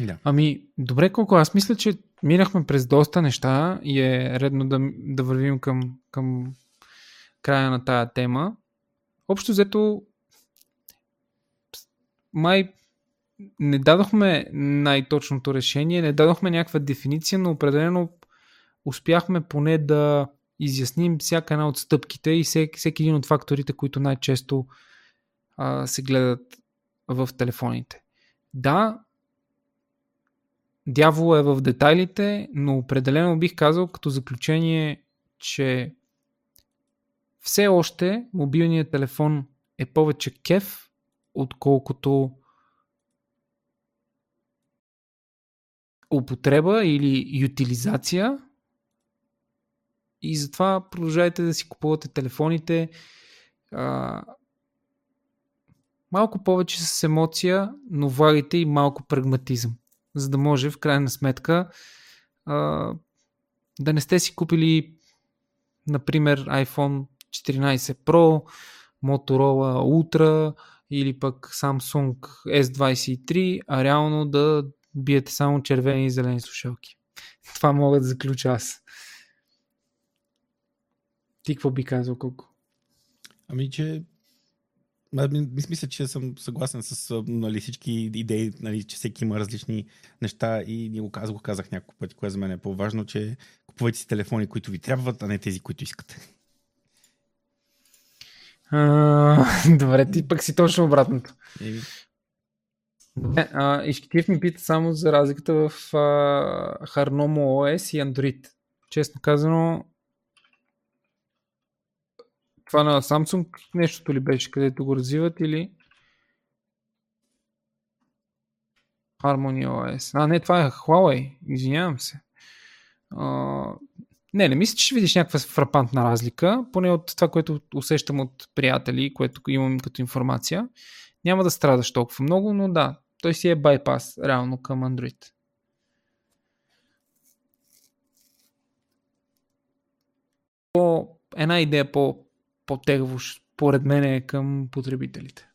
Да. Ами, добре, колко аз мисля, че минахме през доста неща и е редно да, да вървим към, към края на тая тема. Общо взето, май не дадохме най-точното решение, не дадохме някаква дефиниция, но определено успяхме поне да изясним всяка една от стъпките и всеки, всеки един от факторите, които най-често а, се гледат в телефоните. Да, дявол е в детайлите, но определено бих казал като заключение, че все още мобилният телефон е повече кеф, отколкото употреба или ютилизация и затова продължайте да си купувате телефоните а, малко повече с емоция, но влагайте и малко прагматизъм, за да може в крайна сметка а, да не сте си купили например iPhone 14 Pro, Motorola Ultra или пък Samsung S23, а реално да биете само червени и зелени слушалки. Това мога да заключа аз. Ти какво би казал, колко? Ами, че мисля, че съм съгласен с нали, всички идеи, нали, че всеки има различни неща и ни го, казах, го казах няколко пъти, кое за мен е по-важно, че купувайте си телефони, които ви трябват, а не тези, които искате. А, добре, ти пък си точно обратното. А, Ишкитив ми пита само за разликата в а, Harnomo OS и Android. Честно казано, това на Samsung нещото ли беше, където го развиват или Harmony OS. А, не, това е Huawei. Извинявам се. А, не, не мисля, че ще видиш някаква фрапантна разлика, поне от това, което усещам от приятели, което имам като информация. Няма да страдаш толкова много, но да, той си е байпас реално към Android. По, една идея по, по-тегаво, според мен, е към потребителите.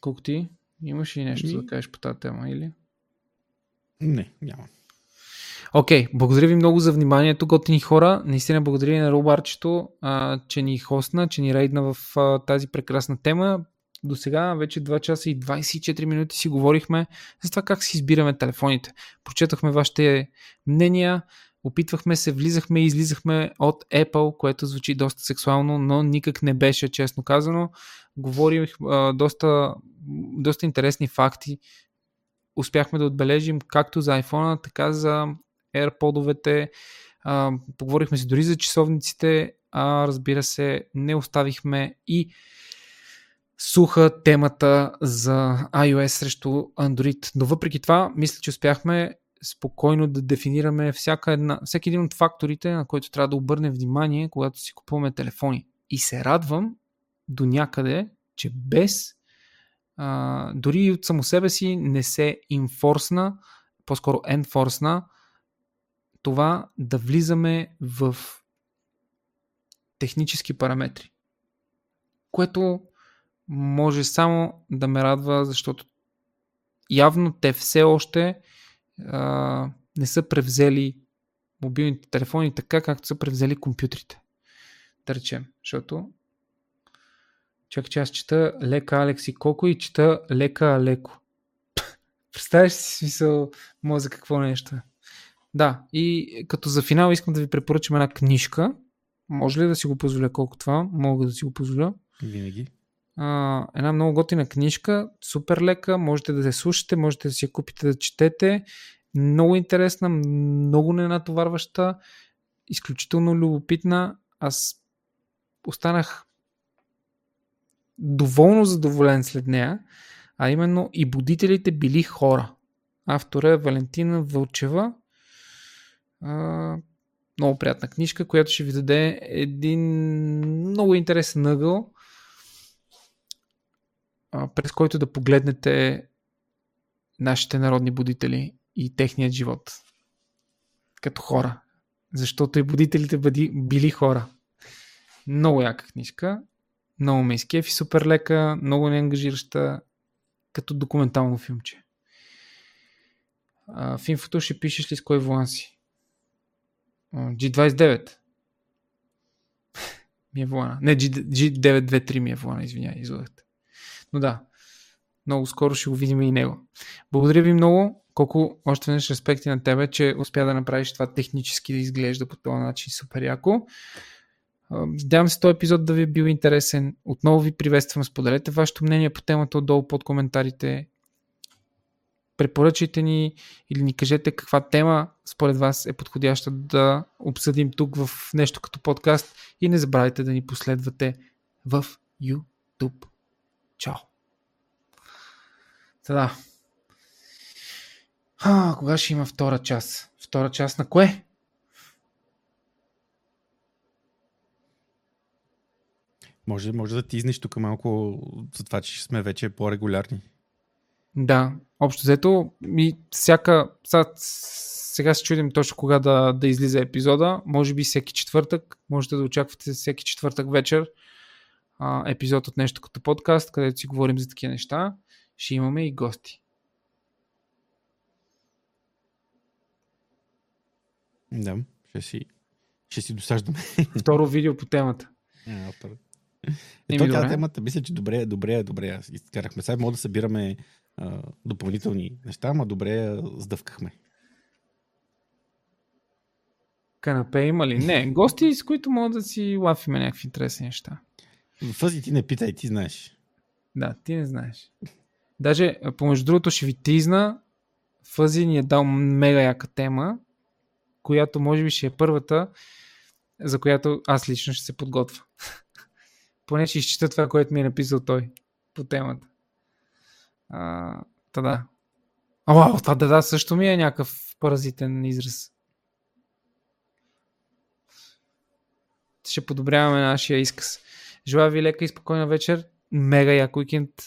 Колко ти? Имаш ли нещо Ми... да кажеш по тази тема или? Не, няма. Окей, okay, благодаря ви много за вниманието, готини хора. Наистина благодаря на Робарчето, а, че ни хостна, че ни рейдна в а, тази прекрасна тема. До сега вече 2 часа и 24 минути си говорихме за това как си избираме телефоните. Прочетахме вашите мнения, опитвахме се, влизахме и излизахме от Apple, което звучи доста сексуално, но никак не беше, честно казано. Говорих а, доста, доста интересни факти. Успяхме да отбележим както за iPhone, така за AirPod-овете. А, поговорихме си дори за часовниците, а разбира се, не оставихме и суха темата за iOS срещу Android. Но въпреки това, мисля, че успяхме спокойно да дефинираме всяка една, всеки един от факторите, на който трябва да обърнем внимание, когато си купуваме телефони. И се радвам до някъде, че без а, дори от само себе си не се инфорсна, по-скоро енфорсна това да влизаме в технически параметри. Което може само да ме радва, защото явно те все още а, не са превзели мобилните телефони така, както са превзели компютрите. Да речем, защото Чакай, че аз чета лека Алекси колко и чета лека леко. Представяш си смисъл мозък какво нещо. Да, и като за финал искам да ви препоръчам една книжка. Може ли да си го позволя колко това? Мога да си го позволя. Винаги. Една много готина книжка, супер лека, можете да се слушате, можете да си я купите да четете. Много интересна, много ненатоварваща, изключително любопитна. Аз останах доволно задоволен след нея, а именно и будителите били хора. Автора е Валентина Вълчева. Много приятна книжка, която ще ви даде един много интересен ъгъл, през който да погледнете нашите народни будители и техният живот като хора. Защото и будителите бъди, били хора. Много яка книжка. Много ме изкефи, супер лека, много неангажираща, като документално филмче. А, в инфото ще пишеш ли с кой вулан си? G29. ми е вулана. Не, G, G923 ми е вулана, извинявай, излъгахте. Но да, много скоро ще го видим и него. Благодаря ви много. Колко още веднъж респекти на тебе, че успя да направиш това технически да изглежда по този начин супер яко. Надявам се този епизод да ви е бил интересен. Отново ви приветствам. Споделете вашето мнение по темата отдолу под коментарите. Препоръчайте ни или ни кажете каква тема според вас е подходяща да обсъдим тук в нещо като подкаст и не забравяйте да ни последвате в YouTube. Чао! Та А, кога ще има втора част? Втора част на кое? Може, може да ти изнеш тук малко за това, че сме вече по-регулярни. Да, общо взето и всяка... Сега, сега се чудим точно кога да, да излиза епизода. Може би всеки четвъртък. Можете да очаквате всеки четвъртък вечер а, епизод от нещо като подкаст, където си говорим за такива неща. Ще имаме и гости. Да, ще си, ще си досаждаме. Второ видео по темата. А, е, то, тя темата, мисля, че добре, добре, добре. Изкарахме. Сега мога да събираме а, допълнителни неща, ама добре сдъвкахме. Канапе има ли? Не, гости, с които могат да си лафиме някакви интересни неща. Фъзи ти не питай, ти знаеш. Да, ти не знаеш. Даже, помежду другото, ще ви тизна. Фъзи ни е дал мега яка тема, която може би ще е първата, за която аз лично ще се подготвя. Поне ще изчита това, което ми е написал той по темата. А, та да. О, това да, да, също ми е някакъв паразитен израз. Ще подобряваме нашия изказ. Желая ви лека и спокойна вечер. Мега як уикенд.